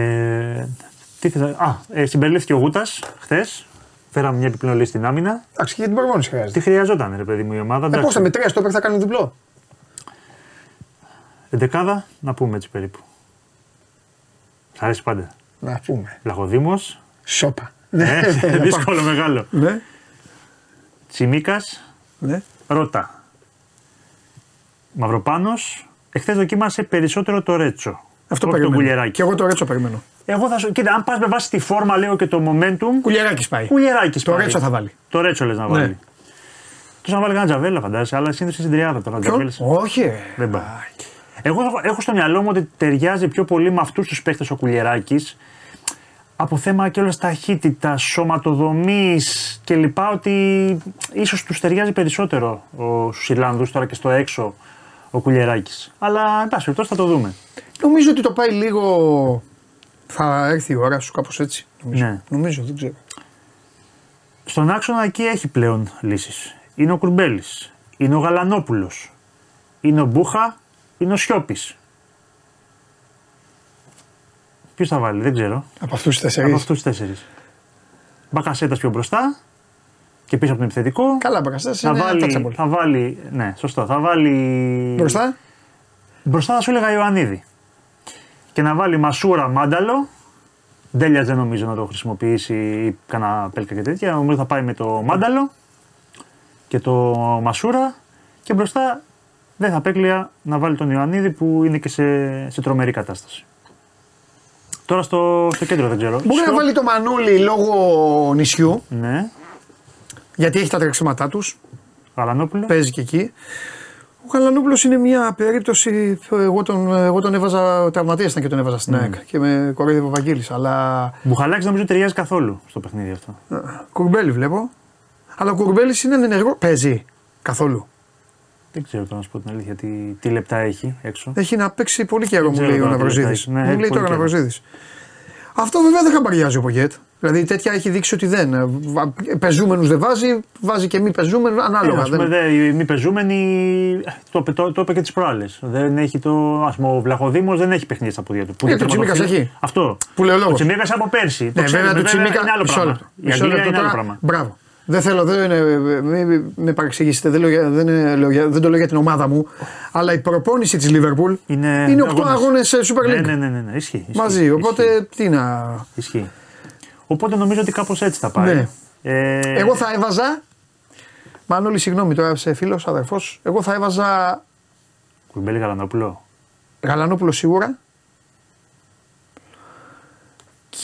Τι ήθελα. Α, ε, συμπεριλήφθηκε ο Γούτας χθες. Φέραμε μια επιπλέον λύση στην άμυνα. εντάξει, και για την προπόνηση χρειάζεται. Τι χρειαζόταν, ρε παιδί μου, η ομάδα. Ε, εντάξει. πώ θα με τρία στο θα κάνει διπλό. Εντεκάδα, να πούμε έτσι περίπου. Σ' αρέσει πάντα. Να πούμε. Λαχοδήμος. Σόπα. Ε, <laughs> δύσκολο μεγάλο. Ναι, Τσιμίκας. ναι. Ρώτα. Μαυροπάνος. Εχθές δοκίμασε περισσότερο το Ρέτσο. Αυτό όχι το περιμένω. κουλιεράκι. Και εγώ το Ρέτσο περιμένω. Εγώ θα σου. Κοίτα, αν πας με βάση τη φόρμα, λέω και το momentum. Κουλιαράκι πάει. Κουλιεράκι Το Ρέτσο θα βάλει. Το Ρέτσο λες να βάλει. Ναι. Του να βάλει κανένα τζαβέλα, φαντάζεσαι, αλλά συνήθω είναι στην τριάδα τώρα. Ποιον; Τζαβέλες. Όχι. ρε. Δεν πάει. Εγώ έχω- έχω στο μυαλό μου ότι ταιριάζει πιο πολύ με αυτούς τους παίχτες ο Κουλιεράκη από θέμα και όλες ταχύτητα, σωματοδομής κλπ. Ότι ίσως τους ταιριάζει περισσότερο στου Ιρλανδού τώρα και στο έξω ο Κουλιεράκη. Αλλά εν πάση περιπτώσει θα το δούμε. Νομίζω ότι το πάει λίγο. Θα έρθει η ώρα σου κάπως έτσι. Νομίζω. Ναι. νομίζω, δεν ξέρω. Στον άξονα εκεί έχει πλέον λύσεις. Είναι ο Κουρμπέλης. Είναι ο Γαλανόπουλος. Είναι ο Μπούχα. Είναι ο Σιώπης. Ποιος θα βάλει, δεν ξέρω. Από αυτούς τους Από τέσσερις. αυτούς τους τέσσερις. Μπακασέτας πιο μπροστά και πίσω από τον επιθετικό. Καλά, μπακαστά θα, είναι βάλει, untouchable. θα βάλει. Ναι, σωστό. Θα βάλει. Μπροστά; Μπροστά θα σου έλεγα Ιωαννίδη. Και να βάλει Μασούρα Μάνταλο. Ντέλια δεν νομίζω να το χρησιμοποιήσει ή κανένα πέλκα και τέτοια. Νομίζω θα πάει με το Μάνταλο και το Μασούρα. Και μπροστά δεν θα απέκλεια να βάλει τον Ιωαννίδη που είναι και σε, σε τρομερή κατάσταση. Τώρα στο, στο κέντρο δεν ξέρω. Μπορεί Στο- να βάλει το Μανούλι λόγω νησιού, Ναι. Γιατί έχει τα τρεξίματά τους. Γαλανόπουλο. Παίζει και εκεί. Ο Καλανόπουλο είναι μια περίπτωση. Εγώ τον, εγώ τον έβαζα. Τραυματίας ήταν και τον έβαζα στην ΑΕΚ και με κοροϊδεύει ο Βαγγέλης. Αλλά. Μπουχαλάκης νομίζω ταιριάζει καθόλου στο παιχνίδι αυτό. ε, Κουρμπέλη βλέπω. Αλλά ο Κουρμπέλης είναι ενεργό. Παίζει καθόλου. Δεν ξέρω τώρα να σου πω την αλήθεια τι, τι λεπτά έχει έξω. Έχει να παίξει πολύ καιρό, μου ξέρω λέει ο τώρα τι Ναυροζίδης. λεπτά έχει. Ναι, μου έχει λέει πολύ τώρα ο καιρό. Ναυροζίδης. Αυτό βέβαια δεν χαμπαριάζει ο Πογέτ. Δηλαδή τέτοια έχει δείξει ότι δεν. ε, βα- Πεζούμενους δεν βάζει, βάζει και μη πεζούμενους ανάλογα. Ε, ας πούμε, δεν... δε, οι μη πεζούμενοι το, το, το είπε και τις προάλλες. Δεν έχει το. Ας πούμε, ο Βλαχοδήμος δεν έχει παιχνίδι στα πόδια του. Που Ε, είναι το Τσιμίκας τερματοφύλακας. έχει. Αυτό. Που λέει ο Ο λόγος. Τσιμίκας από πέρσι. Ναι, το βέβαια ξέρουμε, του Τσιμίκα. Είναι άλλο Μισό πράγμα. λεπτό. Η Μισό Αγγλία λεπτό είναι άλλο τώρα. πράγμα. Μπράβο. Δεν θέλω, δεν, είναι- μην με παρεξηγήσετε, δεν, λέω για- δεν, είναι- λέω για- δεν το λέω για την ομάδα μου, αλλά η προπόνηση της Λίβερπουλ Είναι, είναι 8 αγώνες. αγώνες Super League. Ναι, ναι, ναι, ναι, ναι. Ισχύει, ισχύει, Μαζί. ισχύει, Οπότε τι να. Ισχύει. Οπότε νομίζω ότι κάπως έτσι θα πάει. Ναι. Ε, Εγώ θα έβαζα. Μανώλη, συγγνώμη, τώρα είσαι φίλος, αδερφός. Εγώ θα έβαζα Κουρμπέλη Γαλανόπουλο. Γαλανόπουλο σίγουρα.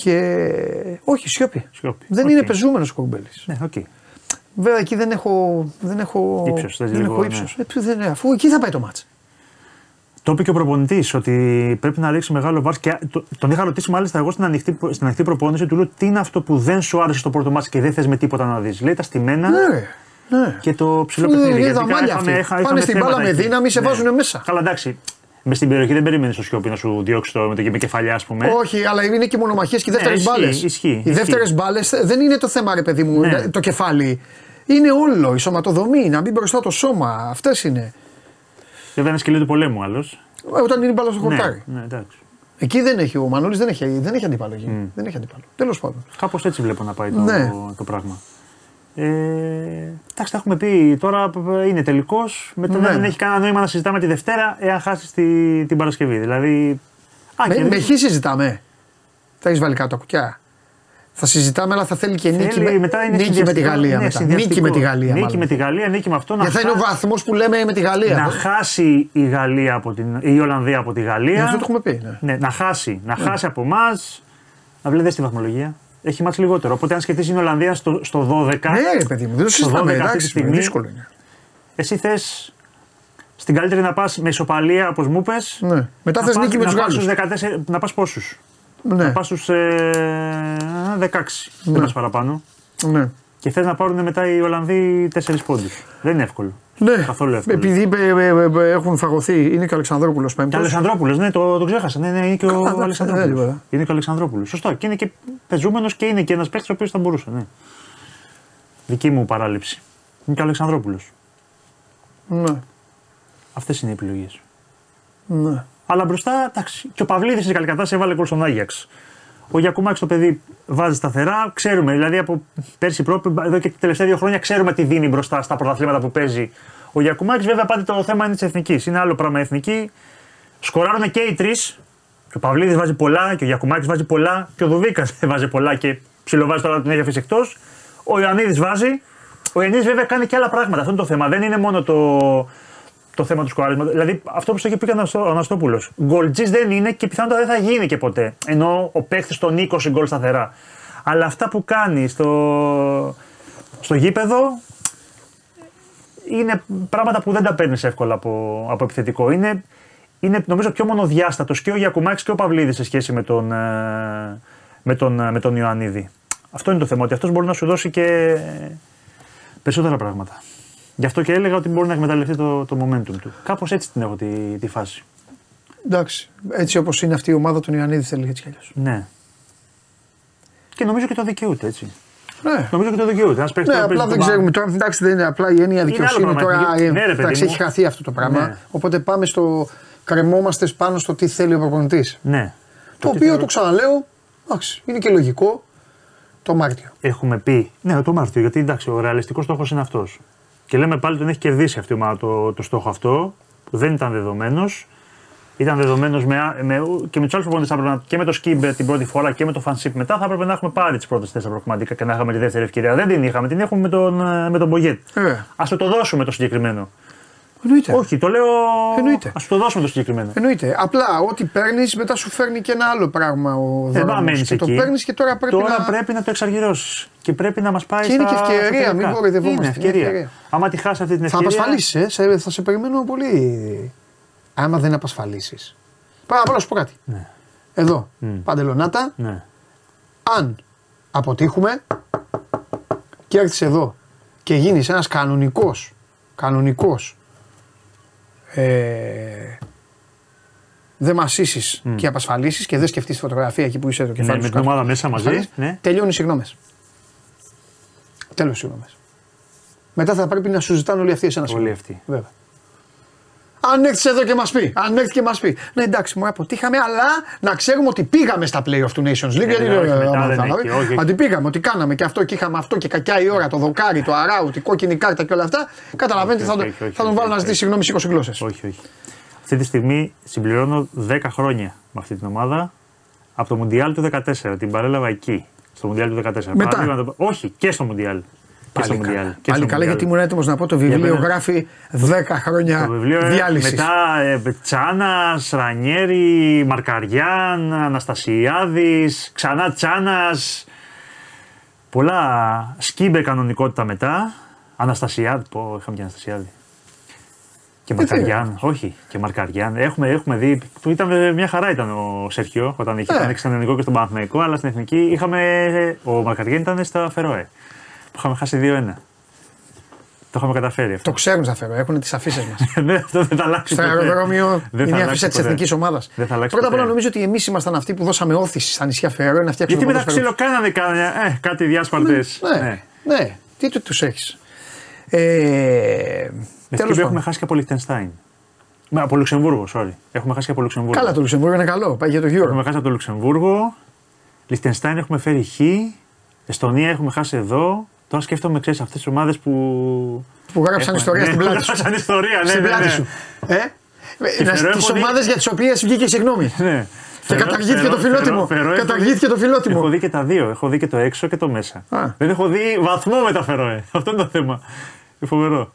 Και. Όχι, σιώπη. Σιώπη. Δεν Οκ. είναι πεζούμενος ο Κουρμπέλης. Ναι, οκ. Βέβαια εκεί δεν έχω. Δεν έχω Ύψος, θες δεν λίγο, έχω ναι. ύψος. Ε, δεν, είναι, αφού εκεί θα πάει το μάτς. Το είπε και ο προπονητής ότι πρέπει να ρίξει μεγάλο βάρος. Και το- τον είχα ρωτήσει μάλιστα εγώ στην ανοιχτή, στην ανοιχτή προπόνηση. Του λέω τι είναι αυτό που δεν σου άρεσε στο πρώτο μάτι και δεν θες με τίποτα να δεις; Λέει τα στημένα Ναι, ρε. ναι. και το ψηλό Φου, παιχνίδι. είναι Γιατί δαμάλια είχαμε- αυτοί. είχα- Πάνε είχαμε στην θέματα μπάλα με εκεί. δύναμη, σε βάζουνε μέσα. Καλά, εντάξει. Μες στην περιοχή δεν περίμενε στο Σιώπη να σου διώξει το με το με κεφαλιά, ας πούμε. Όχι, αλλά είναι και οι μονομαχίε και οι δεύτερες Ναι, ισχύει, μπάλες. ισχύει, Οι ισχύει. δεύτερες μπάλες δεν είναι το θέμα, ρε παιδί μου, Ναι. το κεφάλι. Είναι όλο, η σωματοδομή, να μπει μπροστά το σώμα. Αυτές είναι. Βέβαια είναι σκυλί του πολέμου άλλος. Ε, Όταν είναι η μπάλα στο Ναι, χορτάρι. ναι, εντάξει. Εκεί δεν έχει ο Μανώλης, δεν έχει, δεν έχει αντίπαλο εκεί. Δεν έχει αντίπαλο. Τέλος πάντων. Κάπως έτσι βλέπω να πάει το, Ναι. το πράγμα. Ε, εντάξει, τα έχουμε πει. Τώρα είναι τελικός. Μετά Ναι. δεν έχει κανένα νόημα να συζητάμε τη Δευτέρα εάν χάσεις τη, την Παρασκευή. Δηλαδή. Α, Με, και με χ συζητάμε. Τα έχεις βάλει κάτω τα κουκιά. Θα συζητάμε, αλλά θα θέλει και νίκη, θέλει- με, μετά είναι νίκη με τη συνδυαστικό. Γαλλία. Ναι, μετά. συνδυαστικό. Νίκη με τη Γαλλία. Νίκη μάλλον. με τη Γαλλία, νίκη με αυτό. Να, Γιατί θα είναι ο χά- βαθμός που λέμε με τη Γαλλία. να χάσει η, Γαλλία από την, η Ολλανδία από τη Γαλλία. Ναι, αυτό το έχουμε πει. Ναι. Ναι, να χάσει. Να χάσει από εμάς. Να βλέπετε στη βαθμολογία. Έχει μάτς λιγότερο. Οπότε αν σκεφτεί την Ολλανδία στο, στο 12. Ναι, ρε παιδί μου, δεν το στο 12 συζητάμε. αυτή τη Εντάξει, στιγμή, δύσκολο είναι. Εσύ θες στην καλύτερη να πας με ισοπαλία, όπως μου πες, Ναι. Μετά να θες πας- νίκη με να τους πας Γάλλους. στους 14 Να πας πόσους; Ναι, Να πας στους ε, 16. Δεν πας παραπάνω. ναι. Και θες να πάρουν μετά οι Ολλανδοί 4 πόντους. Δεν είναι εύκολο. Ναι, Καθόλου εύκολο. επειδή ε, ε, ε, έχουν φαγωθεί, είναι και ο Αλεξανδρόπουλος Και πέμπτο. Αλεξανδρόπουλος, ναι, το, το ξέχασα. Ναι, ναι, είναι και ο Καλά, ναι, Αλεξανδρόπουλος. τίποτα. είναι και ο Αλεξανδρόπουλος. Σωστό. Και είναι και πεζούμενος και είναι και ένας παίκτης ο οποίος θα μπορούσε. Ναι. Δική μου παράληψη. Είναι και ο Αλεξανδρόπουλος. Ναι, Αυτές είναι οι επιλογές. ναι. Αλλά μπροστά, εντάξει. Και ο Παυλίδης τη Καλκατά έβαλε γκολ στον Άγιαξ. Ο Γιακουμάκης το παιδί βάζει σταθερά. Ξέρουμε, δηλαδή από πέρσι πρώτη, εδώ και τα τελευταία δύο χρόνια, ξέρουμε τι δίνει μπροστά στα πρωταθλήματα που παίζει. Ο Γιακουμάκης, βέβαια, πάντα το θέμα είναι της εθνικής. Είναι άλλο πράγμα εθνική. Σκοράρουν και οι τρεις. Και ο Παυλίδης βάζει πολλά, και ο Γιακουμάκης βάζει πολλά, και ο Δουβίκας <laughs> βάζει πολλά και ψιλοβάζει τώρα την έχει αφήσει εκτός. Ο Ιωαννίδης βάζει. Ο Ιωαννίδης βέβαια κάνει και άλλα πράγματα. Αυτό είναι το θέμα. Δεν είναι μόνο το, το θέμα του σκοράρισματο. Δηλαδή αυτό που στο είχε πει και ο Αναστό- ο Αναστόπουλος. Γκολτζή δεν είναι και πιθανότατα δεν θα γίνει και ποτέ. Ενώ ο παίχτη των 20 γκολ σταθερά. Αλλά αυτά που κάνει στο, στο γήπεδο είναι πράγματα που δεν τα παίρνεις εύκολα από, από επιθετικό. Είναι, είναι νομίζω πιο μονοδιάστατος και ο Γιακουμάκης και ο Παυλίδης σε σχέση με τον, ε, με τον, ε, με τον Ιωαννίδη. Αυτό είναι το θέμα. Ότι αυτός μπορεί να σου δώσει και περισσότερα πράγματα. Γι' αυτό και έλεγα ότι μπορεί να εκμεταλλευτεί το, το momentum του. Κάπως έτσι την έχω τη, τη φάση. Εντάξει, έτσι όπως είναι αυτή η ομάδα του Ιωαννίδη θέλει έτσι κι αλλιώς. Ναι. Και νομίζω και το δικαιούται έτσι. Ναι. Νομίζω και το δικαιούται. Ένας παίκτης Ναι, τώρα απλά παίζει δεν το ξέρουμε τώρα. Εντάξει, δεν είναι απλά η έννοια δικαιοσύνη άλλο τώρα. πράγμα. ε, Ναι, ρε, παιδί εντάξει, μου. έχει χαθεί αυτό το πράγμα. Ναι. Οπότε πάμε στο. Κρεμόμαστε πάνω στο τι θέλει ο προπονητής. Ναι. Το τι οποίο θεωρώ- το ξαναλέω, εντάξει, είναι και λογικό το Μάρτιο. Έχουμε πει. Ναι, το Μάρτιο, γιατί εντάξει, ο ρεαλιστικός στόχος είναι αυτός. Και λέμε πάλι τον έχει κερδίσει αυτή η ομάδα το, το στόχο αυτό, που δεν ήταν δεδομένος. Ήταν δεδομένος με, με, και με τους άλλους προπονητές και με το Σκίμπερ την πρώτη φορά και με το Φανσίπ μετά. Θα έπρεπε να έχουμε πάρει τις πρώτες τέσσερα προκριματικά και να είχαμε τη δεύτερη ευκαιρία. Δεν την είχαμε, την έχουμε με τον, ε, με τον Μπογκέτ. Ε, Α το, το δώσουμε το συγκεκριμένο. Εννοείται. Όχι, το λέω. Εννοείται. Α το δώσουμε το συγκεκριμένο. Εννοείται. Απλά ό,τι παίρνεις, μετά σου φέρνει και ένα άλλο πράγμα ο Δεν δρόμος. μένεις Και το εκεί. παίρνεις και τώρα πρέπει Τώρα να. πρέπει να το εξαργυρώσεις. Και πρέπει να μας πάει Και είναι στα- και ευκαιρία, στα τελικά. μην κοροϊδευόμαστε. Είναι Είναι ευκαιρία. ευκαιρία. Άμα τη χάσει αυτή την Θα ευκαιρία. απασφαλίσεις, ε. Σε- θα σε περιμένω πολύ. Άμα δεν απασφαλίσεις. Πάρα απ' όλα σου πω κάτι. Εδώ, παντελονάτα, Ναι. αν αποτύχουμε και έρθεις εδώ και γίνεις ένας κανονικός, κανονικός, ε, δεν μασίσεις και απασφαλίσεις και δεν σκεφτείς τη φωτογραφία εκεί που είσαι το κεφάλι Ναι, σου με την κάτω. ομάδα μέσα μαζί. Ασφαλής, Ναι. Τελειώνεις οι συγγνώμες. Τέλος οι συγγνώμες. Μετά θα πρέπει να σου ζητάνε όλοι αυτοί εσένα Όλοι συγγνώμη. αυτοί. Βέβαια. Αν έρθεις εδώ και μας πει, αν έρθεις και μας πει. Ναι, εντάξει, μου αποτύχαμε, αλλά να ξέρουμε ότι πήγαμε στα playoff του Nations League. γιατί ναι, λέω, όχι, ε, μετά άμα δεν θα έχει, λάβει. όχι, όχι. Ότι πήγαμε, ότι κάναμε και αυτό και είχαμε αυτό και κακιά η ώρα, το δοκάρι, το αράου, η κόκκινη κάρτα και όλα αυτά. Καταλαβαίνετε, Όχι, θα, όχι, τον- όχι, θα τον όχι, βάλω να όχι, ζητήσει συγγνώμη σε 20 γλώσσες. Όχι, όχι. Αυτή τη στιγμή συμπληρώνω 10 χρόνια με αυτή την ομάδα από το Μουντιάλ του 14. Την παρέλαβα εκεί. Στο Μουντιάλ του 14. Μετά. Παράδειγμα, όχι, και στο Μουντιάλ. Και στο Πάλι Μουντιάλ. καλά, και Πάλι στο καλά Μουντιάλ. γιατί ήμουν έτοιμος να πω το βιβλίο μένα- γράφει 10 χρόνια Το βιβλίο ε, διάλυσης. μετά ε, Τσάνα, Ρανιέρη, Μαρκαριάν, Αναστασιάδης, ξανά Τσάνας. Πολλά σκύμπε κανονικότητα μετά. Αναστασιάδη, πω, είχαμε και Αναστασιάδη. Και Γιατί, Μαρκαριάν, όχι, και Μαρκαριάν. Έχουμε, έχουμε δει. Που ήταν μια χαρά ήταν ο Σερχιό όταν είχε Ε. παίξει στον ελληνικό και στον Παναθηναϊκό, αλλά στην εθνική είχαμε. Ο Μαρκαριάν ήταν στα Φερόε. Που είχαμε χάσει 2-1. Το είχαμε καταφέρει αυτό. Το ξέρουν θα φέρω, έχουν τις αφήσει μας. <laughs> Ναι, αυτό δεν θα αλλάξει. Στο ποτέ. αεροδρόμιο Δεν είναι θα η αφήσα αλλάξει της ποτέ. εθνικής ομάδας. Δεν θα αλλάξει Πρώτα απ' όλα ποτέ. νομίζω ότι εμείς ήμασταν αυτοί που δώσαμε όθηση στα νησιά Φερόε να φτιάξουμε Γιατί το μετά ποδόσφαιρο. ξυλοκάνανε κανένα, ε, κάτι διάσπαρτες. Ναι, ναι. Τι του τους έχεις. Ε, Με τέλος Σκύμπε έχουμε πάντων. χάσει και από Λιχτενστάιν. Με, από Λουξεμβούργο, sorry. Έχουμε χάσει και από Λουξεμβούργο. Καλά, το Λουξεμβούργο είναι καλό. Πάει για το Έχουμε Euro. χάσει από το Λουξεμβούργο. Λιχτενστάιν έχουμε φέρει χ. Εστονία έχουμε χάσει εδώ. Τώρα σκέφτομαι, ξέρεις, αυτές τις ομάδες που. Που γράψαν Έχουμε- ιστορία ναι, στην που πλάτη <laughs> σου. Γράψαν ιστορία, ναι. Στην ναι, πλάτη ναι. σου. Ε; Τη Να- Φερό Τις έχω δει- ομάδες για τις οποίες βγήκε συγγνώμη. Ναι. Και Φερό- καταργήθηκε Φερό- το φιλότιμο. Φερό- Φερό έχω Καταργήθηκε δει- το φιλότιμο. Έχω δει και τα δύο. Έχω δει και το έξω και το μέσα. Α. Δεν έχω δει βαθμό με τα Φερόε. Αυτό είναι το θέμα. Είναι φοβερό.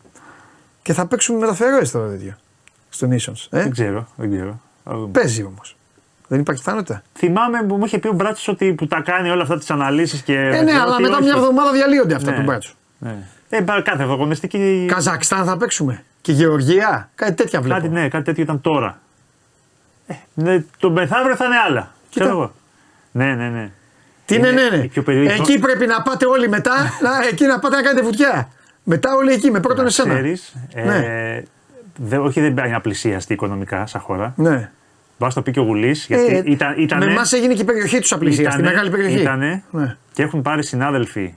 Και θα παίξουμε με τα Φερόες στο τέτοιο. Στο Nations. Ε; Δεν ξέρω. Δεν ξέρω. Θα δούμε. Παίζει όμως. Δεν υπάρχει πιθανότητα. Θυμάμαι που μου είχε πει ο Μπράτσος ότι που τα κάνει όλα αυτά τις αναλύσεις και. Ε, ναι, αλλά ότι μετά όχι. μια εβδομάδα διαλύονται αυτά Ναι. του μπράτσου. Ναι. Ε, πα- κάθε αγωνιστική. Καζακστάν θα παίξουμε. Και Γεωργία. Κάτι τέτοια βλέπω. Κάτι, ναι, κάτι τέτοιο ήταν τώρα. Ε, ναι, το μεθαύριο θα είναι άλλα. Κοίτα. Ξέρω εγώ. Ναι, ναι, ναι. Τι ναι, ναι, ναι. η πιο περίεργη- Εκεί πρέπει να πάτε όλοι μετά. <laughs> να, εκεί να πάτε να κάνετε βουτιά. Μετά όλοι εκεί, με πρώτον εσένα. Ξέρεις, ε, Ναι. δε, όχι δεν είναι απλησίαστη οικονομικά σαν χώρα. Ναι. Μπα το πει και ο Γουλής. Γιατί Ε, ήταν, ήτανε, με εμάς έγινε και η περιοχή τους απλησία, στη ήτανε- μεγάλη περιοχή. ήτανε Ναι. και έχουν πάρει συνάδελφοι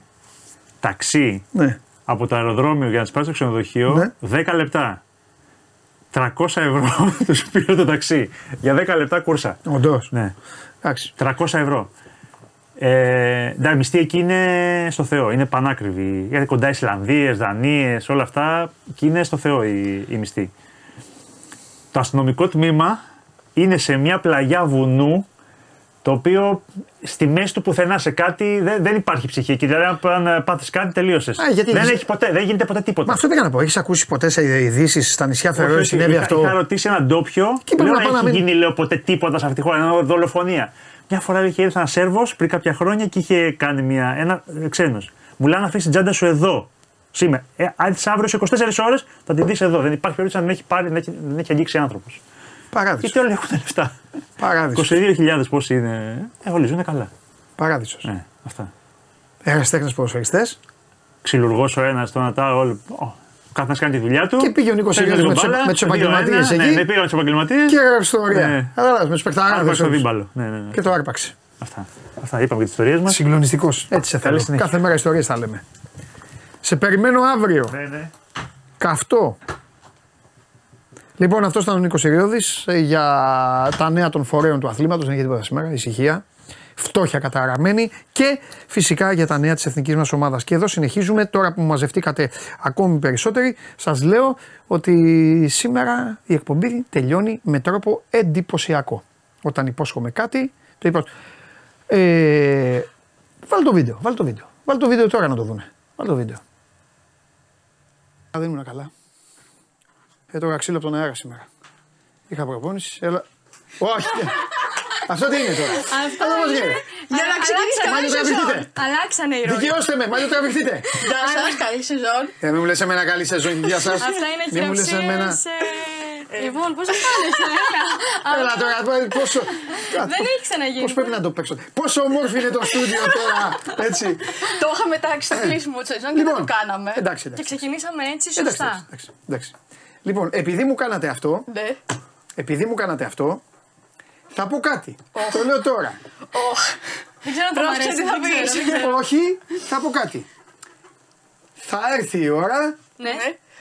ταξί Ναι. από το αεροδρόμιο για να τους πάρει στο ξενοδοχείο Ναι. 10 λεπτά. 300 ευρώ <laughs> τους πήρε το ταξί. Για 10 λεπτά κούρσα. Όντως. Ναι. Εντάξει. 300 ευρώ. Ε, εντάξει, η μισθή εκεί είναι στο Θεό. Είναι πανάκριβη. Γιατί κοντά Ισλανδίες, Δανίες, όλα αυτά. Και είναι στο Θεό η, η μισθή. Το αστυνομικό τμήμα είναι σε μια πλαγιά βουνού το οποίο στη μέση του πουθενά σε κάτι δεν, δεν υπάρχει ψυχή εκεί. Δηλαδή, αν πάθεις κάτι, τελείωσες. Α, γιατί δεν, έχεις- έχει ποτέ, δεν γίνεται ποτέ τίποτα. Μα αυτό δεν έκανα να πω. Έχεις ακούσει ποτέ σε ειδήσεις στα νησιά Όχι, Φερόε όχι, συνέβη είχα, αυτό; Είχα ρωτήσει έναν ντόπιο. Και πρέπει λέω, να πάω να έχει μην- γίνει λέω, ποτέ τίποτα σε αυτή τη χώρα. Ενώ δολοφονία. Μια φορά είχε έρθει ένας Σέρβος πριν κάποια χρόνια και είχε κάνει μια, ένα ξένος. Μου λέει να αφήσεις την τσάντα σου εδώ. Σήμερα. Ε, αν έρθει αύριο σε 24 ώρες θα τη δεις εδώ. Δεν υπάρχει περίπτωση να την έχει πάρει, να έχει, να έχει αγγίξει άνθρωπος. Παράδεισος. Γιατί όλοι έχουν λεφτά; Παράδεισος. 22.000 πόσοι είναι; Ε, όλοι ζουν καλά. Παράδεισος. Ε, αυτά. Ερασιτέχνε ποδοσφαιριστές. Ξυλουργός ο ένας, το ένα, τα όλοι. Κάθε κάνει τη δουλειά του. Και πήγε ο Νίκος Παίζει Σιριώδης με λίγο τους- μπάλα, με τους 2-1, επαγγελματίες Ναι, εκεί. ναι, πήγαν τους επαγγελματίες. Και έγραψε ιστορία. Ναι. Κατάλαβε με τους παιχταράδες. Άρπαξε το δίμπαλο. Ναι, ναι, ναι. Και το άρπαξε. Αυτά. Αυτά είπαμε για τις ιστορίες μας. Συγκλονιστικός. Έτσι σε θέλω. συνέχεια. Κάθε μέρα ιστορίες θα λέμε. Σε περιμένω αύριο. Ναι, ναι. Καυτό. Λοιπόν, αυτός ήταν ο Νίκος Ιριώδη για τα νέα των φορέων του αθλήματος. Δεν έχει τίποτα σήμερα. Ησυχία. Φτώχεια καταραμένη και φυσικά για τα νέα της εθνικής μας ομάδας. Και εδώ συνεχίζουμε. Τώρα που μαζευτήκατε ακόμη περισσότεροι, σας λέω ότι σήμερα η εκπομπή τελειώνει με τρόπο εντυπωσιακό. Όταν υπόσχομαι κάτι, το είπα. Ε, βάλ το βίντεο, βάλ το βίντεο. Βάλ το βίντεο τώρα να το δούνε. Βάλ το βίντεο. Α, δεν ήμουν καλά. Έτρωγα ξύλο από τον αέρα σήμερα. Είχα προπόνηση. Έλα. Όχι. Αυτό τι είναι τώρα; Αυτό πώς είναι. γίνεται; Για να ξεκινήσει Μάλλον καλή τραβηχτείτε. σεζόν. Αλλάξανε οι ρόλοι. Δικαιώστε με, μάλλον τραβηχτείτε. Γεια σας, καλή σεζόν. Ε, μην μου λες εμένα καλή σεζόν, γεια σας. Αυτά είναι Μην μου λες εμένα. χειραψίες. ε, Λοιπόν, πώς θα κάνεις, Έλα τώρα, πόσο. Δεν έχει ξαναγίνει. Πώς πρέπει να το παίξω; Πόσο όμορφο είναι το στούντιο τώρα. Έτσι. Το είχαμε τάξει στο κλείσιμο της σεζόν και δεν το κάναμε. Λοιπόν, εντάξει, εντάξει. Και ξεκινήσαμε έτσι Εντάξει, σωστά. εντάξει, εντάξει. Λοιπόν, επειδή μου κάνατε αυτό, Ναι. επειδή μου κάνατε αυτό, θα πω κάτι. Το λέω τώρα. Δεν ξέρω αν θα μ' Πρόσεξε αρέσει. τι θα δεν ξέρω, πεις. δεν ξέρω. Όχι, θα πω κάτι. Θα έρθει η ώρα Ναι.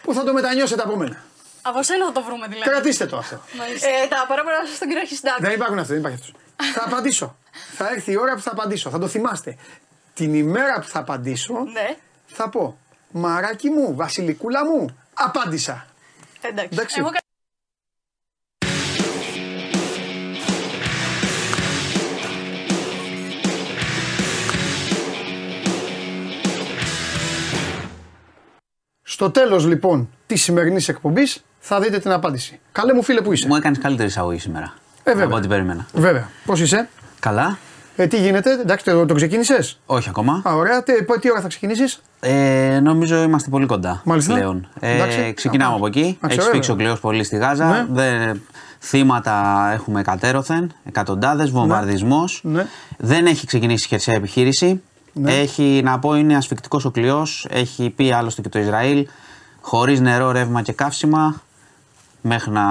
που θα το μετανιώσετε από μένα. Από σένα θα το βρούμε δηλαδή. Κρατήστε το αυτό. Ε, τα παράπονα σας στον κύριο έχει συντάξει. Δεν υπάρχουν αυτό, δεν υπάρχει αυτός. θα απαντήσω. Θα έρθει η ώρα που θα απαντήσω. Θα το θυμάστε. Την ημέρα που θα απαντήσω, Ναι. θα πω Μαράκι μου, Βασιλικούλα μου, απάντησα. Εντάξει. Εντάξει. Εγώ κα- Στο τέλος λοιπόν της σημερινής εκπομπής θα δείτε την απάντηση. Καλέ μου φίλε που είσαι; Μου έκανες καλύτερη εισαγωγή σήμερα. Ε, βέβαια. από ό,τι περίμενα. Βέβαια. Πώς είσαι; Καλά. Ε, τι γίνεται, εντάξει, το, το ξεκίνησες; Όχι ακόμα. Α, ωραία. Τι, τι ώρα θα ξεκινήσεις; Ε, νομίζω είμαστε πολύ κοντά Μάλιστα. πλέον. Εντάξει. Ε, ξεκινάμε Α, από εκεί. α, Έχει ξέρω, φύξει ο βέβαια. κλειό πολύ στη Γάζα. Ναι. Δεν, θύματα έχουμε κατέρωθεν, εκατοντάδες, βομβαρδισμός. Ναι. Δεν έχει ξεκινήσει η χερσαία επιχείρηση. Ναι. Έχει, να πω, είναι ασφικτικός ο κλειός. Έχει πει άλλωστε και το Ισραήλ. Χωρίς νερό, ρεύμα και καύσιμα. Μέχρι να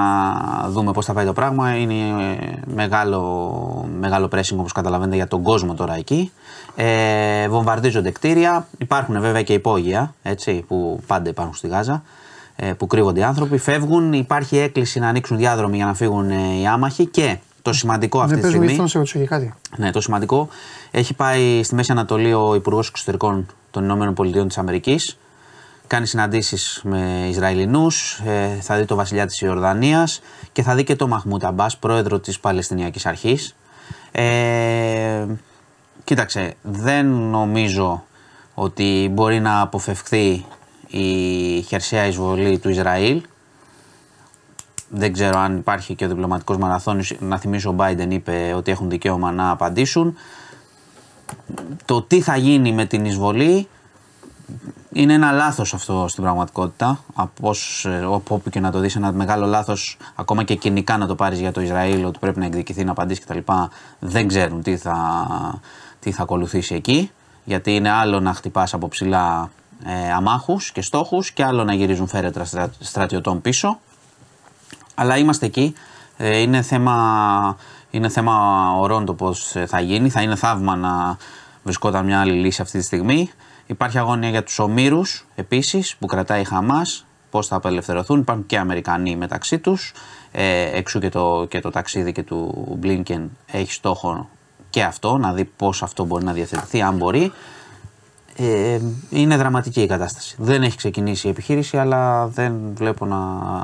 δούμε πώς θα πάει το πράγμα. Είναι ε, μεγάλο, μεγάλο pressing όπως καταλαβαίνετε για τον κόσμο τώρα εκεί. Ε, βομβαρδίζονται κτίρια. Υπάρχουν βέβαια και υπόγεια έτσι, που πάντα υπάρχουν στη Γάζα. Ε, που κρύβονται οι άνθρωποι. Φεύγουν. Υπάρχει έκκληση να ανοίξουν διάδρομοι για να φύγουν ε, οι άμαχοι. Και το σημαντικό αυτή Ναι, τη πες μου, στιγμή. ήθελα να σε ρωτήσω για κάτι. Ναι, το σημαντικό. Έχει πάει στη Μέση Ανατολή ο Υπουργός Εξωτερικών των Ηνωμένων Πολιτειών της Αμερικής. Κάνει συναντήσεις με Ισραηλινούς. Ε, θα δει το βασιλιά της Ιορδανίας και θα δει και το Μαχμούτ Αμπάς, πρόεδρο της Παλαιστινιακής Αρχής. Ε, κοίταξε, δεν νομίζω ότι μπορεί να αποφευχθεί η χερσαία εισβολή του Ισραήλ. Δεν ξέρω αν υπάρχει και ο διπλωματικός μαραθώνιος. Να θυμίσω ο Biden είπε ότι έχουν δικαίωμα να απαντήσουν. Το τι θα γίνει με την εισβολή είναι ένα λάθος αυτό στην πραγματικότητα. Από ως, ε, όπου όπου και να το δεις ένα μεγάλο λάθος, ακόμα και κοινικά να το πάρεις για το Ισραήλ, ότι πρέπει να εκδικηθεί, να απαντήσει κτλ. Δεν ξέρουν τι θα, τι θα ακολουθήσει εκεί. Γιατί είναι άλλο να χτυπάς από ψηλά ε, αμάχους και στόχους και άλλο να γυρίζουν φέρετρα στρα- στρατιωτών πίσω. Αλλά είμαστε εκεί. Ε, είναι, θέμα, είναι θέμα ορών το πώς ε, θα γίνει. Θα είναι θαύμα να βρισκόταν μια άλλη λύση αυτή τη στιγμή. Υπάρχει αγώνια για τους ομήρους επίσης που κρατάει η Χαμάς. Πώς θα απελευθερωθούν. Υπάρχουν και Αμερικανοί μεταξύ τους. Ε, εξού και το, και το ταξίδι και του Blinken έχει στόχο και αυτό, να δει πώς αυτό μπορεί να διαθετηθεί, αν μπορεί. Ε, είναι δραματική η κατάσταση. Δεν έχει ξεκινήσει η επιχείρηση, αλλά δεν βλέπω να,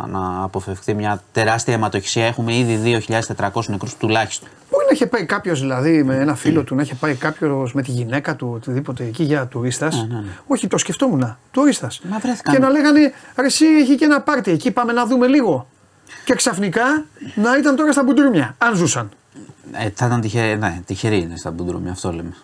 να αποφευχθεί μια τεράστια αιματοχυσία. Έχουμε ήδη 2.400 νεκρούς τουλάχιστον. Μπορεί να είχε πάει κάποιος δηλαδή με ένα φίλο του, να είχε πάει κάποιος με τη γυναίκα του, οτιδήποτε εκεί για τουρίστας. Όχι, το σκεφτόμουν. Τουρίστας. Μα βρέθηκαν. Και να λέγανε, ρε, εσύ έχει και ένα πάρτι εκεί, πάμε να δούμε λίγο. Και ξαφνικά να ήταν τώρα στα μπουντρούμια, αν ζούσαν. Ε, θα ήταν τυχερή, ναι, τυχερή είναι στα μπουντρούμια, αυτό λέμε.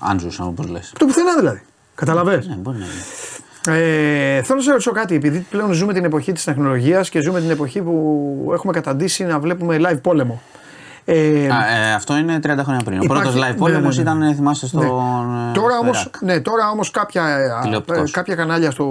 Αν ζούσαν όπως λες. Το πουθενά δηλαδή. Καταλαβέ. Ναι, μπορεί να είναι. Ε, θέλω να σε ρωτήσω κάτι, επειδή πλέον ζούμε την εποχή της τεχνολογίας και ζούμε την εποχή που έχουμε καταντήσει να βλέπουμε live πόλεμο. Ε, Α, ε, αυτό είναι 30 χρόνια πριν. Ο Υπάρχει- πρώτος ναι, live πόλεμο ναι, ναι. ήταν, θυμάστε, στον. Ναι. ε, Τώρα στο όμως, Ιράκ. ναι, τώρα όμως κάποια, ε, Τηλεοπτικός. κάποια κανάλια στο,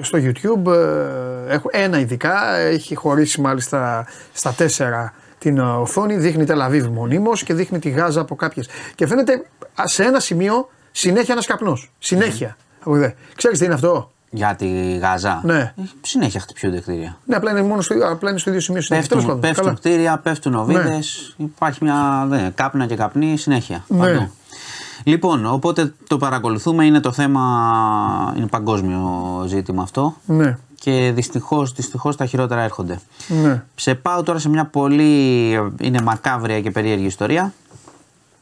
στο YouTube, ε, έχω, ένα ειδικά, έχει χωρίσει μάλιστα στα τέσσερα την ε, οθόνη, δείχνει Τελαβίβ μονίμως και δείχνει τη Γάζα από κάποιες. Και φαίνεται α, σε ένα σημείο συνέχεια ένας καπνός. Συνέχεια. Από εδώ. Ξέρεις τι είναι αυτό; Για τη Γάζα. Ναι. Ε, Συνέχεια χτυπιούνται κτίρια. Ναι, απλά είναι, μόνο στο, απλά είναι στο ίδιο σημείο συνέχεια. Τέλος Πέφτουν, πάντων, πέφτουν καλά. κτίρια, πέφτουν οβίδες. Υπάρχει μια ναι, κάπνα και καπνή συνέχεια. Ναι. παντού. Λοιπόν, οπότε το παρακολουθούμε. Είναι το θέμα. Είναι παγκόσμιο ζήτημα αυτό. Ναι, Και δυστυχώς δυστυχώς τα χειρότερα έρχονται. ναι. Σε πάω τώρα σε μια πολύ είναι μακάβρια και περίεργη ιστορία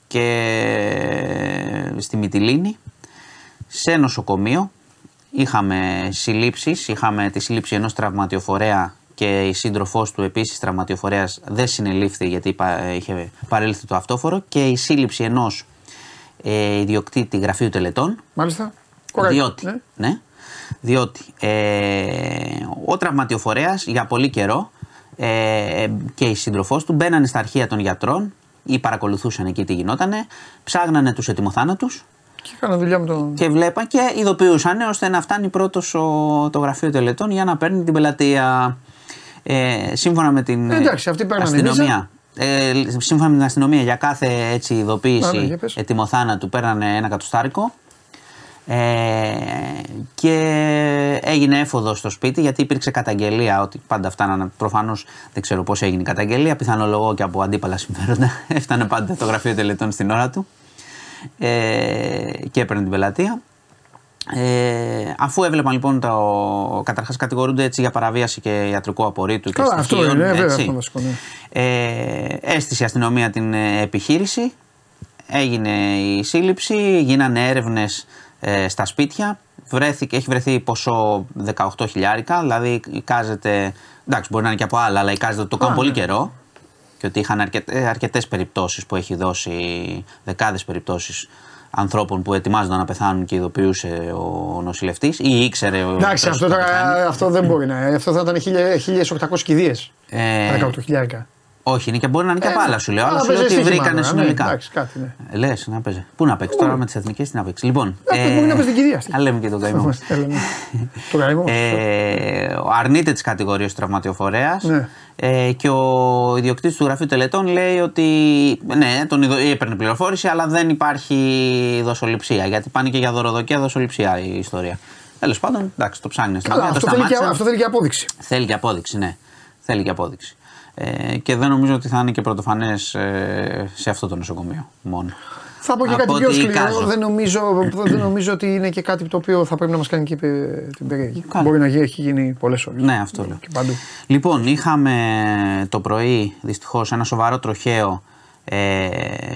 και στη Μυτιλίνη σε νοσοκομείο είχαμε συλλήψεις. Είχαμε τη σύλληψη ενός τραυματιοφορέα και η σύντροφός του επίσης τραυματιοφορέας δεν συνελήφθη γιατί είχε παρέλθει το αυτόφορο και η σύλληψη ενός ε, ιδιοκτήτη γραφείου τελετών. Μάλιστα. Διότι, ναι. ναι. διότι ε, ο τραυματιοφορέας για πολύ καιρό ε, και η σύντροφός του μπαίνανε στα αρχεία των γιατρών ή παρακολουθούσαν εκεί τι γινότανε, ψάγνανε τους ετοιμοθάνατους. Και έκαναν δουλειά με τον. Και βλέπαν και ειδοποιούσαν ώστε να φτάνει πρώτος το γραφείο τελετών για να παίρνει την πελατεία. Ε, σύμφωνα με την ε, Εντάξει, αυτή αστυνομία. Ε, σύμφωνα με την αστυνομία, για κάθε έτσι, ειδοποίηση ναι, ετοιμοθάνατου παίρνανε ένα κατοστάρικο. Ε, και έγινε έφοδος στο σπίτι γιατί υπήρξε καταγγελία ότι πάντα φτάνανε. Προφανώς δεν ξέρω πώς έγινε η καταγγελία. Πιθανολογώ και από αντίπαλα συμφέροντα. <laughs> Έφτανε πάντα το γραφείο τελετών στην ώρα του ε, και έπαιρνε την πελατεία. Ε, αφού έβλεπαν λοιπόν το. Καταρχάς κατηγορούνται έτσι για παραβίαση και ιατρικού απορρίτου Καλά, και αυτό είναι, βέβαια, αυτό βασικό, ναι. ε, έστησε η αστυνομία την ε, επιχείρηση. Έγινε η σύλληψη, γίνανε έρευνες ε, στα σπίτια. Βρέθηκε, έχει βρεθεί ποσό 18 χιλιάρικα, δηλαδή εικάζεται. Εντάξει, μπορεί να είναι και από άλλα, αλλά εικάζεται ότι το κάνουν πολύ ναι. καιρό. Και ότι είχαν αρκετές περιπτώσεις που έχει δώσει, δεκάδες περιπτώσεις ανθρώπων που ετοιμάζονταν να πεθάνουν και ειδοποιούσε ο νοσηλευτής ή ήξερε ο. Εντάξει, αυτό, αυτό δεν μπορεί να είναι. Αυτό θα ήταν 1800 κηδείες. Ε, 18 χιλιάρικα. Όχι, είναι και μπορεί να είναι και από άλλα σου λέω. Αλλά σου λέω ότι βρήκανε ναι, συνολικά. Εντάξει, κάτι, ναι. Λες να παίζει. Πού να παίξει τώρα με τις εθνικές, τι να παίξει. Λοιπόν. Ε, μπορεί να παίζει την κυρία. Α λέμε και τον καημό. Το καημό. Ε, αρνείται τις κατηγορίες του τραυματιοφορέας. Ναι. Ε, και ο ιδιοκτήτης του γραφείου τελετών λέει ότι ναι, τον έπαιρνε πληροφόρηση, αλλά δεν υπάρχει δοσοληψία. Γιατί πάνε και για δωροδοκία δοσοληψία η ιστορία. Τέλος πάντων, εντάξει, το ψάχνει. αυτό, θέλει και, αυτό θέλει και απόδειξη. Θέλει και απόδειξη, ναι. Θέλει και απόδειξη. Ε, και δεν νομίζω ότι θα είναι και πρωτοφανές ε, σε αυτό το νοσοκομείο μόνο. Θα πω και κάτι πιο σκληρό. Δεν νομίζω, δεν νομίζω ότι είναι και κάτι το οποίο θα πρέπει να μας κάνει και την περίεργη. Μπορεί να έχει γίνει πολλές ώρες. Ναι, αυτό λέω. Λοιπόν, είχαμε το πρωί δυστυχώς ένα σοβαρό τροχαίο ε,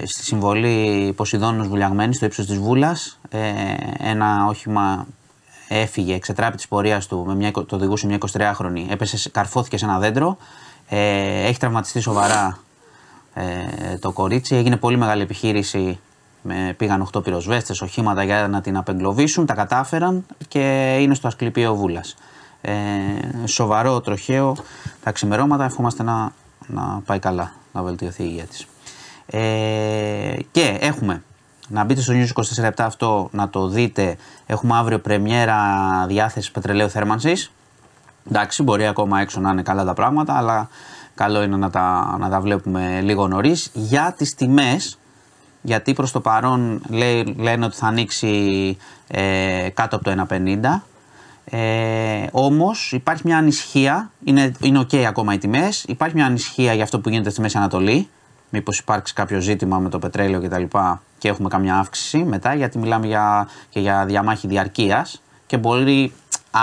στη συμβολή Ποσειδώνος Βουλιαγμένης στο ύψος της Βούλας. Ε, ένα όχημα έφυγε, εξετράπη της πορείας του, με μια, το οδηγούσε μια 23χρονη, έπεσε, καρφώθηκε σε ένα δέντρο. Ε, έχει τραυματιστεί σοβαρά ε, το κορίτσι. Έγινε πολύ μεγάλη επιχείρηση. Με, πήγαν 8 πυροσβέστες, οχήματα για να την απεγκλωβίσουν. Τα κατάφεραν και είναι στο Ασκληπείο Βούλας. Ε, σοβαρό τροχαίο. Τα ξημερώματα ευχόμαστε να, να πάει καλά, να βελτιωθεί η υγεία της. Ε, και έχουμε να μπείτε στο News 24 αυτό να το δείτε. Έχουμε αύριο πρεμιέρα διάθεση πετρελαίου θέρμανσης Εντάξει, μπορεί ακόμα έξω να είναι καλά τα πράγματα, αλλά καλό είναι να τα, να τα βλέπουμε λίγο νωρίς. Για τις τιμές, γιατί προς το παρόν λέει, λένε ότι θα ανοίξει ε, κάτω από το 1,50. Ε, Όμως υπάρχει μια ανησυχία, είναι, είναι OK ακόμα οι τιμές. Υπάρχει μια ανησυχία για αυτό που γίνεται στη Μέση Ανατολή. Μήπως υπάρξει κάποιο ζήτημα με το πετρέλαιο κτλ. Και, και έχουμε καμιά αύξηση μετά, γιατί μιλάμε για, και για διαμάχη διαρκείας και μπορεί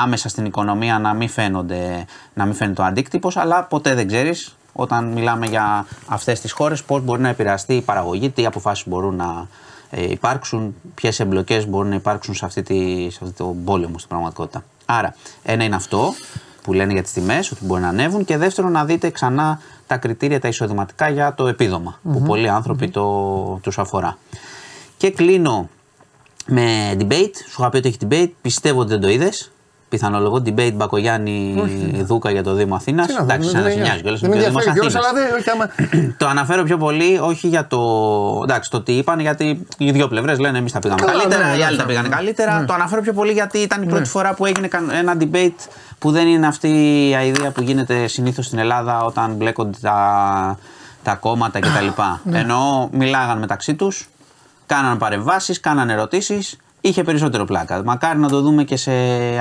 άμεσα στην οικονομία να μην, φαίνονται, να μην φαίνεται ο αντίκτυπος, αλλά ποτέ δεν ξέρεις όταν μιλάμε για αυτές τις χώρες πώς μπορεί να επηρεαστεί η παραγωγή, τι αποφάσεις μπορούν να ε, υπάρξουν, ποιες εμπλοκές μπορούν να υπάρξουν σε, αυτή τη, σε αυτό το πόλεμο στην πραγματικότητα. Άρα, ένα είναι αυτό που λένε για τις τιμές, ότι μπορεί να ανέβουν, και δεύτερο να δείτε ξανά τα κριτήρια τα εισοδηματικά για το επιδομα που πολλοί άνθρωποι το, τους αφορά. Και κλείνω με debate. Σου είχα πει ότι έχει debate. Πιστεύω ότι δεν το είδες πιθανολογώ debate Μπακογιάννη Δούκα για το Δήμο Αθήνας. Εντάξει, σαν να σε νοιάζει κιόλας. <clears throat> Το αναφέρω πιο πολύ όχι για το. Εντάξει, το τι είπαν, γιατί οι δύο πλευρές λένε εμείς τα πήγαμε καλύτερα, ναι, οι άλλοι τα πήγαν καλύτερα. Ναι. Το αναφέρω πιο πολύ γιατί ήταν η πρώτη ναι. φορά που έγινε ένα debate που δεν είναι αυτή η ιδέα που γίνεται συνήθως στην Ελλάδα όταν μπλέκονται τα, τα κόμματα κτλ. Ενώ μιλάγαν μεταξύ τους, κάναν παρεμβάσεις, κάναν ερωτήσεις είχε περισσότερο πλάκα. Μακάρι να το δούμε και σε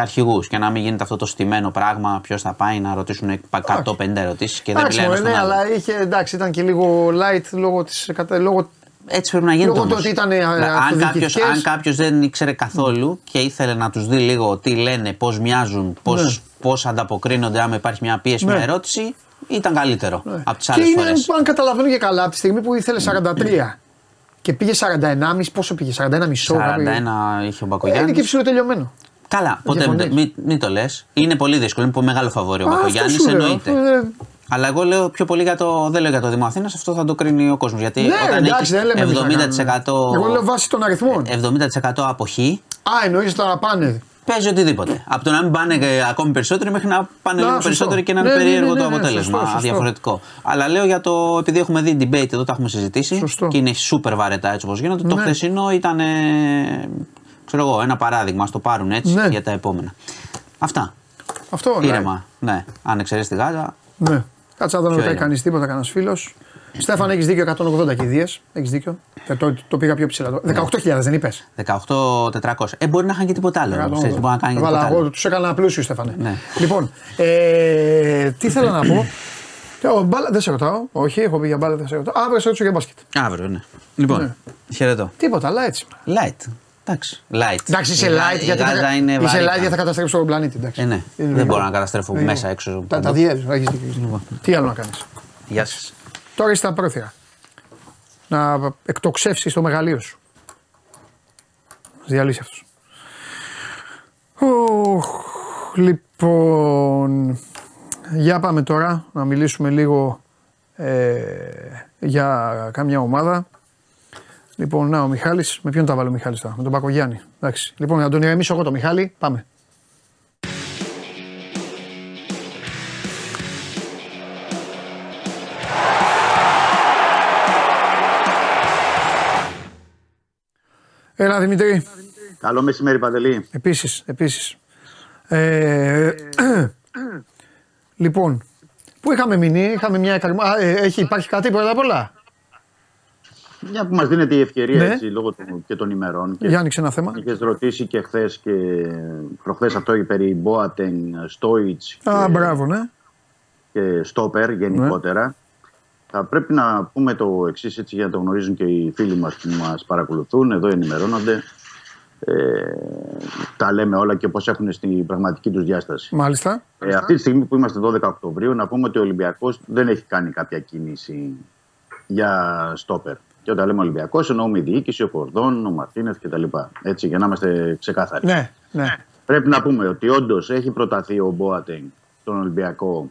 αρχηγούς και να μην γίνεται αυτό το στημένο πράγμα. Ποιος θα πάει να ρωτήσουν 150 ερωτήσεις και δεν μιλάνε. Ναι, αλλά είχε, εντάξει, ήταν και λίγο light λόγω της. Λόγω έτσι πρέπει να γίνεται. Λόγω ότι ήταν ε, αν κάποιο δεν ήξερε καθόλου και ήθελε να τους δει λίγο τι λένε, πώς μοιάζουν, πώ ναι. πώς ανταποκρίνονται, άμα υπάρχει μια πίεση, ναι. μια ερώτηση, ήταν καλύτερο ναι. από τις άλλες φορές. Και αν καταλαβαίνω και καλά, από τη στιγμή που ήθελε 43 και πήγε 41,5, πόσο πήγε, 41 μισό. 41 είχε ο Μπακογιάννη. Ε, είναι και ψηλό τελειωμένο. Καλά, ποτέ Διαφωνείς; μην, μην το λες. Είναι πολύ δύσκολο. Είναι πολύ μεγάλο φαβόρι ο Α, Μπακογιάννης, αυτό σου λέω. εννοείται. Ε, Αλλά εγώ λέω πιο πολύ για το. Δεν λέω για το Δήμο Αθήνας, αυτό θα το κρίνει ο κόσμος. Γιατί Ναι, όταν εντάξει, δεν λέμε εμείς να έχει 70%, Εγώ λέω βάσει των αριθμών. 70% αποχή, Α, εννοείς τώρα πάνε. Παίζει οτιδήποτε. Από το να μην πάνε ε, ακόμη περισσότεροι μέχρι να πάνε Να, λίγο σωστό. περισσότεροι και να είναι Ναι, ναι, ναι, περίεργο ναι, το ναι, αποτέλεσμα. σωστό, σωστό. Αδιαφορετικό. Αλλά λέω για το. Επειδή έχουμε δει debate εδώ, τα έχουμε συζητήσει Σωστό. και είναι super βαρετά έτσι όπως γίνονται. Το Ναι. χθεσινό ήταν. ε, ξέρω εγώ, ένα παράδειγμα. Α το πάρουν έτσι Ναι. για τα επόμενα. Αυτά. Αυτό ναι. Ήρεμα. Ναι. Αν εξαιρέσει τη Γάζα, Ναι. Κάτσε να δεν Ποιο ρωτάει είναι; κανείς τίποτα, κανένας φίλος. Στέφαν, έχεις δίκιο 180 κηδείε. Έχεις δίκιο. Ε, το, το πήγα πιο ψηλά. 18.000 δεν είπες. 18-400. Ε, μπορεί να είχαν και τίποτα άλλο. Ξέρεις, μπορεί να κάνει και τίποτα Έβαλα εγώ, άλλο. τους έκανα πλούσιου, Στέφανε. Ναι. Λοιπόν, ε, τι θέλω να πω. <coughs> Ε, ο, μπάλα, δεν σε ρωτάω. Όχι, έχω πει για μπάλα, δεν σε ρωτάω. Αύριο σε ρωτήσω για μπάσκετ. Αύριο, ναι. Λοιπόν, Ναι. χαιρετώ. Τίποτα, αλλά έτσι. Light. Εντάξει. Light. Εντάξει, είσαι Η Γα- light η γιατί Γάζα θα, είναι είσαι βαρύτητα. light γιατί θα καταστρέψει τον πλανήτη. Εντάξει. Ε, ναι. Είναι Δεν λίγο. μπορώ να καταστρέφω Είναι μέσα λίγο. έξω. Τα, παντού. τα διέζεις, έχεις δίκιο, έχεις δίκιο. Τι άλλο να κάνεις; Γεια σας. Τώρα είσαι στα πρόθυρα. Να εκτοξεύσεις το μεγαλείο σου. Διαλύσεις αυτό. Λοιπόν, για πάμε τώρα να μιλήσουμε λίγο ε, για κάμια ομάδα. Λοιπόν, να ο Μιχάλης, με ποιον τα βάλω ο Μιχάλης τώρα, με τον Πακογιάννη. Εντάξει. Λοιπόν, να τον ηρεμήσω εγώ το Μιχάλη, πάμε. Έλα Δημητρή. Καλό μεσημέρι, Παντελή. Επίσης, επίσης. Ε, <clears throat> λοιπόν, πού είχαμε μείνει, είχαμε μια εκαρμο... Α, ε, έχει, υπάρχει κάτι πρώτα απ' όλα; Μια που μας δίνεται η ευκαιρία Ναι. έτσι, λόγω του, και των ημερών. Και Για άνοιξε ένα θέμα. Είχες ρωτήσει και χθες και προχθές αυτό περί Μπόατεν, Στόιτ Α, και, μπράβο, ναι. και Στόπερ γενικότερα. Θα πρέπει να πούμε το εξής έτσι για να το γνωρίζουν και οι φίλοι μας που μας παρακολουθούν. Εδώ ενημερώνονται. Ε, τα λέμε όλα και πώς έχουν στην πραγματική τους διάσταση. Μάλιστα. Ε, αυτή τη στιγμή που είμαστε 12 Οκτωβρίου, να πούμε ότι ο Ολυμπιακός δεν έχει κάνει κάποια κίνηση για στόπερ. Και όταν λέμε Ολυμπιακός, εννοούμε η διοίκηση, ο Κορδόν, ο Μαρτίνεθ κτλ. Έτσι, για να είμαστε ξεκάθαροι. Ναι, ναι. Πρέπει να πούμε ότι όντως έχει προταθεί ο Μπόατεγκ στον Ολυμπιακό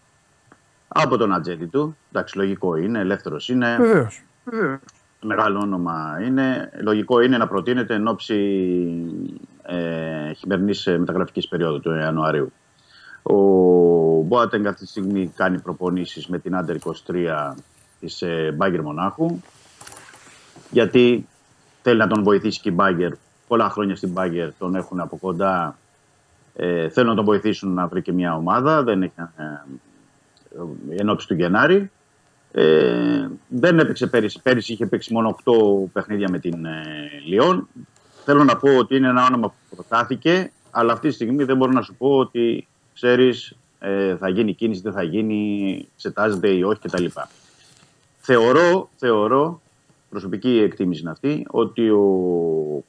από τον ατζέντη του. Εντάξει, λογικό είναι, ελεύθερος είναι, Βεβαίως. μεγάλο όνομα είναι. Λογικό είναι να προτείνεται εν ώψη ε, χειμερινής μεταγραφικής περίοδου του Ιανουαρίου. Ο Μπόατεγκ αυτή τη στιγμή κάνει προπονήσεις με την Άντερ 23 της ε, Μπάγκερ Μονάχου γιατί θέλει να τον βοηθήσει και η Μπάγκερ. Πολλά χρόνια στην Μπάγκερ τον έχουν από κοντά. Ε, θέλουν να τον βοηθήσουν να βρει και μια ομάδα. Δεν έχει, ε, ε, εν ώψη του Γενάρη. Ε, δεν έπαιξε πέρυσι. Πέρυσι είχε παίξει μόνο 8 παιχνίδια με την ε, Λιόν. Θέλω να πω ότι είναι ένα όνομα που προτάθηκε, αλλά αυτή τη στιγμή δεν μπορώ να σου πω ότι ξέρεις ε, θα γίνει κίνηση, δεν θα γίνει, εξετάζεται ή όχι κτλ. Θεωρώ, θεωρώ, προσωπική εκτίμηση είναι αυτή, ότι ο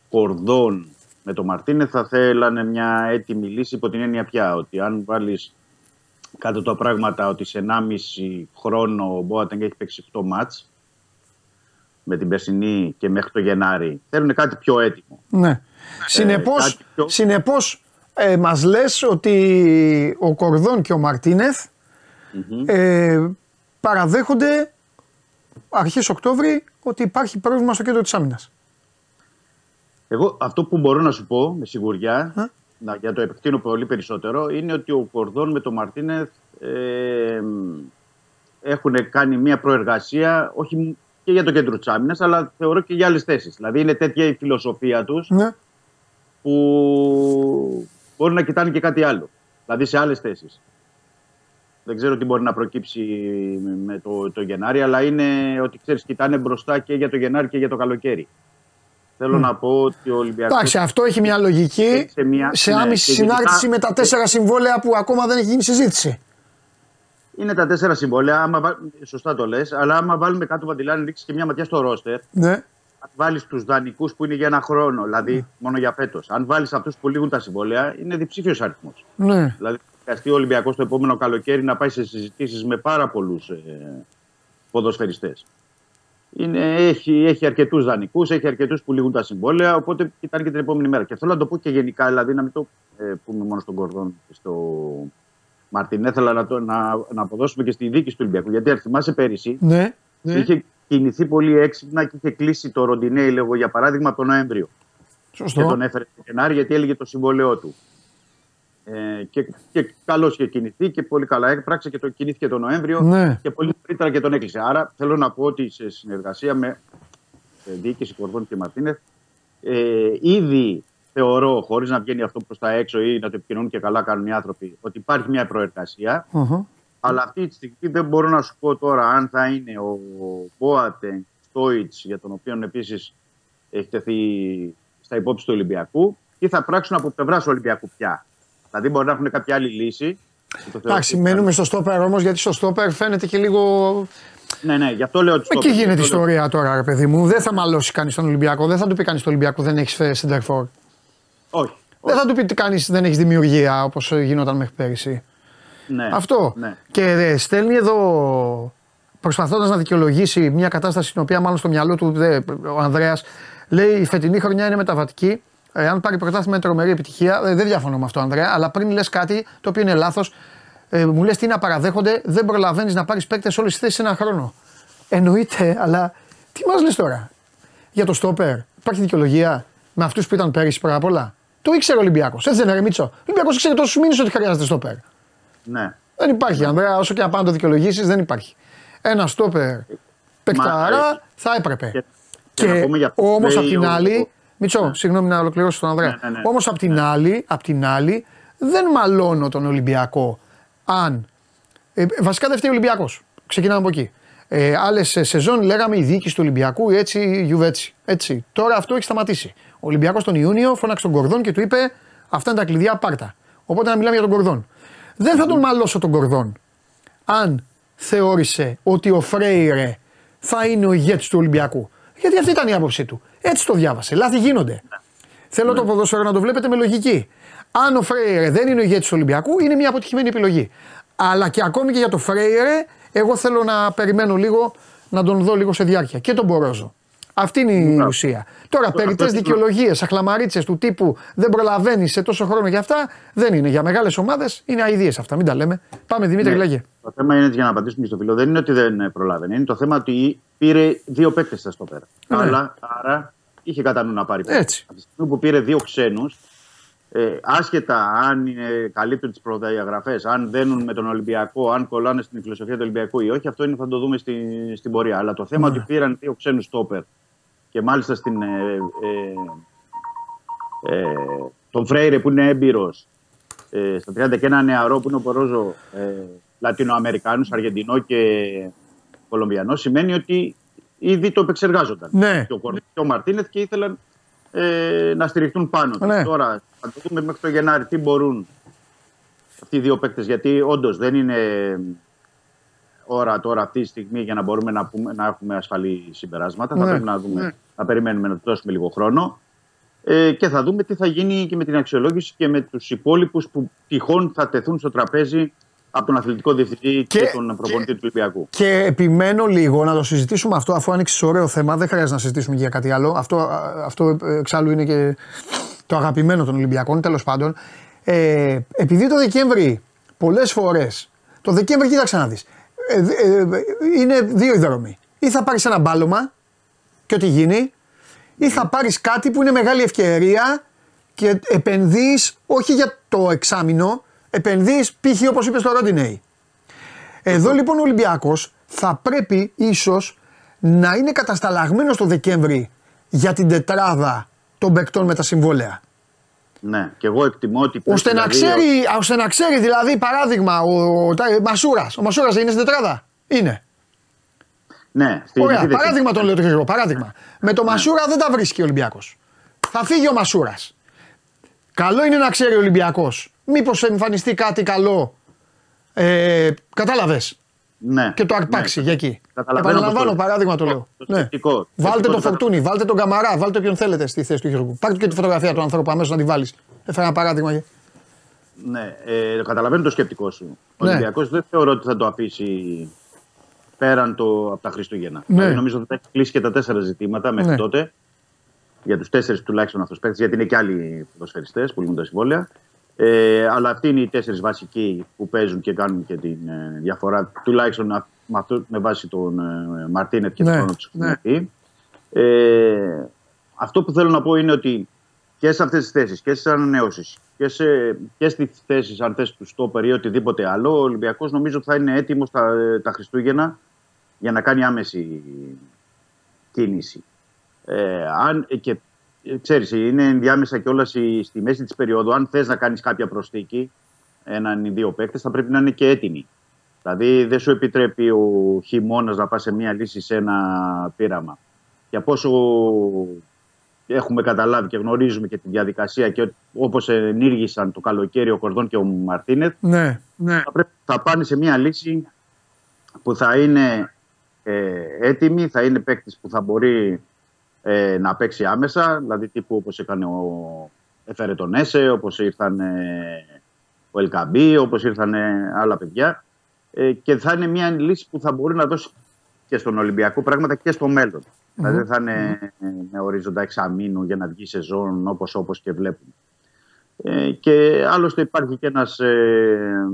Κορδόν με τον Μαρτίνε θα θέλανε μια έτοιμη λύση υπό την έννοια πια ότι αν βάλεις κάτω τα πράγματα ότι σε 1,5 χρόνο ο Μπόατενγκ έχει παίξει 8 μάτς με την περσινή και μέχρι το Γενάρη. Θέλουν κάτι πιο έτοιμο. ναι. Συνεπώς, κάτι πιο- συνεπώς ε, μας λες ότι ο Κορδόν και ο μαρτινεθ ε, παραδέχονται αρχές Οκτώβρη ότι υπάρχει πρόβλημα στο κέντρο της άμυνας. Εγώ αυτό που μπορώ να σου πω με σιγουριά, Α. να, για το επεκτείνω πολύ περισσότερο, είναι ότι ο Κορδόν με τον Μαρτίνεθ ε, έχουν κάνει μια προεργασία, όχι και για το κέντρο της άμυνας, αλλά θεωρώ και για άλλες θέσεις. Δηλαδή είναι τέτοια η φιλοσοφία τους Ναι. που μπορεί να κοιτάνε και κάτι άλλο. Δηλαδή σε άλλες θέσεις. Δεν ξέρω τι μπορεί να προκύψει με το, το Γενάρη, αλλά είναι ότι ξέρεις, κοιτάνε μπροστά και για το Γενάρη και για το καλοκαίρι. Θέλω να πω ότι ο Ολυμπιακός... Εντάξει, αυτό έχει μια λογική Έχει σε μια- σε ναι, άμεση και γενικά- συνάρτηση με τα τέσσερα συμβόλαια που ακόμα δεν έχει γίνει συζήτηση. Είναι τα τέσσερα συμβόλαια, άμα, βά- σωστά το λες, αλλά άμα βάλουμε κάτω Βαντιλάνη, ρίξεις και μια ματιά στο ρόστερ, Ναι. αν βάλεις τους δανεικούς που είναι για ένα χρόνο, δηλαδή μόνο για φέτος, αν βάλεις αυτούς που λήγουν τα συμβόλαια, είναι διψήφιος αριθμός. ναι. Δηλαδή, θα χρειαστεί ο Ολυμπιακός το επόμενο καλοκαίρι να πάει σε συζητήσεις με πάρα πολλούς ε, ποδοσφαιριστές. Είναι, έχει, έχει αρκετούς δανεικούς, έχει αρκετούς που λήγουν τα συμβόλαια. Οπότε κοιτάνε και την επόμενη μέρα. Και θέλω να το πω και γενικά, δηλαδή να μην το ε, πούμε μόνο στον Κορδόν και στο Μαρτίν. Ήθελα να, το, να, να αποδώσουμε και στη δίκη του Ολυμπιακού. Γιατί αν θυμάσαι πέρυσι, Ναι. ναι. είχε κινηθεί πολύ έξυπνα και είχε κλείσει το Ροντινέι, λέγω για παράδειγμα, τον Νοέμβριο. Και Σωστό. τον έφερε στο Γενάρη γιατί έλεγε το συμβόλαιό του. Ε, και και καλώς είχε κινηθεί και πολύ καλά έπραξε και το κινήθηκε τον Νοέμβριο Ναι. και πολύ νωρίτερα και τον έκλεισε. Άρα θέλω να πω ότι σε συνεργασία με ε, διοίκηση Κορδόν και Μαρτίνεθ, ε, ήδη θεωρώ, χωρίς να βγαίνει αυτό προς τα έξω ή να το επικοινωνούν και καλά κάνουν οι άνθρωποι, ότι υπάρχει μια προεργασία. Αχα. Αλλά αυτή τη στιγμή δεν μπορώ να σου πω τώρα αν θα είναι ο Μπόατεν Στόιτ, για τον οποίο επίσης έχει τεθεί στα υπόψη του Ολυμπιακού, ή θα πράξουν από πλευράς του Ολυμπιακού πια. Δηλαδή μπορεί να έχουν κάποια άλλη λύση. που το θεωρώ Εντάξει, ότι μένουμε στο στόπερ όμως γιατί στο στόπερ φαίνεται και λίγο. Ναι, ναι, γι' αυτό λέω ότι. Εκεί γίνεται ιστορία τώρα, ρε παιδί μου. Δεν θα μαλώσει κανείς τον Ολυμπιακό. Δεν θα του πει κανείς τον Ολυμπιακό δεν έχεις φέρει σεντερφόρ. Όχι. Δεν θα του πει κανείς δεν έχεις δημιουργία όπως γινόταν μέχρι πέρυσι. Ναι, Αυτό. Ναι. Και ε, στέλνει εδώ προσπαθώντας να δικαιολογήσει μια κατάσταση στην οποία μάλλον στο μυαλό του δε, ο Ανδρέας λέει η φετινή χρονιά είναι μεταβατική. Ε, αν πάρει πρωτάθλημα είναι τρομερή επιτυχία. Ε, δεν διαφωνώ με αυτό, Ανδρέα. Αλλά πριν λες κάτι το οποίο είναι λάθος, ε, μου λες τι να παραδέχονται, δεν προλαβαίνεις να πάρεις παίκτες όλες τις θέσεις ένα χρόνο. Εννοείται, αλλά τι μας λες τώρα; Για το στόπερ, υπάρχει δικαιολογία με αυτούς που ήταν πέρυσι πρώτα απ' όλα; Το ήξερε ο Ολυμπιακός. Έτσι δεν είναι, ρε Μίτσο. Ο Ολυμπιακός ήξερε τόσους μήνες ότι χρειάζεται στόπερ. ναι. Δεν υπάρχει, Ανδρέα, όσο και να πάνε να το δικαιολογήσεις, δεν υπάρχει. Ένα στόπερ παικταρά θα έπρεπε. Και, και να Και πούμε για αυτό που όμω λέει απ' την ο- άλλη. Μιτσό, συγγνώμη να ολοκληρώσω τον Ανδρέα. Ναι, ναι, ναι. Όμως απ' την, άλλη, απ' την άλλη, δεν μαλώνω τον Ολυμπιακό αν. Ε, βασικά δεν φταίει ο Ολυμπιακός. Ξεκινάμε από εκεί. Ε, Άλλες σεζόν λέγαμε η διοίκηση του Ολυμπιακού έτσι, η Juve έτσι. έτσι. Τώρα αυτό έχει σταματήσει. Ο Ολυμπιακός τον Ιούνιο φώναξε τον Κορδόν και του είπε: Αυτά είναι τα κλειδιά, πάρτα. Οπότε να μιλάμε για τον Κορδόν. Δεν θα τον μαλώσω τον Κορδόν αν θεώρησε ότι ο Φρέιρε θα είναι ο ηγέτης του Ολυμπιακού. Γιατί αυτή ήταν η άποψή του. Έτσι το διάβασε. Λάθη γίνονται. Θέλω το ποδόσφαιρο να το βλέπετε με λογική. Αν ο Φρέιρε δεν είναι ο ηγέτης του Ολυμπιακού, είναι μια αποτυχημένη επιλογή. Αλλά και ακόμη και για το Φρέιρε, εγώ θέλω να περιμένω λίγο, να τον δω λίγο σε διάρκεια. Και τον Μπορόζο. Αυτή είναι η ουσία. Τώρα, περιττές αυτό- δικαιολογίες, αχλαμαρίτσες του τύπου δεν προλαβαίνει σε τόσο χρόνο και αυτά δεν είναι. Για μεγάλες ομάδες είναι αειδίε αυτά. Μην τα λέμε. Πάμε, Δημήτρη, Ναι. λέγε. Το θέμα είναι για να απαντήσουμε στο φίλο. Δεν είναι ότι δεν προλάβαινε. Είναι το θέμα ότι πήρε δύο παίκτες στα στο πέρα. Ναι. Αλλά, άρα είχε κατά νου να πάρει παίκτες. Έτσι. Από τη στιγμή που πήρε δύο ξένους, ε, άσχετα αν είναι, καλύπτουν τις προδιαγραφές, αν δένουν με τον Ολυμπιακό, αν κολλάνε στην φιλοσοφία του Ολυμπιακού ή όχι, αυτό είναι θα το δούμε στη, στην πορεία. Αλλά το θέμα Ναι. ότι πήραν δύο ξένους στόπερ και μάλιστα στην, ε, ε, ε, τον Φρέιρε που είναι έμπειρος ε, στα 30 και ένα νεαρό που είναι ο Πορόζο ε, Λατινοαμερικάνους, Αργεντινό και Κολομβιανός, σημαίνει ότι ήδη το επεξεργάζονταν. Ναι. Και ο Κορδί και ο Μαρτίνεθ και ήθελαν ε, να στηριχτούν πάνω. τους. Ναι. Τώρα θα το δούμε μέχρι το Γενάρη τι μπορούν αυτοί οι δύο παίκτες, γιατί όντως δεν είναι ώρα τώρα αυτή τη στιγμή για να μπορούμε να, πούμε, να έχουμε ασφαλή συμπεράσματα. Θα Ναι. πρέπει να, δούμε, Ναι. να περιμένουμε να του δώσουμε λίγο χρόνο. Ε, και θα δούμε τι θα γίνει και με την αξιολόγηση και με τους υπόλοιπους που τυχόν θα τεθούν στο τραπέζι από τον αθλητικό διευθυντή και, Και- τον προπονητή του Ολυμπιακού. Και επιμένω λίγο να το συζητήσουμε αυτό, αφού άνοιξε ωραίο θέμα. Δεν χρειάζεται να συζητήσουμε και για κάτι άλλο. Αυτό, α, αυτό ε, εξάλλου είναι και το αγαπημένο των Ολυμπιακών, τέλος πάντων. Ε, επειδή το Δεκέμβρη πολλές φορές. Το Δεκέμβρη, κοίταξε να δεις. Ε, ε, ε, είναι δύο οι δρόμοι. Ή θα πάρεις ένα μπάλωμα και ό,τι γίνει, ή θα πάρεις κάτι που είναι μεγάλη ευκαιρία και επενδύεις όχι για το εξάμεινο, επενδύεις π.χ. όπως είπες στο Ρόντινεϊ. Εδώ λοιπόν ο Ολυμπιακός θα πρέπει ίσως να είναι κατασταλαγμένος το Δεκέμβρη για την τετράδα των παικτών με τα συμβόλαια. Ναι, και εγώ εκτιμώ ότι. Ώστε πρέπει να, δηλαδή- ξέρει, ώστε να ξέρει δηλαδή παράδειγμα ο, ο, Μασούρας. Ο Μασούρας είναι στην τετράδα. Είναι. Ναι, στη- Ωραία, κοίταξε. παράδειγμα τον λέω το Γιώργο. Παράδειγμα. Με το Μασούρα δεν τα βρίσκει ο Ολυμπιακός. Θα φύγει ο Μασούρας. Καλό είναι να ξέρει ο Ολυμπιακός. Μήπως εμφανιστεί κάτι καλό. Ε, Κατάλαβες. Ναι, Και το αρπάξει ναι. για εκεί. Καταλαβαίνω Επαναλαμβάνω πώς το- παράδειγμα το λέω. το Ναι. σκεπτικό. Το Βάλτε σκεπτικό τον το Φορτούνη, βάλτε τον Καμαρά, βάλτε όποιον θέλετε στη θέση του Γιώργου. Πάρτε και τη φωτογραφία του ανθρώπου αμέσως να τη βάλεις. Έφερα ένα παράδειγμα. Ναι, ε, καταλαβαίνω το σκεπτικό σου. Ο Ναι. Ολυμπιακός δεν θεωρώ ότι θα το αφήσει πέραν το, από τα Χριστούγεννα. Ναι. Δηλαδή, νομίζω ότι θα έχει κλείσει και τα τέσσερα ζητήματα μέχρι Ναι. τότε. Για τους τέσσερις τουλάχιστον αυτού παίκτε, γιατί είναι και άλλοι ποδοσφαιριστές που λύνουν τα συμβόλαια. Ε, αλλά αυτοί είναι οι τέσσερις βασικοί που παίζουν και κάνουν και τη ε, διαφορά, τουλάχιστον α- με, αυτό, με βάση τον ε, Μαρτίνετ και Ναι, τον χρόνο του ναι. ναι. ε, Αυτό που θέλω να πω είναι ότι και σε αυτές τις θέσεις και στις ανανεώσεις και, σε, και στις θέσεις, αν θες, του στόπερ ή οτιδήποτε άλλο, ο Ολυμπιακός νομίζω ότι θα είναι έτοιμος τα, τα Χριστούγεννα για να κάνει άμεση κίνηση. Ε, αν, και ε, ξέρεις, είναι ενδιάμεσα κιόλας στη μέση της περίοδου. Αν θες να κάνεις κάποια προσθήκη, έναν ή δύο παίκτες, θα πρέπει να είναι και έτοιμοι. Δηλαδή δεν σου επιτρέπει ο χειμώνας να πας σε μία λύση σε ένα πείραμα. Και από όσο έχουμε καταλάβει και γνωρίζουμε και τη διαδικασία και όπως ενήργησαν το καλοκαίρι ο Κορδόν και ο Μαρτίνεθ, Ναι, ναι. θα, πρέπει, θα πάνε σε μία λύση που θα είναι ε, έτοιμη, θα είναι παίκτη που θα μπορεί ε, να παίξει άμεσα, δηλαδή τύπου όπως έκανε ο έφερε τον Έσε, όπως ήρθαν ε, ο Ελκαμπή, όπως ήρθαν ε, άλλα παιδιά ε, και θα είναι μια λύση που θα μπορεί να δώσει και στον Ολυμπιακό πράγματα και στο μέλλον. Δηλαδή δεν θα είναι ε, με ορίζοντα εξαμήνου για να βγει σεζόν όπως, όπως και βλέπουμε. Ε, και άλλωστε υπάρχει και ένας ε,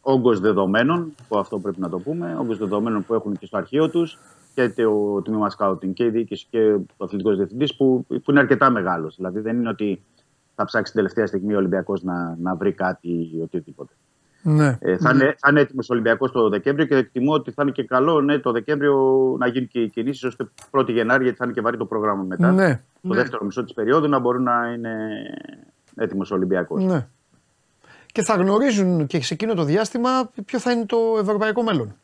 όγκος δεδομένων, που αυτό πρέπει να το πούμε, όγκος δεδομένων που έχουν και στο αρχείο τους και το τμήμα σκάουτινγκ και η διοίκηση και ο αθλητικός διευθυντής που, που είναι αρκετά μεγάλος. Δηλαδή δεν είναι ότι θα ψάξει την τελευταία στιγμή ο Ολυμπιακός να, να βρει κάτι ή οτιδήποτε. ναι. Ε, θα, είναι, θα είναι έτοιμος ο Ολυμπιακός το Δεκέμβριο και εκτιμώ ότι θα είναι και καλό ναι, το Δεκέμβριο να γίνουν και οι κινήσεις ώστε 1η Γενάρη, γιατί θα είναι και βαρύ το πρόγραμμα μετά. Ναι, Το δεύτερο μισό της περίοδου να μπορεί να είναι έτοιμος ο Ολυμπιακός. ναι. Και θα γνωρίζουν και σε εκείνο το διάστημα ποιο θα είναι το ευρωπαϊκό μέλλον.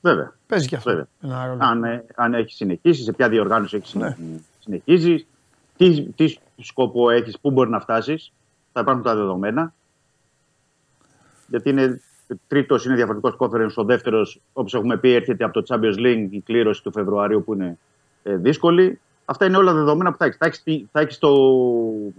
Βέβαια. Παίζει και αυτό Βέβαια. ένα ρόλο. Αν, ε, αν έχει συνεχίσει, σε ποια διοργάνωση έχει συνε- Ναι. συνεχίσει, τι, τι σκοπό έχεις, πού μπορεί να φτάσεις. Θα υπάρχουν τα δεδομένα. Γιατί είναι τρίτος είναι διαφορετικός conference. Ο δεύτερος, όπως έχουμε πει, έρχεται από το Champions League η κλήρωση του Φεβρουαρίου που είναι ε, δύσκολη. Αυτά είναι όλα δεδομένα που θα έχεις. Θα έχεις θα έχεις το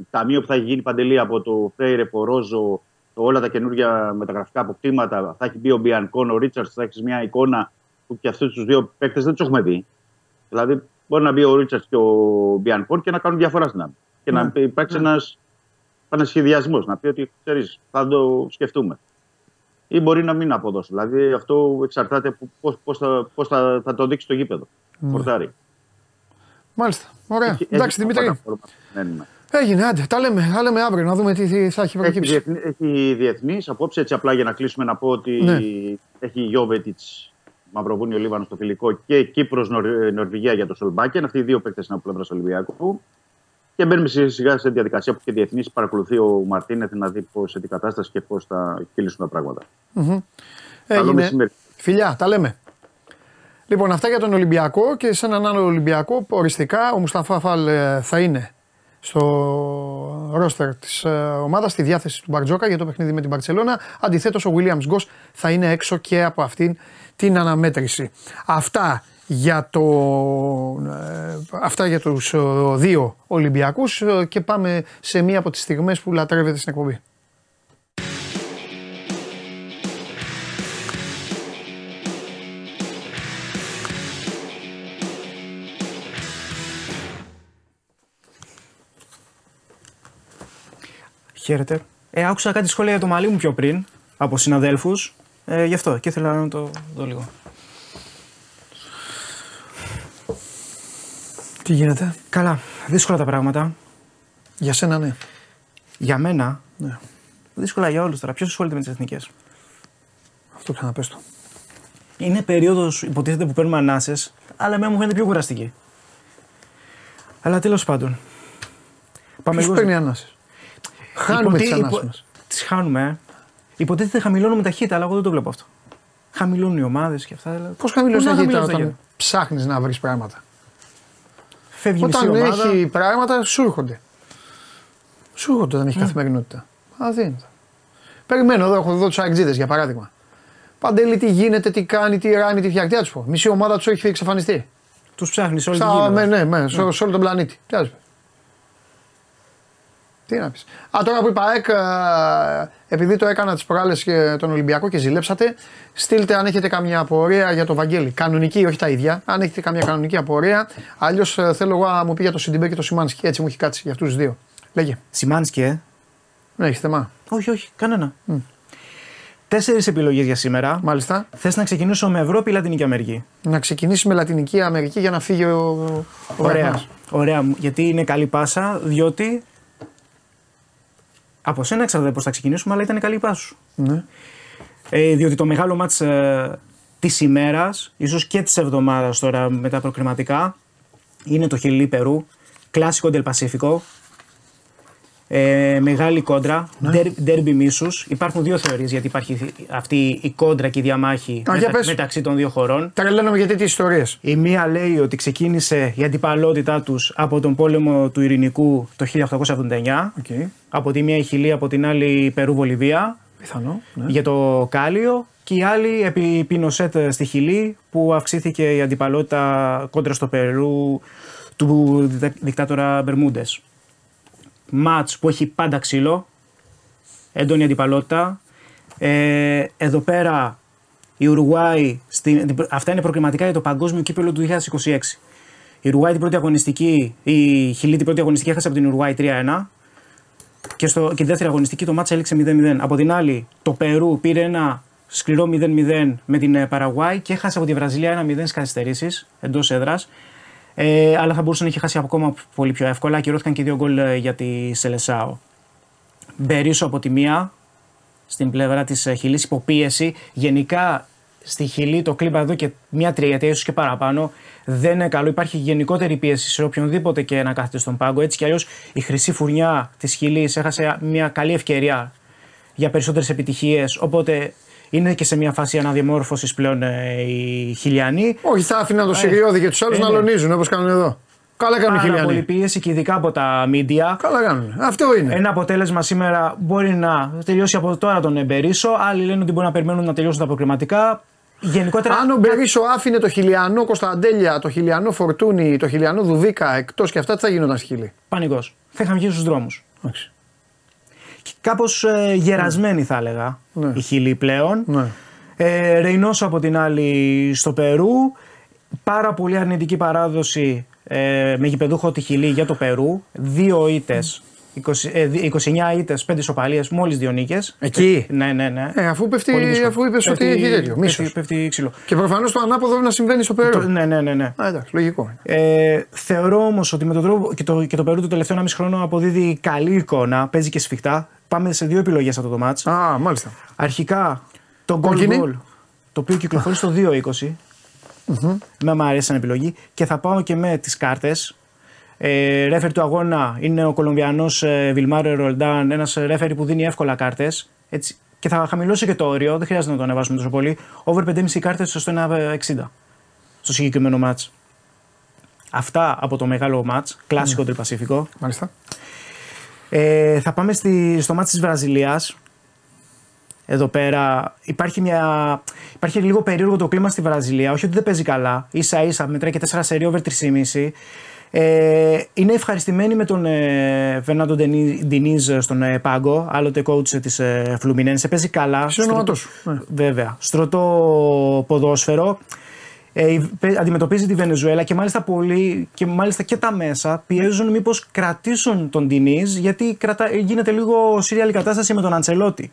ταμείο που θα έχει γίνει παντελή από το Φρέιρε, Πορόζο, το, όλα τα καινούργια μεταγραφικά αποκτήματα. Θα έχει μπει ο Μπιανκόν, ο Ρίτσαρτ, θα έχεις μια εικόνα που και αυτούς τους δύο παίκτες δεν τους έχουμε δει. Δηλαδή, μπορεί να μπει ο Ρίτσαρτ και ο Μπιανκόν και να κάνουν διαφορά στην άμυνα. Και να υπάρξει ένα επανασχεδιασμό. Να πει ότι ξέρεις, θα το σκεφτούμε. Ή μπορεί να μην αποδώσει. Δηλαδή, αυτό εξαρτάται πώ θα, πώς θα, θα το δείξει το γήπεδο. Πορτάρι. Μάλιστα. Ωραία. Έχει- Εντάξει, έχει Δημήτρη. Πλατφόρμα που μένουμε. Έγινε, άντε. Τα λέμε, τα λέμε αύριο να δούμε τι τι θα έχει Έχει, προκύψει. διεθνή, έχει διεθνείς. Απόψε, έτσι απλά για να κλείσουμε, να πω ότι Ναι. έχει Γιώβετιτς, Μαυροβούνιο, Λίβανος στο φιλικό και Κύπρος, Νορβηγία για το Σολμπάκεν. Αυτοί οι δύο παίκτες είναι από πλευρά Ολυμπιακού. Και μπαίνουμε σιγά σιγά σε διαδικασία που και διεθνή παρακολουθεί ο Μαρτίνεθ να δει πώς σε τι κατάσταση και πώς θα κυλήσουν τα πράγματα. Καλό Έγινε. μεσημέρι. Φιλιά, τα λέμε. Λοιπόν, αυτά για τον Ολυμπιακό και σε έναν άλλο Ολυμπιακό. Οριστικά ο Μουσταφά Φαλ ε, θα είναι στο ρόστερ της ομάδας, στη διάθεση του Μπαρτζόκα για το παιχνίδι με την Παρσελώνα. Αντιθέτως, ο Williams Γκος θα είναι έξω και από αυτήν την αναμέτρηση. Αυτά για, το, ε, αυτά για τους ε, δύο Ολυμπιακούς ε, και πάμε σε μία από τις στιγμές που λατρεύετε στην εκπομπή. Χαίρετε. Ε, άκουσα κάτι σχόλια για το μαλλί μου πιο πριν από συναδέλφους. Ε, γι' αυτό και ήθελα να το δω λίγο. Τι γίνεται, Καλά. Δύσκολα τα πράγματα. για σένα ναι. Για μένα; Ναι. Δύσκολα για όλους τώρα. Ποιος ασχολείται με τις εθνικές; Αυτό ξαναπες το. Είναι περίοδος, υποτίθεται, που παίρνουμε ανάσες, αλλά εμένα μου φαίνεται πιο κουραστική. Αλλά τέλος πάντων. Πάμε Ποιος παίρνει ανάσες; Χάνουμε τις ανάσες μας. Τις χάνουμε, ε. Υποτίθεται χαμηλώνουμε ταχύτητα, αλλά εγώ δεν το βλέπω αυτό. Χαμηλώνουν οι ομάδες και αυτά. Δηλαδή. Πώς χαμηλώνεις Πώς να ταχύτητα χαμηλώνεις όταν ψάχνεις να βρεις πράγματα; Φεύγει μισή Όταν ομάδα. έχει πράγματα σου έρχονται. Σου έρχονται όταν έχει καθημερινότητα. Αδύνατο. Περιμένω εδώ, έχω εδώ τους Αγγλίδε για παράδειγμα. Παντελή τι γίνεται, τι κάνει, τι ράνει, τι φτιάχνει. Τι να τους πω. Μισή ομάδα τους έχει εξαφανιστεί. Τους ψάχνεις όλη τη Στα, γη. με, βέβαια. ναι, ναι, σε, σε όλο τον πλανήτη. Τι να τους πω. Τι να πεις. Α, τώρα που είπα ΑΕΚ, ε, επειδή το έκανα τις προάλλες και τον Ολυμπιακό και ζηλέψατε, στείλτε αν έχετε καμία απορία για το Βαγγέλη. Κανονική, όχι τα ίδια. Αν έχετε καμία κανονική απορία, αλλιώς θέλω εγώ να μου πει για το Σιντιμπέ και το Σιμάνσκι. Έτσι μου έχει κάτσει για αυτούς του δύο. Λέγε. Σιμάνσκι, ε. Ναι, έχεις θέμα. Όχι, όχι, κανένα. Τέσσερις επιλογές για σήμερα. Μάλιστα. Θες να ξεκινήσω με Ευρώπη ή Λατινική Αμερική; Να ξεκινήσεις με Λατινική Αμερική για να φύγει ο. ο Ωραία. Βραχμάς. Ωραία, μου, γιατί είναι καλή πάσα, διότι. Από σένα εξαρτάται πώ θα ξεκινήσουμε, αλλά ήταν καλή η πάσα σου. Ναι. Ε, διότι το μεγάλο μάτς ε, της ημέρας, ίσως και της εβδομάδας τώρα με τα προκριματικά, είναι το Χιλί Περού, κλάσικο Del Pacifico, ε, μεγάλη κόντρα, Ναι. ντέρμπι μίσους. Υπάρχουν δύο θεωρίες γιατί υπάρχει αυτή η κόντρα και η διαμάχη Α, για πες. μεταξύ των δύο χωρών. Τρελαίνομαι γιατί τις ιστορίες. Η μία λέει ότι ξεκίνησε η αντιπαλότητά τους από τον πόλεμο του Ειρηνικού το 1879. Okay. Από τη μία η Χιλή, από την άλλη η Περού-Βολιβία Πιθανό. Ναι. για το κάλιο και η άλλη επί Πινοσέτ στη Χιλή που αυξήθηκε η αντιπαλότητα κόντρα στο Περού του διδα- δικτάτορα Μπερμούντες. Μάτς που έχει πάντα ξύλο, έντονη αντιπαλότητα. Ε, εδώ πέρα η Ουρουάη, στη, αυτά είναι προκριματικά για το παγκόσμιο κύπελο του 2026. Η Ουρουάη την πρώτη αγωνιστική, η Χιλή την πρώτη αγωνιστική έχασε από την Ουρουάη 3-1 και, στο, και τη δεύτερη αγωνιστική το μάτς έληξε 0-0. Από την άλλη, το Περού πήρε ένα σκληρό 0-0 με την ε, Παραγουάη και έχασε από τη Βραζιλία ένα 0 στις καθυστερήσεις εντός έδρας. Ε, αλλά θα μπορούσε να είχε χάσει ακόμα πολύ πιο εύκολα. Ακυρώθηκαν και δύο γκολ ε, για τη Σελεσάο. Μπερίσο από τη μία, στην πλευρά της Χιλής, υποπίεση. Γενικά στη Χιλή το κλίμα εδώ και μια τριετία, ίσως και παραπάνω, δεν είναι καλό. Υπάρχει γενικότερη πίεση σε οποιονδήποτε και να κάθεται στον πάγκο. Έτσι κι αλλιώς η χρυσή φουρνιά της Χιλής έχασε μια καλή ευκαιρία για περισσότερες επιτυχίες. Οπότε είναι και σε μια φάση αναδιαμόρφωσης πλέον ε, οι Χιλιανοί. Όχι, θα άφηνα το Σιριώδη και τους άλλους ε, να ναι. λονίζουν όπως κάνουν εδώ. Καλά κάνουν οι Πάρα πολύ Χιλιανοί. πίεση και ειδικά από τα media. Καλά κάνουν. Αυτό είναι. Ένα αποτέλεσμα σήμερα μπορεί να τελειώσει από τώρα τον Εμπερίσο. Άλλοι λένε ότι μπορεί να περιμένουν να τελειώσουν τα προκριματικά. Γενικότερα. Αν ο Μπερίσο άφηνε το χιλιανό Κωνσταντέλια, το χιλιανό Φορτούνι, το χιλιανό Δουδίκα εκτός και αυτά, τι θα γινόταν στη Χιλή; Πανικός. Θα είχαν βγει στους δρόμους. Εντάξει. Κάπως ε, γερασμένη θα έλεγα Ναι. η Χιλή πλέον. Ναι. Ε, Ρεϊνόσο από την άλλη στο Περού. Πάρα πολύ αρνητική παράδοση ε, με γηπεδούχο τη Χιλή για το Περού. Δύο ήττε. 20, ε, δι- 29 ήττε, 5 ισοπαλίε, μόλις δύο νίκες. Εκεί; Ναι, ναι, ναι. Ε, αφού πέφτει- Πολύ δύσκολο. αφού είπες ότι Πέφτει- έχει τέτοιο, μίσος. Πέφτει, πέφτει ξύλο. Και προφανώς το ανάποδο να συμβαίνει στο Περού. Το- ναι, ναι, ναι. ναι. Α, εντάξει, λογικό. Ε, θεωρώ όμως ότι με τον τρόπο και το, και το Περού το τελευταίο 1,5 χρόνο αποδίδει καλή εικόνα, παίζει και σφιχτά. Πάμε σε δύο επιλογές αυτό το μάτς. Α, μάλιστα. Αρχικά το γκολ Κόκκινη. γκολ, το οποίο κυκλοφορεί στο 2-20. Με μου αρέσει σαν επιλογή. Και θα πάω και με τις κάρτες. Ε, ρέφερι του αγώνα είναι ο Κολομβιανός ε, Βιλμάρο Ρολντάν, ένας ρέφερι που δίνει εύκολα κάρτες. Και θα χαμηλώσω και το όριο, δεν χρειάζεται να το ανεβάσουμε τόσο πολύ. Over 5,5 κάρτες στο 1,60 στο συγκεκριμένο μάτς. Αυτά από το μεγάλο μάτς, κλασικό mm. Πασίφικο. Μάλιστα. Ε, θα πάμε στη, στο μάτς της Βραζιλίας. Εδώ πέρα υπάρχει, μια, υπάρχει λίγο περίεργο το κλίμα στη Βραζιλία. Όχι ότι δεν παίζει καλά. σα ίσα μετράει και 4 σερί over 3,5. Ε, είναι ευχαριστημένοι με τον ε, Φερνάντο Ντινίζ στον ε, πάγκο, άλλοτε coach της ε, Φλουμινένse. Παίζει καλά. Συνόματο. Στρωτό- Βέβαια. Στρωτό ποδόσφαιρο. Ε, πε- αντιμετωπίζει τη Βενεζουέλα και μάλιστα, πολύ, και μάλιστα και τα μέσα πιέζουν μήπως κρατήσουν τον Ντινίζ γιατί κρατά, γίνεται λίγο σύριαλη κατάσταση με τον Αντσελότη.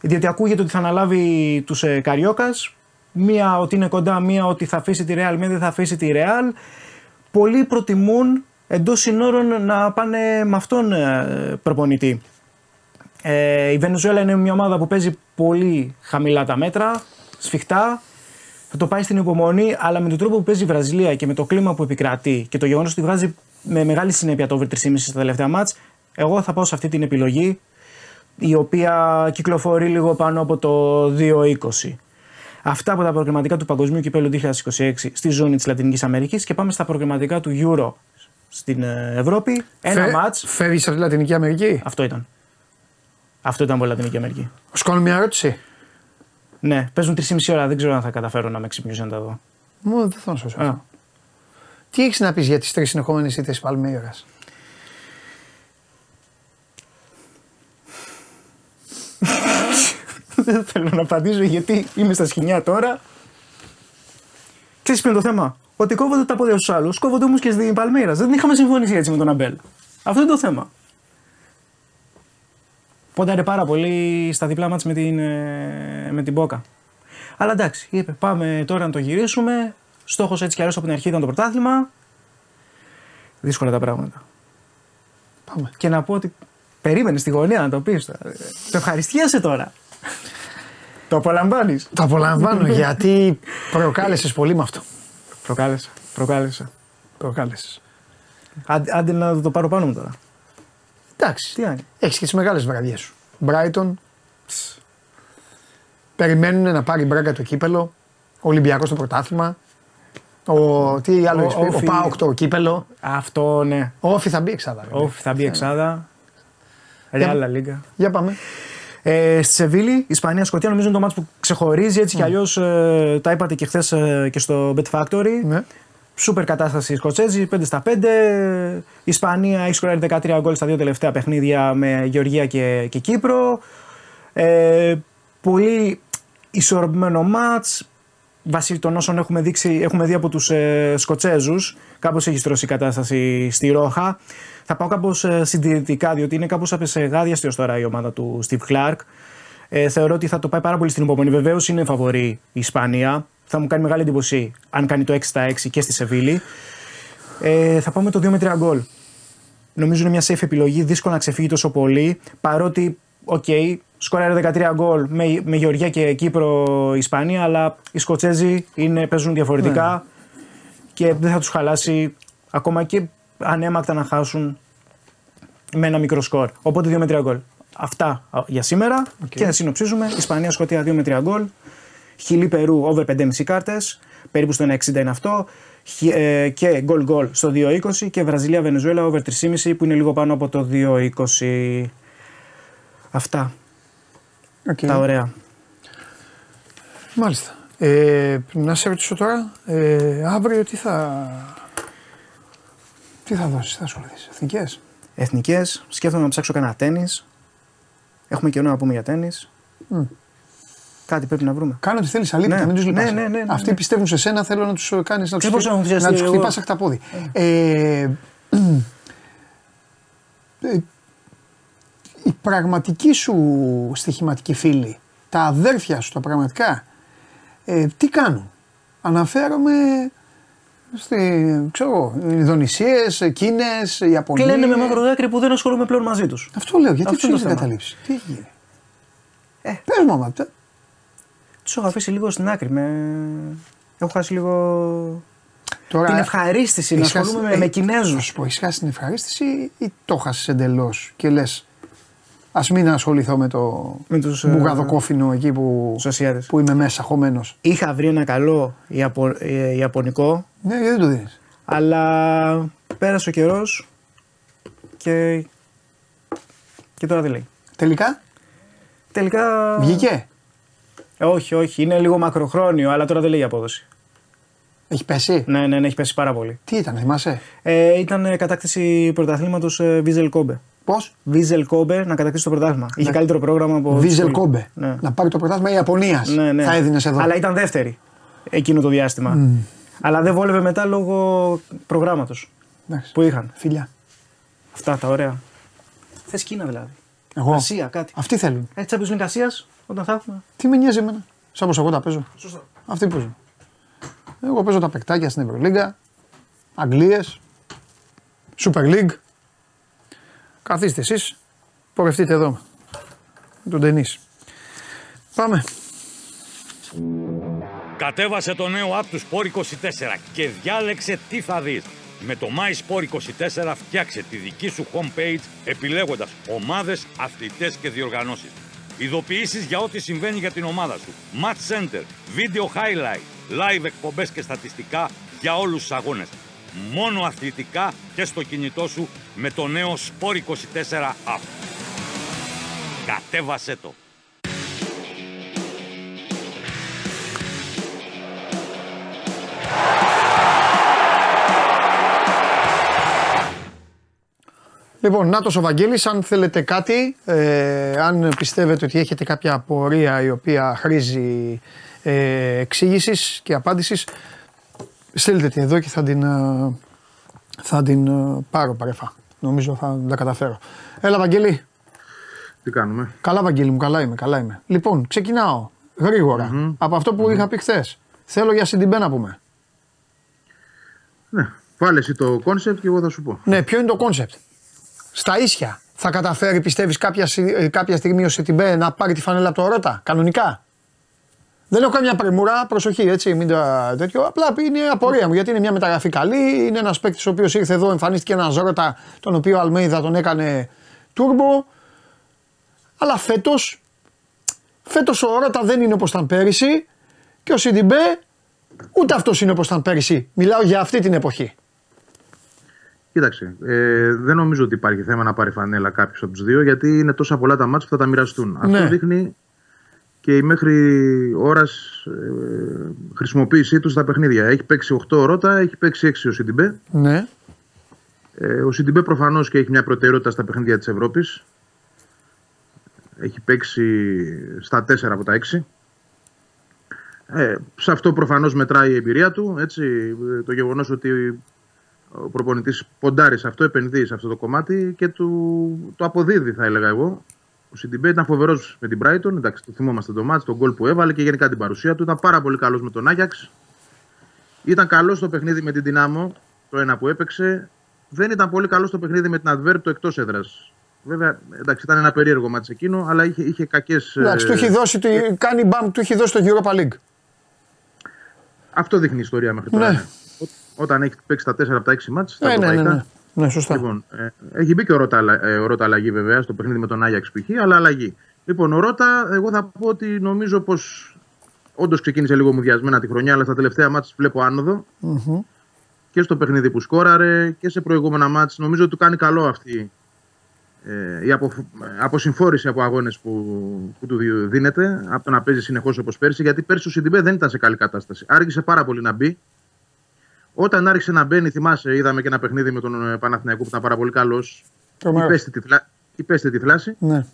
Διότι ακούγεται ότι θα αναλάβει τους ε, Καριόκας, μία ότι είναι κοντά, μία ότι θα αφήσει τη Ρεάλ, μία δεν θα αφήσει τη Ρεάλ. Πολλοί προτιμούν εντός συνόρων να πάνε με αυτόν ε, προπονητή. Ε, η Βενεζουέλα είναι μια ομάδα που παίζει πολύ χαμηλά τα μέτρα, σφιχτά. Θα το πάει στην υπομονή, αλλά με τον τρόπο που παίζει η Βραζιλία και με το κλίμα που επικρατεί και το γεγονός ότι βγάζει με μεγάλη συνέπεια το over 3,5 στα τελευταία μάτς, εγώ θα πάω σε αυτή την επιλογή, η οποία κυκλοφορεί λίγο πάνω από το 2,20. Αυτά από τα προγραμματικά του Παγκοσμίου Κυπέλου 2026 στη ζώνη της Λατινικής Αμερικής και πάμε στα προγραμματικά του Euro στην ε, Ευρώπη. Ένα Φε- μάτς. Φεύγεις από τη Λατινική Αμερική; Αυτό ήταν. Αυτό ήταν από Λατινική Αμερική. Σου κάνω μια ερώτηση. Ναι, παίζουν 3,5 ώρα. Δεν ξέρω αν θα καταφέρω να με ξυπνήσω να τα δω. Μου δεν θα σου Α. πω. Τι έχεις να πεις για τις τρεις συνεχόμενες ήττε τη δεν θέλω να απαντήσω γιατί είμαι στα σκηνιά τώρα. Ξέρεις ποιο είναι το θέμα; Ότι κόβονται τα πόδια στους άλλους, κόβονται όμως και στην Παλμύρα. Δεν είχαμε συμφωνήσει έτσι με τον Αμπέλ. Αυτό είναι το θέμα. Πόνταρε πάρα πολύ στα διπλά μάτς με την, ε, με την Μπόκα. Αλλά εντάξει, είπε πάμε τώρα να το γυρίσουμε. Στόχος έτσι κι αλλιώς από την αρχή ήταν το πρωτάθλημα. Δύσκολα τα πράγματα. Πάμε. Και να πω ότι περίμενες στη γωνία να το πεις. Το ευχαριστιέσαι τώρα. Το απολαμβάνεις. Το απολαμβάνω <laughs> γιατί προκάλεσες πολύ με αυτό. Προκάλεσα. Προκάλεσα. Προκάλεσες. Άντε, άντε να το πάρω πάνω μου τώρα. Εντάξει. Τι κάνει. Έχεις και τις μεγάλες βραδιές σου. Μπράιτον. Περιμένουν να πάρει μπράγκα το κύπελο. Ο Ολυμπιακός το πρωτάθλημα. Ο, τι άλλο Ο- έχεις πει, ο Όφι. Πάοκ το κύπελο. Αυτό ναι. Ο Όφι θα μπει εξάδα. βέβαια. Όφι θα μπει εξάδα. Ρεάλα Λίγκα. Για πάμε. Ε, στη Σεβίλη, Ισπανία, Σκοτία νομίζω είναι το μάτι που ξεχωρίζει έτσι κι αλλιώς. τα είπατε και χθες και στο Bet Factory. Ναι. Σούπερ κατάσταση οι Σκοτσέζοι, 5 στα 5. Η Ισπανία έχει σκοράρει 13 γκολ στα δύο τελευταία παιχνίδια με Γεωργία και, και Κύπρο. Ε, πολύ ισορροπημένο μάτς. Βάσει των όσων έχουμε, δείξει, έχουμε δει από τους ε, Σκοτσέζους, κάπως έχει στρώσει η κατάσταση στη Ρόχα. Θα πάω κάπως ε, συντηρητικά, διότι είναι κάπως απεσεγάδια ως τώρα η ομάδα του Steve Clark. Ε, θεωρώ ότι θα το πάει πάρα πολύ στην υπομονή. Βεβαίως είναι φαβορή η Ισπανία. Θα μου κάνει μεγάλη εντύπωση αν κάνει το 6 στα 6 και στη Σεβίλη. Ε, θα πάμε το 2 με 3 γκολ. Νομίζω είναι μια safe επιλογή. Δύσκολο να ξεφύγει τόσο πολύ. Παρότι, OK, okay, σκοράρε 13 γκολ με, με Γεωργία και Κύπρο Ισπανία, αλλά οι Σκοτσέζοι είναι, παίζουν διαφορετικά και δεν θα τους χαλάσει ακόμα και αναίμακτα να χάσουν με ένα μικρό σκορ. Οπότε 2 με 3 γκολ. Αυτά α, για σήμερα και να συνοψίζουμε. Ισπανία, Σκοτία 2 με 3 γκολ. Χιλή Περού over 5,5 κάρτες. Περίπου στο 1,60 είναι αυτό. Χι- ε, και γκολ γκολ στο 2,20 και Βραζιλία Βενεζουέλα over 3,5 που είναι λίγο πάνω από το 2,20. Αυτά. Οκ. Τα ωραία. Μάλιστα. Ε, να σε ρωτήσω τώρα, ε, αύριο τι θα. Τι θα δώσεις, θα ασχοληθείς, εθνικές; Εθνικές. Σκέφτομαι να ψάξω κανένα τένις. Έχουμε καιρό να πούμε για τένις. Κάτι πρέπει να βρούμε. Κάνω ό,τι θέλεις αλήθεια, Ναι. μην τους λυπάσαι. Ναι, ναι, ναι, ναι, Αυτοί ναι. πιστεύουν σε σένα, θέλω να τους κάνεις να τους Ε, πώς να μου να ενθουσιαστεί τους εγώ. χτυπάς τα πόδι. Ε, ε, η πραγματική σου στοιχηματική φίλη, τα αδέρφια σου, τα πραγματικά, ε, τι κάνουν; Αναφέρομαι στη, ξέρω εγώ, Ινδονησίες, Κίνες, Ιαπωνία. Κλαίνε με μαύρο δάκρυ που δεν ασχολούμαι πλέον μαζί τους. Αυτό λέω, γιατί Αυτό τους είναι έχει το θέμα. καταλήψει; Τι έχει γίνει; Ε. Πες μου άμα, τε- Τους έχω αφήσει λίγο στην άκρη. Με... Έχω χάσει λίγο Τώρα, την ευχαρίστηση να έχεις χάσει- ασχολούμαι με, ε, με Κινέζους. Θα σου πω, έχεις χάσει την ευχαρίστηση ή το χάσει εντελώς και λες. Α μην ασχοληθώ με το Με τους, ε, μπουγαδοκόφινο εκεί που, τους Ασιάτες. που είμαι μέσα χωμένος. Είχα βρει ένα καλό Ιαπω... ε, Ιαπωνικό, Ναι, γιατί δεν το δίνεις. αλλά πέρασε ο καιρός και... και τώρα δεν λέει. Τελικά; Τελικά. βγήκε; Ε, όχι, όχι. Είναι λίγο μακροχρόνιο, αλλά τώρα δεν λέει η απόδοση. Έχει πέσει; Ναι, ναι, ναι, έχει πέσει πάρα πολύ. Τι ήταν, θυμάσαι; Ε, ήταν ε, κατάκτηση πρωταθλήματος ε, Βίζελ Κόμπε. Πώς; Βίζελ Κόμπε να κατακτήσει το πρωτάθλημα. Είχε καλύτερο πρόγραμμα από. Βίζελ τους- Κόμπε. Ναι. Να πάρει το πρωτάθλημα Ιαπωνίας. Ναι, ναι. Θα έδινες εδώ. Αλλά ήταν δεύτερη εκείνο το διάστημα. Αλλά δεν βόλευε μετά λόγω προγράμματος Εντάξει. που είχαν. Φιλιά. Αυτά τα ωραία. Θες Κίνα δηλαδή. Εγώ. Ασία, κάτι. Αυτοί θέλουν. Έτσι Champions League Ασίας, όταν θα έχουμε. Τι με νοιάζει εμένα. Σαν πως εγώ τα παίζω. Σωστά. Αυτοί παίζουν. Εγώ παίζω τα παικτάκια στην Ευρωλίγκα. Αγγλίες. Super League. Καθίστε εσείς. Πορευτείτε εδώ. Με τον ταινίς. Πάμε. Κατέβασε το νέο app του Sport24 και διάλεξε τι θα δεις. Με το MySport24 φτιάξε τη δική σου homepage επιλέγοντας ομάδες, αθλητές και διοργανώσεις. Ειδοποιήσεις για ό,τι συμβαίνει για την ομάδα σου. Match Center, Video Highlight, Live εκπομπές και στατιστικά για όλους τους αγώνες. Μόνο αθλητικά και στο κινητό σου με το νέο Sport24 app. Κατέβασέ το! Λοιπόν, Νάτος ο Βαγγέλης, αν θέλετε κάτι, ε, αν πιστεύετε ότι έχετε κάποια απορία η οποία χρήζει ε, εξήγησης και απάντησης, στείλτε τη εδώ και θα την, ε, θα την ε, πάρω παρεφά. Νομίζω θα τα καταφέρω. Έλα, Βαγγέλη. Τι κάνουμε; Καλά, Βαγγέλη μου, καλά είμαι. Καλά είμαι. Λοιπόν, ξεκινάω γρήγορα από αυτό που είχα πει χθες. Θέλω για Σιντιμπέ να πούμε. Ναι. Βάλε εσύ το concept και εγώ θα σου πω. Ναι, ποιο είναι το concept. Στα ίσια. Θα καταφέρει, πιστεύεις, κάποια, συ- ε, κάποια στιγμή ο Σιντιμπέ να πάρει τη φανέλα από το Ρότα, κανονικά; Δεν έχω καμιά πρεμούρα, προσοχή έτσι, μην τα τέτοιο. Απλά είναι απορία μου γιατί είναι μια μεταγραφή καλή. Είναι ένας παίκτης ο οποίος ήρθε εδώ, εμφανίστηκε ένα Ρότα, τον οποίο ο Αλμέιδα τον έκανε τούρμπο. Αλλά φέτος, φέτος ο Ρότα δεν είναι όπως ήταν πέρυσι και ο Σιντιμπέ ούτε αυτός είναι όπως ήταν πέρυσι. Μιλάω για αυτή την εποχή. Κοίταξε, ε, δεν νομίζω ότι υπάρχει θέμα να πάρει φανέλα κάποιος από τους δύο, γιατί είναι τόσα πολλά τα μάτια που θα τα μοιραστούν. Ναι. Αυτό δείχνει και η μέχρι ώρας ε, χρησιμοποίησή τους στα παιχνίδια. Έχει παίξει 8 ο Ρότα, έχει παίξει 6 ο Σιντιμπέ. Ναι. Ε, ο Σιντιμπέ προφανώς και έχει μια προτεραιότητα στα παιχνίδια της Ευρώπης. Έχει παίξει στα 4 από τα 6. Ε, σε αυτό προφανώς μετράει η εμπειρία του. Έτσι, Ε, το γεγονός ότι ο προπονητής ποντάρει σε αυτό, επενδύει σε αυτό το κομμάτι και του, το αποδίδει θα έλεγα εγώ. Ο Σιντιμπέ ήταν φοβερός με την Brighton. Εντάξει, το θυμόμαστε το μάτς, τον γκολ που έβαλε και γενικά την παρουσία του. Ήταν πάρα πολύ καλός με τον Άγιαξ. Ήταν καλός στο παιχνίδι με την Δυνάμω, το ένα που έπαιξε. Δεν ήταν πολύ καλός στο παιχνίδι με την Adverb το εκτός έδρας. Βέβαια, εντάξει, ήταν ένα περίεργο μάτς εκείνο, αλλά είχε, είχε κακές. Εντάξει, του έχει δώσει, του, κάνει μπαμ, του έχει δώσει το Europa League. Αυτό δείχνει η ιστορία μέχρι τώρα. Ναι. ναι. Ό- Όταν έχει παίξει τα 4 από τα 6 μάτς, τα Ναι, ναι, ναι, ευρωπαϊκά. Ναι. Ναι, σωστά. Λοιπόν, ε, έχει μπει και ο Ρότα, αλλα- ε, ο Ρότα αλλαγή βέβαια στο παιχνίδι με τον Άγιαξ π.χ., αλλά αλλαγή. Λοιπόν, ο Ρότα, εγώ θα πω ότι νομίζω πως όντως ξεκίνησε λίγο μουδιασμένα τη χρονιά, αλλά στα τελευταία μάτς βλέπω άνοδο Μμμ. και στο παιχνίδι που σκόραρε και σε προηγούμενα μάτς. Νομίζω ότι του κάνει καλό αυτή ε, η απο, αποσυμφόρηση από αγώνες που, που του δι- δίνεται από το να παίζει συνεχώς όπως πέρσι γιατί πέρσι ο Σιντιμπέ δεν ήταν σε καλή κατάσταση. Άργησε πάρα πολύ να μπει. Όταν άρχισε να μπαίνει, θυμάσαι, είδαμε και ένα παιχνίδι με τον ε, Παναθηναϊκό που ήταν πάρα πολύ καλός. Τρομερός. Υπέστη τη, θλά- υπέστη τη θλάση. Ναι.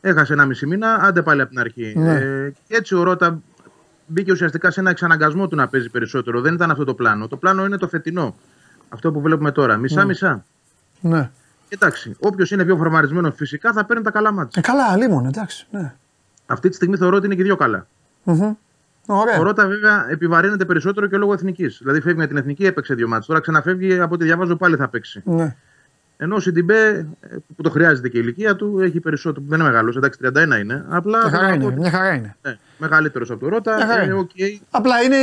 Έχασε ένα μισή μήνα, άντε πάλι από την αρχή. Ναι. Ε, και έτσι ο Ρότα μπήκε ουσιαστικά σε ένα εξαναγκασμό του να παίζει περισσότερο. Δεν ήταν αυτό το πλάνο. Το πλάνο είναι το φετινό. Αυτό που βλέπουμε τώρα. Μισά-μισά. ναι. Εντάξει, όποιος είναι πιο φορμαρισμένος φυσικά θα παίρνει τα καλά μάτια. Ε, καλά, λίμον, εντάξει. Ναι. Αυτή τη στιγμή θεωρώ ότι είναι και οι δύο καλά. Μμμ. Ωραία. Ο Ρότα βέβαια επιβαρύνεται περισσότερο και λόγω εθνικής. Δηλαδή φεύγει με την εθνική, έπαιξε δύο μάτια. Τώρα ξαναφεύγει από ό,τι διαβάζω πάλι θα παίξει. Ναι. Ενώ ο Σιντιμπέ, ε, που το χρειάζεται και η ηλικία του, έχει περισσότερο. Δεν είναι μεγάλος, εντάξει, 31 είναι. Απλά Μια χαρά θέλω να πω είναι. ότι- Μια χαρά είναι. Ναι, μεγαλύτερος από τον Ρότα. Μια χαρά Ε, είναι. οκ. Απλά είναι,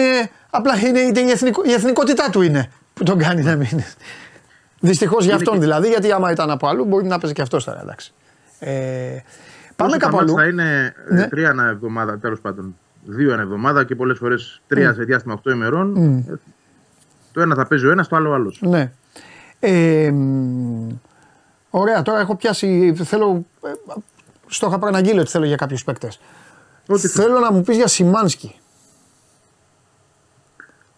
απλά είναι, είναι η, εθνικο, η εθνικότητά του είναι που τον κάνει να μην. Δυστυχώς για Είναι αυτόν και- δηλαδή, γιατί άμα ήταν από αλλού μπορεί να παίζει και αυτός τώρα. Εντάξει. Ε, πάμε Όσο τα κάπου μάτς αλλού. Θα είναι ε, Ναι. τρία ανά εβδομάδα, τέλος πάντων. Δύο ανά εβδομάδα και πολλές φορές τρία σε διάστημα 8 ημερών. Ε, Το ένα θα παίζει ο ένα, το άλλο ο άλλος. Ναι. Ε, μ, ωραία, τώρα έχω πιάσει. Θέλω. ε, Στο είχα προαναγγείλει ότι θέλω για κάποιους παίκτες. Ό,τι Θέλω να μου πεις για Σιμάνσκι.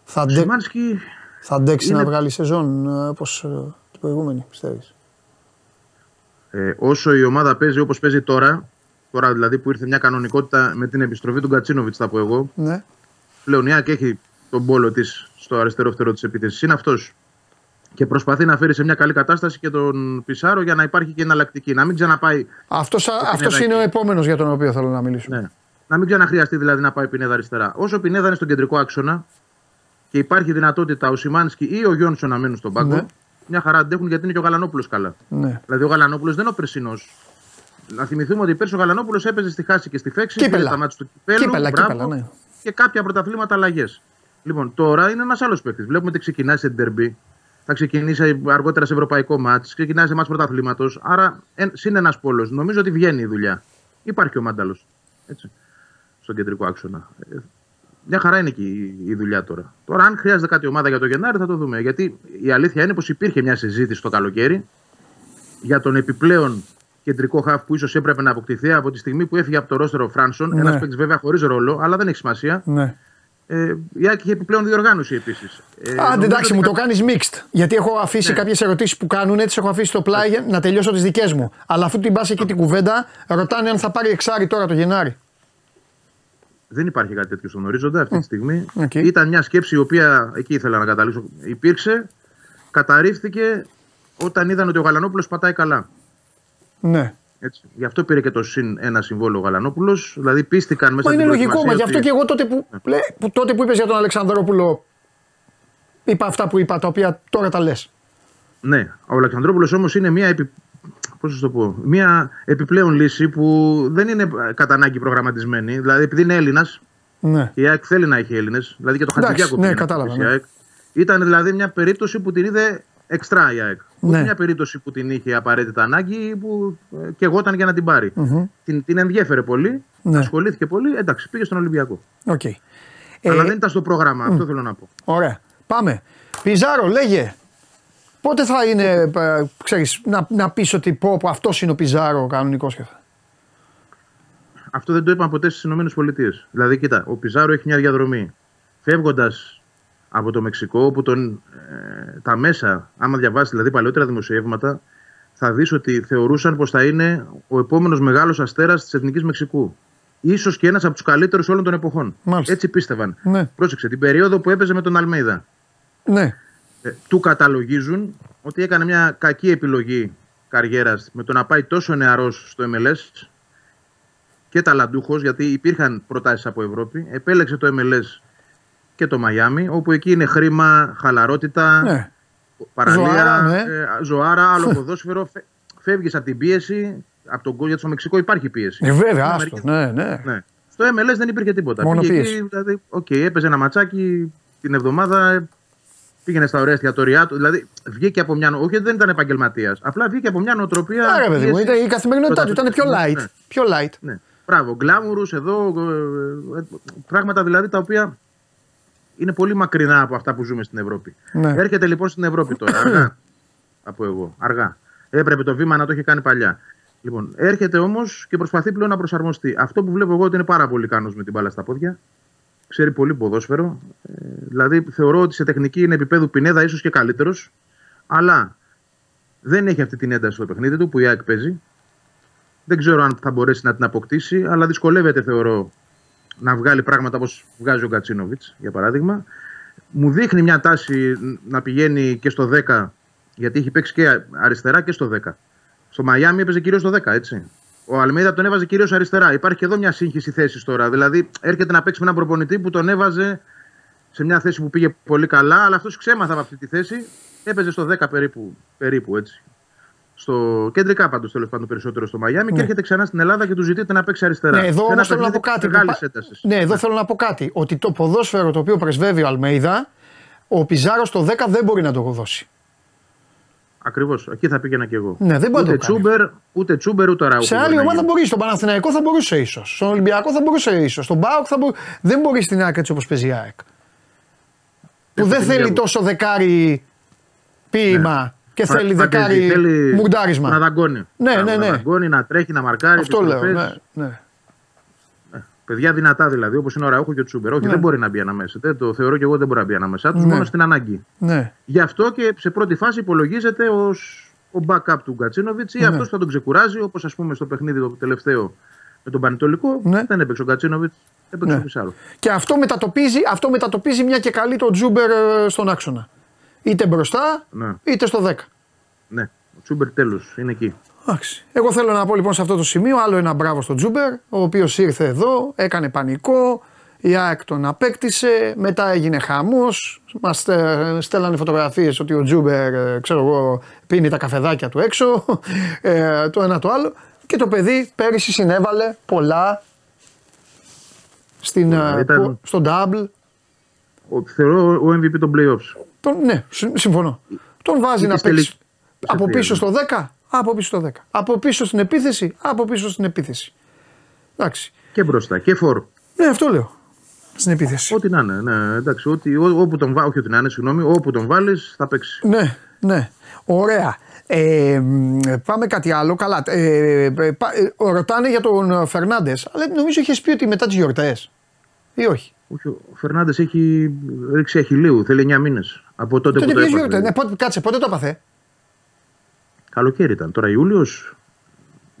Θα, Ο ντε, Σιμάνσκι θα αντέξει είναι- να βγάλει σεζόν όπως την προηγούμενη, πιστεύεις; Ε, όσο η ομάδα παίζει όπως παίζει τώρα, τώρα δηλαδή που ήρθε μια κανονικότητα με την επιστροφή του Γκατσίνοβιτς, θα πω εγώ, Ναι. πλέον η ΑΕΚ έχει τον πόλο της στο αριστερό φτερό της επίθεσης. Είναι αυτός. Και προσπαθεί να φέρει σε μια καλή κατάσταση και τον Πισάρο για να υπάρχει και εναλλακτική. Να μην ξαναπάει. Αυτός, αυτός Πινέδα είναι ο εκεί. επόμενος για τον οποίο θέλω να μιλήσω. Ναι. Να μην ξαναχρειαστεί δηλαδή να πάει Πινέδα αριστερά. Όσο Πινέδα είναι στον κεντρικό άξονα και υπάρχει δυνατότητα ο Σιμάνσκι ή ο Γιόνσον να μείνουν στον πάγκο, Ναι. μια χαρά αντέχουν γιατί είναι και ο Γαλανόπουλος καλά. Ναι. Δηλαδή ο Γαλανόπουλος δεν είναι ο περσινός. Να θυμηθούμε ότι πέρσι ο Γαλανόπουλος έπαιζε στη χάση και στη φέξη. Κύπελα. πήρε τα μάτια του κυπέλου. Κύπελα, μπράβο, κύπελα, ναι. Και κάποια πρωταθλήματα αλλαγές. Λοιπόν, τώρα είναι ένας άλλος παίκτης. Βλέπουμε ότι ξεκινάει σε ντερμπι. Θα ξεκινήσει αργότερα σε ευρωπαϊκό μάτς. Ξεκινάει σε μάτς πρωταθλήματος. Άρα εν, συν ένας πόλος. Νομίζω ότι βγαίνει η δουλειά. Υπάρχει και ο Μάνταλος. Έτσι. Στον κεντρικό άξονα. Ε, Μια χαρά είναι και η, η δουλειά τώρα. Τώρα, αν χρειάζεται κάτι ομάδα για το Γενάρη, θα το δούμε. Γιατί η αλήθεια είναι πως υπήρχε μια συζήτηση το καλοκαίρι για τον επιπλέον κεντρικό χαφ που ίσως έπρεπε να αποκτηθεί από τη στιγμή που έφυγε από το ρόστερο Φράνσον. Ναι. Ένας παίκτης βέβαια χωρίς ρόλο, αλλά δεν έχει σημασία. Ναι. Ε, η ΑΕΚ είχε επιπλέον διοργάνωση επίσης. Ε, Άντε εντάξει, μου το κάνεις mixed. Γιατί έχω αφήσει ναι. κάποιες ερωτήσεις που κάνουν, τι έχω αφήσει στο πλάι για να τελειώσω τις δικές μου. Αλλά αφού την πας εκεί την κουβέντα, ρωτάνε αν θα πάρει εξάρι τώρα το Γενάρη. Δεν υπάρχει κάτι τέτοιο στον ορίζοντα αυτή τη στιγμή. Okay. Ήταν μια σκέψη η οποία εκεί ήθελα να καταλήξω. Υπήρξε, καταρρίφθηκε όταν είδαν ότι ο Γαλανόπουλος πατάει καλά. Ναι. Έτσι. Γι' αυτό πήρε και το συν ένα συμβόλαιο ο Γαλανόπουλος. Δηλαδή πίστηκαν μέσα Μα είναι λογικό, μα γι' αυτό και εγώ τότε που, ναι. που, τότε που είπες για τον Αλεξανδρόπουλο. Είπα αυτά που είπα, τα οποία τώρα τα λες. Ναι. Ο Αλεξανδρόπουλος όμως είναι μια, επι... Πώς το πω, μια επιπλέον λύση που δεν είναι κατά ανάγκη προγραμματισμένη. Δηλαδή επειδή είναι Έλληνας. Ναι. Η ΑΕΚ θέλει να έχει Έλληνες. Δηλαδή και το Χατζηγιάκο ναι, κατάλαβα. Ναι. Ήταν δηλαδή μια περίπτωση που την είδε εξτρά η ΑΕΚ. Ναι. μια περίπτωση που την είχε απαραίτητα ανάγκη που ε, και εγώ ήταν για να την πάρει. Mm-hmm. Την, την ενδιέφερε πολύ, ναι. ασχολήθηκε πολύ. Εντάξει, πήγε στον Ολυμπιακό. Okay. Αλλά ε, δεν ήταν στο πρόγραμμα, αυτό θέλω να πω. Ωραία. Πάμε. Πιζάρο, λέγε. Πότε θα είναι, ε, ξέρεις, να, να πεις ότι πω, πω αυτός είναι ο Πιζάρο ο κανονικός Αυτό δεν το είπαν ποτέ στις ΗΠΑ. Δηλαδή, κοίτα, ο Πιζάρο έχει μια διαδρομή. Φεύγοντας από το Μεξικό, όπου τον, ε, τα μέσα, άμα διαβάσεις δηλαδή παλαιότερα δημοσιεύματα, θα δεις ότι θεωρούσαν πως θα είναι ο επόμενος μεγάλος αστέρας της Εθνικής Μεξικού. Ίσως και ένας από τους καλύτερους όλων των εποχών. Μάλιστα. Έτσι πίστευαν. Ναι. Πρόσεξε, την περίοδο που έπαιζε με τον Αλμέιδα. Ναι. Ε, του καταλογίζουν ότι έκανε μια κακή επιλογή καριέρας με το να πάει τόσο νεαρός στο MLS και ταλαντούχος, γιατί υπήρχαν προτάσεις από Ευρώπη. Επέλεξε το MLS και το Μαϊάμι, όπου εκεί είναι χρήμα, χαλαρότητα, ναι. παραλία, ζωάρα, ναι. ε, ζωάρα άλλο ποδόσφαιρο. Φεύγεις από την πίεση, από τον κόσμο, στο Μεξικό υπάρχει πίεση. Ε, βέβαια, άστο, ναι, ναι. ναι. Στο MLS δεν υπήρχε τίποτα. Μόνο Πήγε πίεση. Εκεί, δηλαδή, okay, έπαιζε ένα ματσάκι την εβδομάδα, πήγαινε στα ωραία εστιατοριά του. Δηλαδή βγήκε από μια. Όχι, δεν ήταν επαγγελματίας. Απλά βγήκε από μια νοοτροπία. Άρα, παιδί μου, ήταν η καθημερινότητά του ήταν πιο light. Ναι. Πιο light. Ναι. Μπράβο, γκλάμουρου εδώ. Ε, ε, πράγματα δηλαδή τα οποία είναι πολύ μακρινά από αυτά που ζούμε στην Ευρώπη. Ναι. Έρχεται λοιπόν στην Ευρώπη τώρα, αργά. από εγώ, αργά. Έπρεπε το βήμα να το έχει κάνει παλιά. Λοιπόν, έρχεται όμως και προσπαθεί πλέον να προσαρμοστεί. Αυτό που βλέπω εγώ ότι είναι πάρα πολύ ικανό με την μπάλα στα πόδια. Ξέρει πολύ ποδόσφαιρο. Ε, δηλαδή, θεωρώ ότι σε τεχνική είναι επίπεδου Πινέδα, ίσως και καλύτερος. Αλλά δεν έχει αυτή την ένταση στο παιχνίδι του που η ΑΕΚ παίζει. Δεν ξέρω αν θα μπορέσει να την αποκτήσει, αλλά δυσκολεύεται, θεωρώ, να βγάλει πράγματα όπως βγάζει ο Γκατσίνοβιτς, για παράδειγμα. Μου δείχνει μια τάση να πηγαίνει και στο 10, γιατί έχει παίξει και αριστερά και στο 10. Στο Μαϊάμι έπαιζε κυρίως στο 10, έτσι. Ο Αλμέιδα τον έβαζε κυρίως αριστερά. Υπάρχει και εδώ μια σύγχυση θέση τώρα. Δηλαδή έρχεται να παίξει με έναν προπονητή που τον έβαζε σε μια θέση που πήγε πολύ καλά, αλλά αυτός ξέμαθα από αυτή τη θέση. Έπαιζε στο 10 περίπου, περίπου έτσι στο κεντρικά πάντως τέλος πάντων περισσότερο στο Μαϊάμι ναι. και έρχεται ξανά στην Ελλάδα και του ζητείτε να παίξει αριστερά. Ναι, εδώ όμως θέλω να πω κάτι. Που... Ναι, εδώ θέλω να πω κάτι. Ότι το ποδόσφαιρο το οποίο πρεσβεύει ο Αλμέιδα, ο Πιζάρος στο 10 δεν μπορεί να το δώσει. Ακριβώς. Εκεί θα πήγαινα και εγώ. Ναι, δεν μπορεί ούτε, τσούμπερ, ούτε τσούμπερ, ούτε ραούχο. Σε άλλη ομάδα μπορεί. Στον Παναθηναϊκό θα μπορούσε ίσως. Στον Ολυμπιακό θα μπορούσε ίσως. Στον Μπάουκ θα μπορούσε. Δεν μπορεί στην άκρη έτσι όπως παίζει η ΑΕΚ. Που δεν θέλει τόσο δεκάρι ποίημα. Ναι και θέλει δεκάρι θέλει μουντάρισμα. Να δαγκώνει. Ναι, ναι, ναι. Να δαγκώνει, να τρέχει, να μαρκάρει. Αυτό λέω. Ναι, ναι. Παιδιά δυνατά δηλαδή, όπως είναι ο Ραούχο και ο Τσούμπερ. Όχι, ναι. δεν μπορεί να μπει ανάμεσα. Δεν το θεωρώ και εγώ δεν μπορεί να μπει ανάμεσά τους, ναι. μόνο στην ανάγκη. Ναι. Γι' αυτό και σε πρώτη φάση υπολογίζεται ως ο backup του Γκατσίνοβιτς ή ναι. αυτός που θα τον ξεκουράζει, όπως ας πούμε στο παιχνίδι το τελευταίο με τον Πανετολικό. Ναι. Δεν έπαιξε ο Γκατσίνοβιτς, έπαιξε ναι. ο Και αυτό μετατοπίζει, αυτό μετατοπίζει μια και καλή το Τζούμπερ ε, στον άξονα. Είτε μπροστά, ναι. είτε στο 10. Ναι, ο Τσούμπερ τέλος είναι εκεί. Εντάξει. Εγώ θέλω να πω λοιπόν σε αυτό το σημείο άλλο ένα μπράβο στον Τζούμπερ, ο οποίος ήρθε εδώ, έκανε πανικό. Η ΑΕΚ τον απέκτησε, μετά έγινε χαμός. Μας στέλνανε φωτογραφίες ότι ο Τζούμπερ, ε, ξέρω εγώ, πίνει τα καφεδάκια του έξω. Ε, το ένα το άλλο. Και το παιδί πέρυσι συνέβαλε πολλά στην, ε, ήταν... στο double. Θεωρώ ο MVP των playoffs. Τον, ναι, συμφωνώ. Τον βάζει να παίξει από πίσω στο 10, από πίσω στο 10. Από πίσω στην επίθεση, από πίσω στην επίθεση. Εντάξει. Και μπροστά και φόρ. Ναι, αυτό λέω. Στην επίθεση. Ό,τι να είναι. Ναι, εντάξει, ό,τι, ό, όπου τον βάλει, όχι ό,τι να είναι, συγγνώμη, όπου τον βάλεις θα παίξει. Ναι, ναι. Ωραία. Ε, πάμε κάτι άλλο. Καλά. Ε, ε, ε ρωτάνε για τον Φερνάντες, αλλά νομίζω είχες πει ότι μετά τις γιορτές. ή όχι. Όχι, ο Φερνάντες έχει ρίξει αχιλίου. Θέλει 9 μήνες. Από τότε, Τότε που το ποιες έπαθε. γιορτές, ναι, πότε, κάτσε, πότε το έπαθε; Καλοκαίρι ήταν. Τώρα Ιούλιο.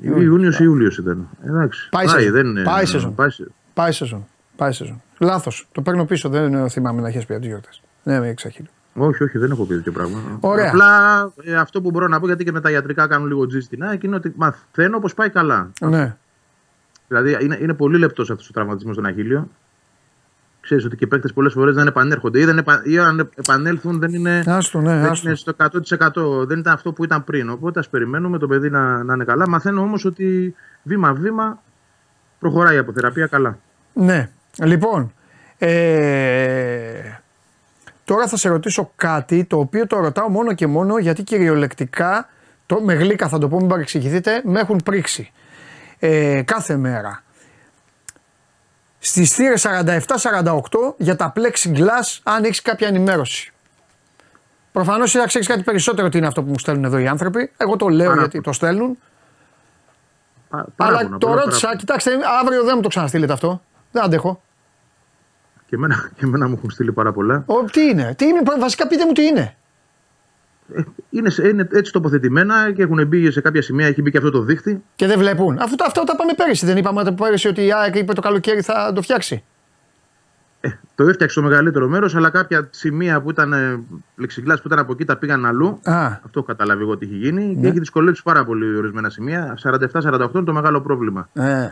Ιούνιος ή Ιούλιος ήταν. Εντάξει. Πάει σεζόν. δεν είναι. Πάει σεζόν. Πάει σε- Πάει σεζόν. Πάει σεζόν. Λάθος. Το παίρνω πίσω. Δεν θυμάμαι να έχεις πει από τι γιορτέ. Ναι, με εξαχίλου. Όχι, όχι, δεν έχω πει τέτοιο πράγμα. Ωραία. Απλά ε, αυτό που μπορώ να πω, γιατί και με τα ιατρικά κάνουν λίγο τζι στην ΑΕΚ, είναι ότι μαθαίνω πως πάει καλά. Ναι. Δηλαδή είναι, είναι πολύ λεπτός αυτός ο τραυματισμός στον Αχίλιο. Ξέρεις ότι και οι παίκτες πολλές φορές δεν επανέρχονται ή, δεν επα... ή αν επανέλθουν δεν είναι, Άστο, ναι, δεν άστο. είναι στο 100%. Δεν ήταν αυτό που ήταν πριν. Οπότε ας περιμένουμε το παιδί να, να είναι καλά. Μαθαίνω όμως ότι βήμα-βήμα προχωράει από θεραπεία καλά. Ναι. Λοιπόν, ε, τώρα θα σε ρωτήσω κάτι το οποίο το ρωτάω μόνο και μόνο γιατί κυριολεκτικά, το, με γλύκα θα το πω, μην παρεξηγηθείτε, με έχουν πρίξει. Ε, κάθε μέρα. Στις θύρες 47-48 για τα plexiglass αν έχεις κάποια ενημέρωση. Προφανώς να ξέρεις κάτι περισσότερο τι είναι αυτό που μου στέλνουν εδώ οι άνθρωποι. Εγώ το λέω Πάρα γιατί το στέλνουν. Πα- Αλλά παράπονα, το πολλά ρώτησα, παράπονα. κοιτάξτε, αύριο δεν μου το ξαναστείλετε αυτό. Δεν αντέχω. Και εμένα, και εμένα μου έχουν στείλει πάρα πολλά. Ο, τι είναι, τι είναι, βασικά πείτε μου τι είναι. Είναι, σε- είναι έτσι τοποθετημένα και έχουν μπει σε κάποια σημεία, έχει μπει και αυτό το δίχτυ. Και δεν βλέπουν. Αφού τα, αυτά τα πάμε πέρυσι. Δεν είπαμε πέρυσι ότι η ΑΕΚ είπε το καλοκαίρι θα το φτιάξει. Το έφτιαξε το μεγαλύτερο μέρος, αλλά κάποια σημεία που ήταν ε, πλεξιγκλάς που ήταν από εκεί τα πήγαν αλλού. Α, Αυτό έχω καταλάβει εγώ τι έχει γίνει Ναι. και έχει δυσκολέψει πάρα πολύ ορισμένα σημεία. 47-48 είναι το μεγάλο πρόβλημα. ε,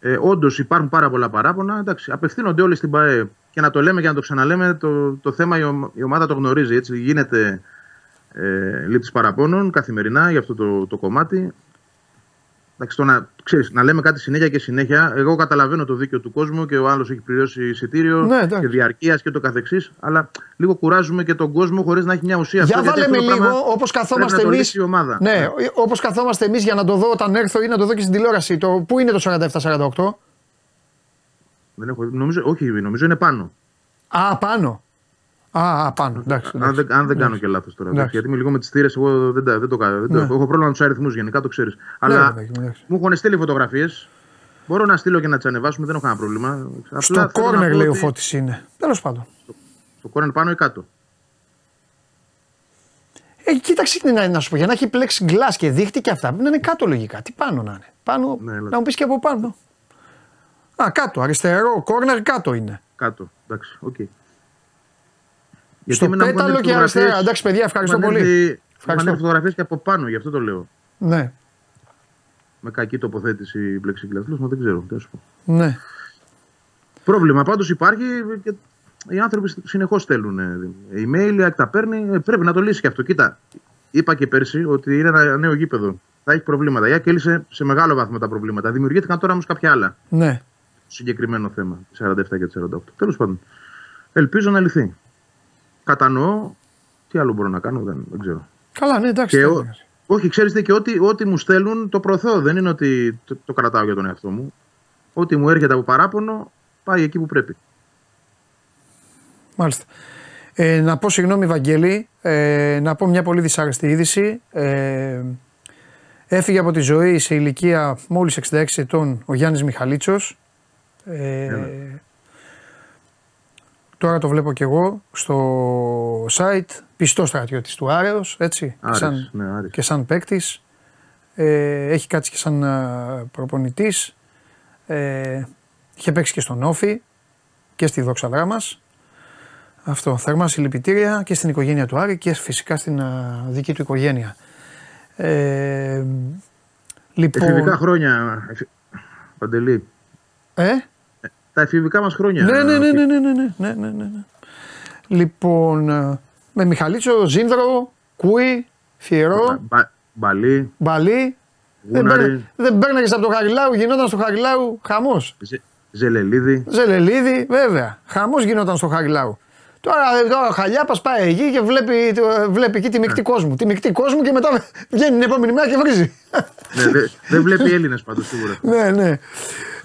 Ε, Όντως υπάρχουν πάρα πολλά παράπονα. Εντάξει, απευθύνονται όλοι στην ΠαΕ και να το λέμε και να το ξαναλέμε. Το, το θέμα η, ομα- η ομάδα το γνωρίζει. Έτσι, γίνεται ε, λήψη παραπώνων καθημερινά για αυτό το, το κομμάτι. Εντάξει, το να, ξέρεις, να λέμε κάτι συνέχεια και συνέχεια. Εγώ καταλαβαίνω το δίκαιο του κόσμου και ο άλλος έχει πληρώσει εισιτήριο Ναι, εντάξει. και διαρκείας και το καθεξής. Αλλά λίγο κουράζουμε και τον κόσμο χωρίς να έχει μια ουσία. για αυτό, γιατί βάλε με αυτό το λίγο πράγμα όπως πρέπει καθόμαστε να το εμεί. λύσει η ομάδα. Ναι, όπως καθόμαστε εμείς για να το δω όταν έρθω ή να το δω και στην τηλεόραση. Το, πού είναι το 47-48. Δεν έχω, νομίζω, όχι, νομίζω είναι πάνω. Α, πάνω. Α, α πάνω. Εντάξει, Αν εντάξει. δεν, αν δεν κάνω και λάθος τώρα. Εντάξει. Γιατί είμαι λίγο με τις θύρες, εγώ δεν, τα- δεν το κάνω. δεν το- Ναι. Έχω πρόβλημα με τους αριθμούς γενικά, το ξέρεις. Ναι, Αλλά ρε, παιδάκι, εντάξει. μου έχουν στείλει φωτογραφίες. Μπορώ να στείλω και να τις ανεβάσουμε, δεν έχω κανένα πρόβλημα. Απλά Στο θέλω να κόρνερ πω λέει ο ότι Φώτης είναι. Τέλος πάντων. Στο κόρνερ πάνω ή κάτω. Ε, κοίταξε τι να, να σου πω, για να έχει πλέξει γκλάς και δίχτυ και αυτά. Να είναι κάτω λογικά. Τι πάνω να είναι. Πάνω, Ναι, αλλά- να μου πεις και από πάνω. Α, κάτω. Αριστερό, κόρνερ κάτω είναι. Κάτω. Εντάξει, οκ. Στο εμένα μου πέταλο είχαν και έρθει αριστερά. φωτογραφίες- Εντάξει, παιδιά, ευχαριστώ μου είχαν πολύ. έρθει- Μου είχαν Ευχαριστώ. έρθει φωτογραφίες και από πάνω, γι' αυτό το λέω. Ναι, Με κακή τοποθέτηση πλεξιγκλάς. Τέλος, μα δεν ξέρω. τι να σου πω. ναι. Πρόβλημα πάντως υπάρχει και οι άνθρωποι συνεχώς στέλνουν ε, email, η ΑΕΚ τα παίρνει. Ε, Πρέπει να το λύσει και αυτό. Κοίτα, είπα και πέρσι ότι είναι ένα νέο γήπεδο. Θα έχει προβλήματα. Η ΑΕΚ έλυσε σε μεγάλο βαθμό τα προβλήματα. Δημιουργήθηκαν τώρα όμως κάποια άλλα. ναι. στο Συγκεκριμένο θέμα. τη 47 και τη 48. Τέλος πάντων. Ελπίζω να λυθεί. Κατανοώ. Τι άλλο μπορώ να κάνω, δεν, δεν ξέρω. Καλά, ναι, εντάξει. Και τι ο- έκανες. όχι, ξέρετε και ό,τι, ό,τι μου στέλνουν το προωθώ. Δεν είναι ότι το, το κρατάω για τον εαυτό μου. Ό,τι μου έρχεται από παράπονο πάει εκεί που πρέπει. Μάλιστα. Ε, να πω συγγνώμη, Βαγγέλη, ε, να πω μια πολύ δυσάρεστη είδηση. Ε, έφυγε από τη ζωή σε ηλικία μόλις 66 ετών ο Γιάννης Μιχαλίτσος. Ε, τώρα το βλέπω κι εγώ στο site, πιστό στρατιώτης του Άρεος, έτσι, Άρης, σαν, ναι, Άρης. και σαν παίκτης. Ε, έχει κάτσει και σαν ε, προπονητής. Ε, είχε παίξει και στον Όφη και στη Δόξα Δράμας. Αυτό. Θερμά συλληπιτήρια και στην οικογένεια του Άρη και φυσικά στην α, δική του οικογένεια. Ε, λοιπόν, Εφηβικά χρόνια, εφη- Παντελή. Ε; Τα εφηβικά μας χρόνια. Ναι, ναι, ναι, ναι, ναι, ναι, ναι, ναι, ναι, ναι. Λοιπόν, ε, με Μιχαλίτσο, Ζίνδρο, Κούι, Φιερό, Μπα- Μπαλί, Μπαλί. Δεν, Γούναρη, παίρνε- δεν παίρναγες από το Χαριλάου, γινόταν στο Χαριλάου χαμός. Ζε- Ζελελίδη. Ζελελίδη, βέβαια. Χαμός γινόταν στο Χαριλάου. Τώρα, τώρα ο Χαλιάπας πάει εκεί και βλέπει, το- βλέπει εκεί τη μεικτή κόσμου. Τη μεικτή κόσμου και μετά βγαίνει την επόμενη μέρα και βρίζει. ναι, δε- δεν βλέπει Έλληνες πάντως σίγουρα. ναι, ναι.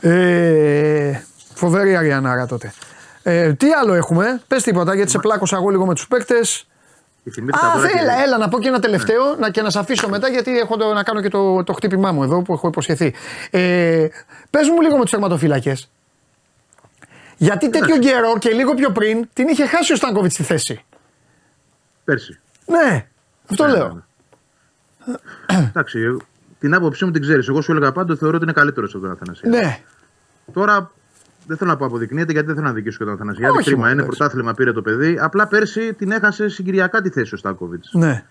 Ε, φοβερή Αριανάρα τότε. Ε, τι άλλο έχουμε, πες τίποτα γιατί σε πλάκωσα εγώ λίγο με τους παίκτες. Και θυμήθηκα Α, τώρα και- έλα, έλα, να πω και ένα τελευταίο να, και να σε αφήσω μετά γιατί έχω το, να κάνω και το, το χτύπημά μου εδώ που έχω υποσχεθεί. Ε, πες μου λίγο με τους τερματοφύλακες. Γιατί τέτοιο καιρό και λίγο πιο πριν την είχε χάσει ο Στάνκοβιτς στη θέση. Πέρσι. Ναι, αυτό Ναι, λέω. Εντάξει, ε, την άποψή μου την ξέρεις. Εγώ σου έλεγα πάντοτε θεωρώ ότι είναι καλύτερος από τον Αθανασιάδη. Ναι. Τώρα δεν θέλω να πω αποδεικνύεται γιατί δεν θέλω να δικήσω και τον Αθανασιάδη. Όχι, Κρίμα μα, είναι, εντάξει. πρωτάθλημα πήρε το παιδί. Απλά πέρσι την έχασε συγκυριακά τη θέση ο Στάκοβιτς. Ναι.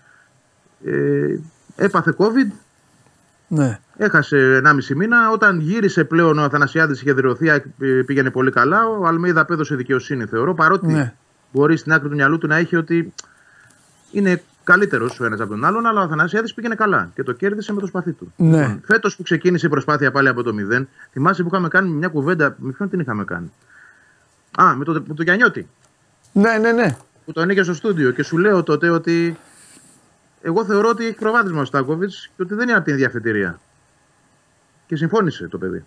Ε, έπαθε COVID, Ναι. έχασε 1,5 μήνα. Όταν γύρισε πλέον ο Αθανασιάδης είχε δρεωθεί, ε, πήγαινε πολύ καλά. Ο Αλμέιδα απέδωσε δικαιοσύνη, θεωρώ. Παρότι Ναι. μπορεί στην άκρη του μυαλού του να έχει ότι είναι καλύτερος ο ένας από τον άλλον, αλλά ο Αθανασιάδης πήγαινε καλά και το κέρδισε με το σπαθί του. Ναι. Φέτος που ξεκίνησε η προσπάθεια πάλι από το 0, θυμάσαι που είχαμε κάνει μια κουβέντα. Με ποιον την είχαμε κάνει; Α, με το, με το Γιαννιώτη. Ναι, ναι, ναι. Που τον είχε στο στούντιο και σου λέω τότε ότι. Εγώ θεωρώ ότι έχει προβάδισμα ο Στάκοβιτς και ότι δεν είναι από την ίδια αφετηρία. Και συμφώνησε το παιδί.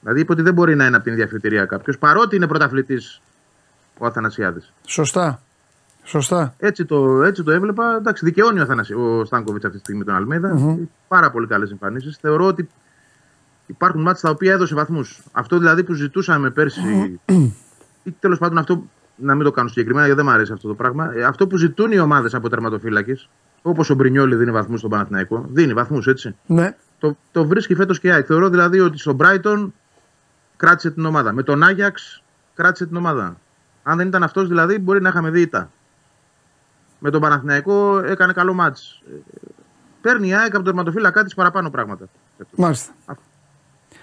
Δηλαδή είπε ότι δεν μπορεί να είναι από την ίδια αφετηρία κάποιος παρότι είναι πρωταθλητής ο Αθανασιάδης. Σωστά. Σωστά. Έτσι το, έτσι το έβλεπα. Εντάξει, δικαιώνει ο, Αθανασι... ο Στάνκοβιτς αυτή τη στιγμή τον αλμιδα Έχει Πάρα πολύ καλές εμφανίσεις. Θεωρώ ότι υπάρχουν μάτια στα οποία έδωσε βαθμούς. Αυτό δηλαδή που ζητούσαμε πέρσι, ή τέλος πάντων αυτό να μην το κάνω συγκεκριμένα γιατί δεν μου αρέσει αυτό το πράγμα. Ε, Αυτό που ζητούν οι ομάδες από τερματοφύλακες, όπως ο Μπρινιόλη δίνει βαθμούς στον Παναθηναϊκό, δίνει βαθμούς έτσι. Ναι. Το, το βρίσκει φέτος και η ΑΕΚ. Θεωρώ δηλαδή ότι στον Brighton κράτησε την ομάδα. Με τον Άγιαξ κράτησε την ομάδα. Αν δεν ήταν αυτός δηλαδή, μπορεί να είχαμε δει ήττα. Με τον Παναθηναϊκό έκανε καλό μάτς. Ε, Παίρνει η ΑΕΚ από τον τερματοφύλακά της παραπάνω πράγματα. Μάλιστα. Γιατί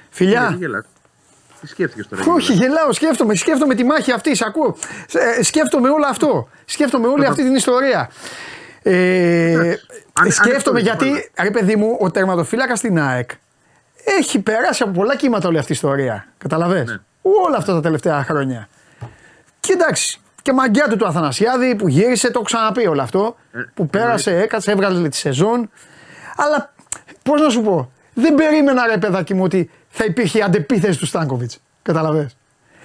Φιλιά. γελάς. Τι σκέφτηκες τώρα. Όχι, γελάω, σκέφτομαι. Σκέφτομαι τη μάχη αυτή, σ' ακούω. Ε, σκέφτομαι όλο αυτό. Σκέφτομαι όλη αυτή την ιστορία. Ε, αν- σκέφτομαι αν αυτό γιατί, ρε παιδί μου, ο τερματοφύλακας στην ΑΕΚ έχει περάσει από πολλά κύματα όλη αυτή η ιστορία. Καταλαβες; Ναι. Όλα αυτά τα τελευταία χρόνια. Και εντάξει, και μαγκιά του του Αθανασιάδη που γύρισε, το έχω ξαναπεί όλο αυτό. Ε, που πέρασε, έκατσε, έβγαλε τη σεζόν. Αλλά πώς να σου πω, δεν περίμενα ρε παιδάκι μου ότι θα υπήρχε η αντεπίθεση του Στάνκοβιτς. Καταλαβες.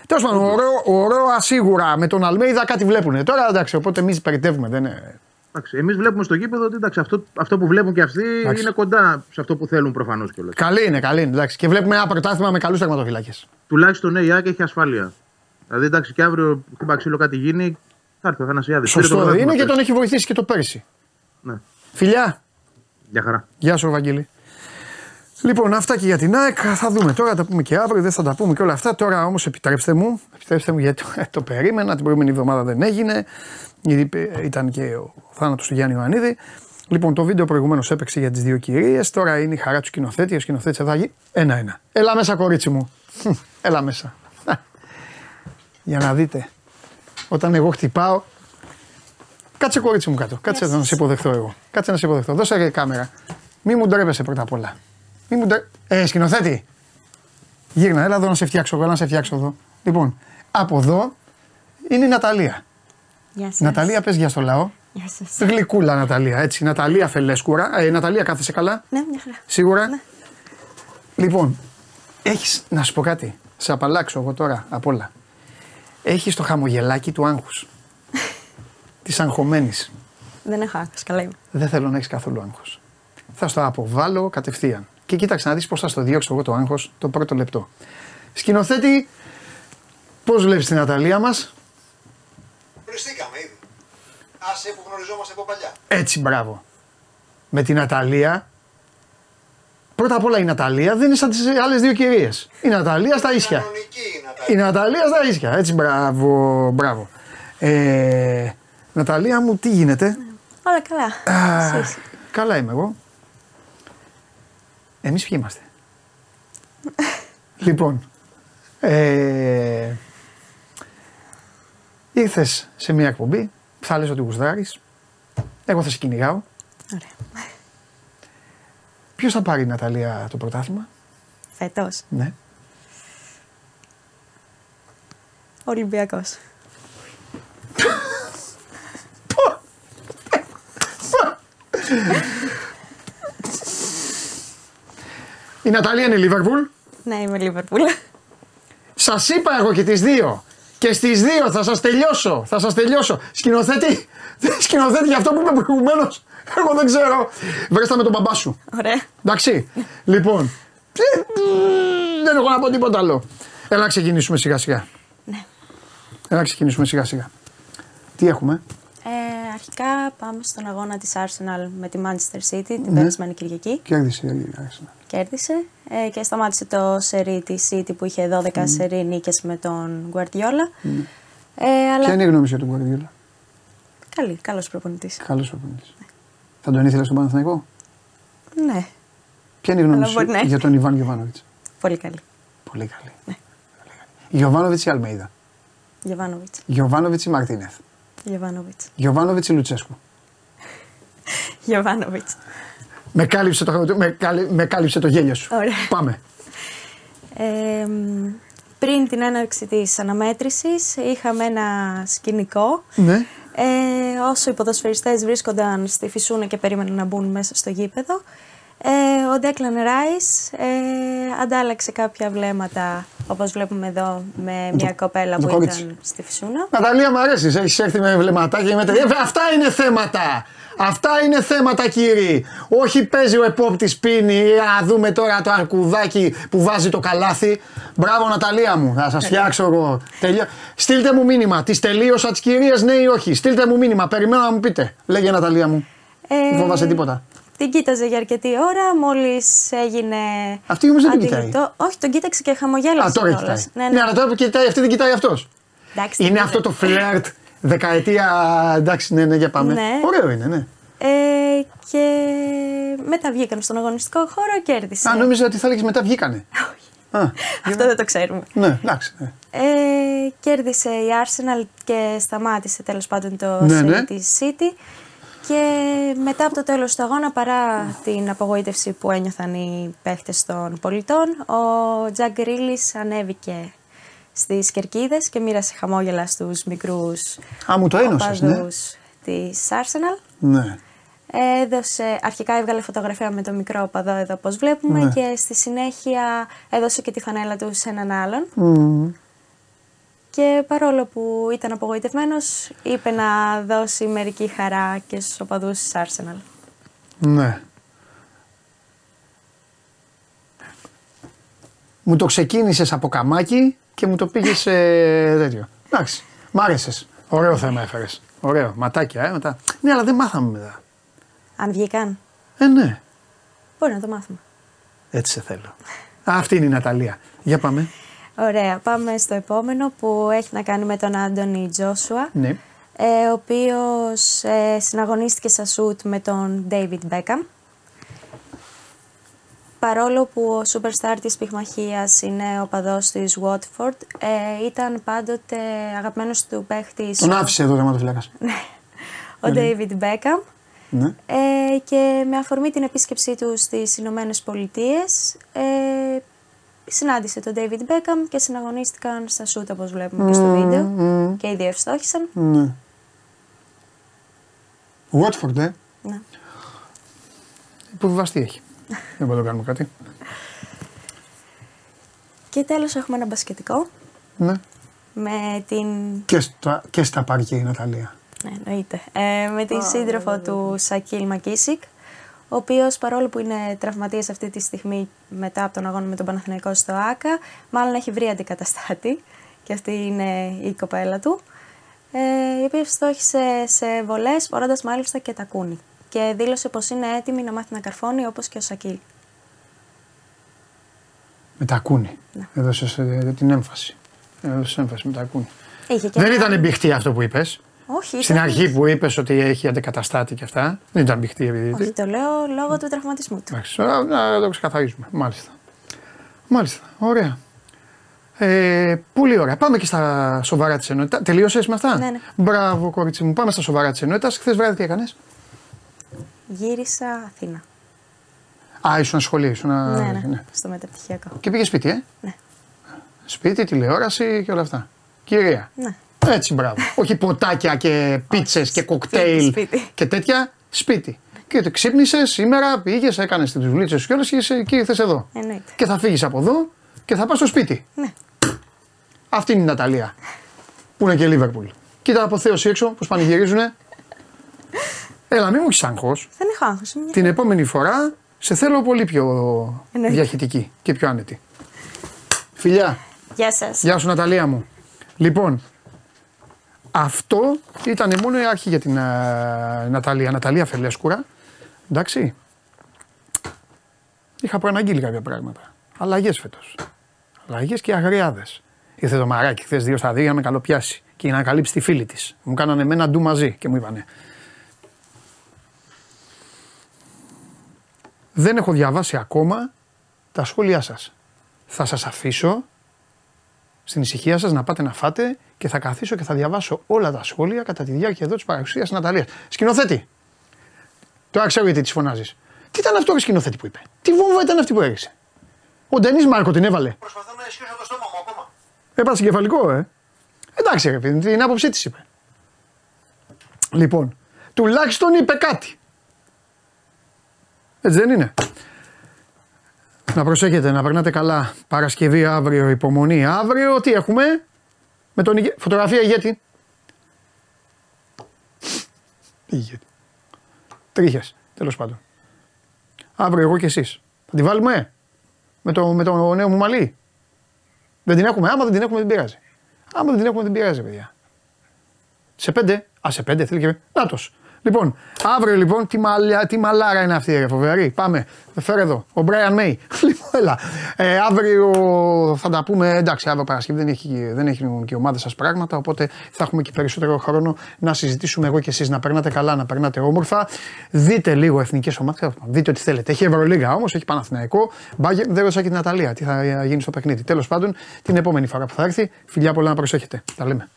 Τέλος πάντων, ο Ρο- ο Ρόα σίγουρα με τον Αλμέιδα κάτι βλέπουν. Τώρα εντάξει, οπότε εμείς περιτεύουμε. Δεν είναι... Εμείς βλέπουμε στο γήπεδο ότι εντάξει, αυτό, αυτό που βλέπουν και αυτοί Εντάξει. είναι κοντά σε αυτό που θέλουν προφανώς κιόλας. Καλή είναι, καλή είναι. Εντάξει. Και βλέπουμε ένα πρωτάθλημα με καλούς τερματοφυλάκες. Τουλάχιστον ναι, η ΑΕΚ έχει ασφάλεια. Δηλαδή εντάξει, και αύριο χτύπα ξύλο κάτι γίνει, θα έρθει ο Αθανασιάδης. Πήρε το Σωστό πρωτάθλημα είναι και τον πέρσι. έχει βοηθήσει και το πέρυσι. Ναι. Φιλιά, Για χαρά. γεια σου, Βαγγέλη. Λοιπόν, αυτά και για την ΑΕΚ. Θα δούμε τώρα, θα τα πούμε και αύριο, δεν θα τα πούμε και όλα αυτά. Τώρα όμως επιτρέψτε μου, επιτρέψτε μου γιατί το, το περίμενα. Την προηγούμενη εβδομάδα δεν έγινε. Γιατί ε, ήταν και ο θάνατος του Γιάννη Ιωαννίδη. Λοιπόν, το βίντεο προηγουμένως έπαιξε για τις δύο κυρίες. Τώρα είναι η χαρά του σκηνοθέτη. Ο σκηνοθέτης θα βγει ένα-ένα. Έλα μέσα, κορίτσι μου. Χμ, Έλα μέσα. Για να δείτε. Όταν εγώ χτυπάω. Κάτσε κορίτσι μου κάτω. Κάτσε εδώ να σε υποδεχτώ εγώ. Κάτσε να σε υποδεχτώ. Δώσε ρε κάμερα. Μη μου ντρέπεσαι πρώτα απ' όλα. Μη μου ντρέ... Ε, σκηνοθέτη. Γύρνα, έλα εδώ να σε φτιάξω εγώ, να σε φτιάξω εδώ. Λοιπόν, από εδώ είναι η Ναταλία. Γεια σας. Ναταλία, πες γεια στο λαό. Γεια σας. Γλυκούλα Ναταλία, έτσι. Ναταλία Φελέσκουρα. Ε, Ναταλία, κάθεσαι καλά; Ναι, μια χαρά. Σίγουρα; Λοιπόν, έχεις, να σου πω κάτι. Σε απαλλάξω εγώ τώρα απ' όλα. Έχεις το χαμογελάκι του άγχους. <laughs> της αγχωμένης. Δεν έχω άγχος, καλά είμαι. Δεν θέλω να έχεις καθόλου άγχος. Θα στο αποβάλω κατευθείαν. Και κοίταξε να δεις πώς θα στο διώξω εγώ το άγχος το πρώτο λεπτό. Σκηνοθέτη, πώς βλέπεις την Ναταλία μας; Βριστήκαμε ήδη. Άσε που γνωριζόμαστε από παλιά. Έτσι, μπράβο. Με την Ναταλία. Πρώτα απ' όλα η Ναταλία δεν είναι σαν τις άλλες δύο κυρίες. Η Ναταλία στα ίσια. Κανονική η Ναταλία. Η Ναταλία στα ίσια. Έτσι, μπράβο, μπράβο. Ε, Ναταλία μου, τι γίνεται; Όλα καλά. Α, Εσείς. καλά είμαι εγώ. Εμείς ποιοι είμαστε; <laughs> λοιπόν, ε, ήρθες σε μια εκπομπή, θα λες ότι γουστάρεις, εγώ θα σε κυνηγάω. Ωραία. Ποιος θα πάρει η Ναταλία το πρωτάθλημα, Φέτος. ναι. Ολυμπιακός. <laughs> Η Ναταλία είναι η Λίβερπουλ; Ναι, είμαι Λίβερπουλ. Σας είπα εγώ και τις δύο. Και στις δύο θα σας τελειώσω. Θα σας τελειώσω. Σκηνοθέτη, <laughs> σκηνοθέτη για αυτό που είπε προηγουμένω. Εγώ δεν ξέρω. Βρέστα με τον μπαμπά σου. Ωραία. Εντάξει. λοιπόν. ε, Δεν έχω να πω τίποτα άλλο. Έλα να ξεκινήσουμε σιγά σιγά. Ναι. Να ξεκινήσουμε σιγά σιγά. Τι έχουμε; Ε, αρχικά πάμε στον αγώνα της Arsenal με τη Manchester City την Ναι. περασμένη Κυριακή. Κέρδισε η Arsenal. Κέρδισε ε, και σταμάτησε το σερί της City που είχε 12 σερί νίκες με τον Guardiola. Ε, αλλά Ποια είναι η γνώμη σου για τον Guardiola; καλή, καλός προπονητής. Καλός προπονητής. Θα τον ήθελες στον Παναθηναϊκό; Ναι, Ποια είναι η γνώμη Αλλά μπορεί σου να έχει. για τον Ιβάν Γιοβάνοβιτ. πολύ καλή. Πολύ καλή. Γιοβάνοβιτ ή Αλμέιδα; Γεβάνοβιτς. Γιοβάνοβιτ ή Μαρτίνεθ; Γεβάνοβιτς. Γιοβάνοβιτ ή Λουτσέσκου; <laughs> Γεβάνοβιτς. Με κάλυψε το, με, κάλυ- με κάλυψε το γέλιο σου. Ωραία. Πάμε. Ε, μ, πριν την έναρξη της αναμέτρησης είχαμε ένα σκηνικό Ναι. Ε, όσο οι ποδοσφαιριστές βρίσκονταν στη φυσούνα και περίμεναν να μπουν μέσα στο γήπεδο ε, ο Ντέκλαν Ράις ε, αντάλλαξε κάποια βλέμματα όπως βλέπουμε εδώ με μια κοπέλα το που κόριτσι. ήταν στη φυσούνα Ναταλία, μου αρέσεις; Έχεις έρθει με βλεμματάκια και με τέτοια. Ε, Αυτά είναι θέματα. Αυτά είναι θέματα, κύριοι. Όχι παίζει ο επόπτης πίνει. Α δούμε τώρα το αρκουδάκι που βάζει το καλάθι. Μπράβο, Ναταλία μου. Θα σας φτιάξω εγώ. Τελειώ. Στείλτε μου μήνυμα. Τη τελείωσα τις κυρίες, ναι ή όχι. Στείλτε μου μήνυμα. Περιμένω να μου πείτε. Λέγε, Ναταλία μου. Ε, Δεν φοβάσαι τίποτα. Την κοίταζε για αρκετή ώρα, μόλις έγινε Αυτή όμως δεν την κοιτάει. αντιληπτό- Όχι, τον κοίταξε και χαμογέλασε Α, τώρα κιόλας. κοιτάει. Ναι, Ναι, ναι. αλλά τώρα που κοιτάει αυτή, δεν κοιτάει αυτός. Εντάξει, Είναι την αυτό είδε. το φλερτ δεκαετία. Εντάξει, ναι, ναι, για πάμε. Ναι. Ωραίο είναι, ναι. Ε, και μετά βγήκαν στον αγωνιστικό χώρο, κέρδισε. Α, νόμιζα ότι θα έλεγες μετά βγήκανε. <laughs> Α, Αυτό δεν το ξέρουμε. ναι, εντάξει. ναι. Ε, κέρδισε η Arsenal και σταμάτησε τέλος πάντων το Ναι, σερί ναι. της City. Και μετά από το τέλος του αγώνα, παρά την απογοήτευση που ένιωθαν οι παίχτες των πολιτών, ο Τζακ Γκρίλης ανέβηκε στις κερκίδες και μοίρασε χαμόγελα στους μικρούς Α, μου το ένωσες, ναι. οπαδούς της Arsenal. Ναι. Έδωσε, αρχικά έβγαλε φωτογραφία με το μικρό οπαδό εδώ όπως βλέπουμε Ναι. και στη συνέχεια έδωσε και τη φανέλα του σε έναν άλλον. Μμμ. Και παρόλο που ήταν απογοητευμένος, είπε να δώσει μερική χαρά και στους οπαδούς της Arsenal. Ναι. Μου το ξεκίνησες από καμάκι και μου το πήγες σε τέτοιο. Εντάξει. Μ' άρεσες. Ωραίο θέμα έφερες. Ωραίο. Ματάκια, ε, μετά. Ναι, αλλά δεν μάθαμε μετά. Αν βγήκαν, Ε, ναι. μπορεί να το μάθουμε. Έτσι σε θέλω. Α, αυτή είναι η Ναταλία. Για πάμε. Ωραία, πάμε στο επόμενο που έχει να κάνει με τον Άντωνι Τζόσουα, Ναι. ε, ο οποίος ε, συναγωνίστηκε στα σουτ με τον David Beckham. Παρόλο που ο superstar της πυγμαχίας είναι ο παδός της Watford, ε, ήταν πάντοτε αγαπημένος του παίχτης Τον ο- άφησε εδώ τερματοφυλάκα. ο <laughs> David Beckham. Ναι. Ε, και με αφορμή την επίσκεψή του στις Ηνωμένες Πολιτείες, ε, συνάντησε τον David Beckham και συναγωνίστηκαν στα σούτ όπως βλέπουμε και στο Μμμ, βίντεο μμμ. και οι δύο ευστόχησαν. Ναι. Watford, ε. Ναι. Υποβιβαστή έχει. Δεν μπορούμε να κάνουμε κάτι. Και τέλος έχουμε ένα μπασκετικό Ναι. με την... Και στα, και στα πάρκια η Ναταλία. Ναι, εννοείται. Ε, με την σύντροφο του Σακίλ Μακίσικ, ο οποίος παρόλο που είναι τραυματίας αυτή τη στιγμή μετά από τον αγώνα με τον Παναθηναϊκό στο ΆΚΑ, μάλλον έχει βρει αντικαταστάτη και αυτή είναι η κοπέλα του, ε, η οποία στόχισε σε βολές φορώντας μάλιστα και τακούνι και δήλωσε πως είναι έτοιμη να μάθει να καρφώνει όπως και ο Σακίλ. Με τα ακούνε. Ναι. Έδωσε ε, την έμφαση. Έδωσε έμφαση με τα ακούνε. Είχε και Δεν ένα- ήταν μπηχτή αυτό που είπες. Όχι, Στην ήταν- αρχή που είπες ότι έχει αντικαταστάτη και αυτά. Δεν ήταν μπηχτή επειδή. Όχι, το λέω λόγω του τραυματισμού του. Εντάξει, τώρα να το ξεκαθαρίσουμε. Μάλιστα. Μάλιστα. Ωραία. Ε, πολύ ωραία. Πάμε και στα σοβαρά της ενότητας. Τελείωσες με αυτά; Ναι, ναι. Μπράβο, κορίτσι μου. Πάμε στα σοβαρά της ενότητας. Χθες βράδυ τι έκανες; Γύρισα Αθήνα. Α, ήσουν σχολείο. Ήσουν, ναι, ναι, στο μεταπτυχιακό. Και πήγε σπίτι, ε; Ναι. Σπίτι, τηλεόραση και όλα αυτά. Κυρία. Ναι. Έτσι, μπράβο. <laughs> Όχι ποτάκια και πίτσες και κοκτέιλ σπίτι. και τέτοια. Σπίτι. Και το ξύπνησες σήμερα, πήγες, έκανες τις δουλίτσες σου κιόλα και είσαι εκεί, ήρθε εδώ. Εννοείται. Και θα φύγεις από εδώ και θα πας στο σπίτι. Ναι. Αυτή είναι η Ναταλία. Που είναι και Λίβερπουλ. Κοίτα από θέωση έξω, πώς πανηγυρίζουνε. Έλα, μην μου έχεις άγχος. Δεν έχω άγχος. είναι μια Την επόμενη φορά σε θέλω πολύ πιο Εννοείται. διαχειτική και πιο άνετη. Φιλιά. Γεια σας. Γεια σου Ναταλία μου. Λοιπόν, Αυτό ήταν μόνο η αρχή για την ε, Ναταλία. Ναταλία Φελέσκουρα. Εντάξει. Είχα προαναγγείλει κάποια πράγματα. Αλλαγές φέτος. Αλλαγές και αγριάδες. Ήρθε το μαράκι χθες δύο στα δύο για να με καλοπιάσει και για να καλύψει τη φίλη της. Μου κάνανε εμένα ντου μαζί και μου είπανε. Δεν έχω διαβάσει ακόμα τα σχόλιά σας. Θα σας αφήσω στην ησυχία σας να πάτε να φάτε και θα καθίσω και θα διαβάσω όλα τα σχόλια κατά τη διάρκεια εδώ της παρουσίας Ναταλίας. Σκηνοθέτη, τώρα ξέρω γιατί της φωνάζεις. Τι ήταν αυτό ο σκηνοθέτη που είπε; Τι βόμβα ήταν αυτή που έριξε; Ο Ντενής Μάρκο την έβαλε. Προσπαθώ να ισχύσω το στόμα μου ακόμα. Έπασε κεφαλικό, ε. Εντάξει, ρε παιδί, την άποψή της είπε. Λοιπόν, τουλάχιστον είπε κάτι. Έτσι δεν είναι. Να προσέχετε, να περνάτε καλά. Παρασκευή αύριο, υπομονή. Αύριο τι έχουμε; Με τον ηγε... Φωτογραφία ηγέτη. Ηγέτη. Τρίχες, τέλος πάντων. Αύριο εγώ και εσείς. Θα τη βάλουμε; Με το, με το νέο μου μαλλί. Δεν την έχουμε. Άμα δεν την έχουμε δεν πειράζει. Άμα δεν την έχουμε δεν πειράζει παιδιά. Σε πέντε. Α, σε πέντε θέλει και... Νάτος. Λοιπόν, αύριο λοιπόν, τι, μαλιά, τι μαλάρα είναι αυτή, ρε φοβερή. Πάμε, φέρε εδώ, ο Brian May. <laughs> Λοιπόν, έλα. Ε, αύριο θα τα πούμε, εντάξει, αύριο Παρασκευή δεν έχει, δεν έχει και η ομάδα σας πράγματα, οπότε θα έχουμε και περισσότερο χρόνο να συζητήσουμε εγώ και εσείς να περνάτε καλά, να περνάτε όμορφα. Δείτε λίγο εθνικές ομάδες, δείτε ό,τι θέλετε. Έχει Ευρωλίγα όμως, έχει Παναθηναϊκό. Μπάγκερ, δεν ρωτήσα και την Ναταλία τι θα γίνει στο παιχνίδι. Τέλος πάντων, την επόμενη φορά που θα έρθει, φιλιά πολλά να προσέχετε. Τα λέμε.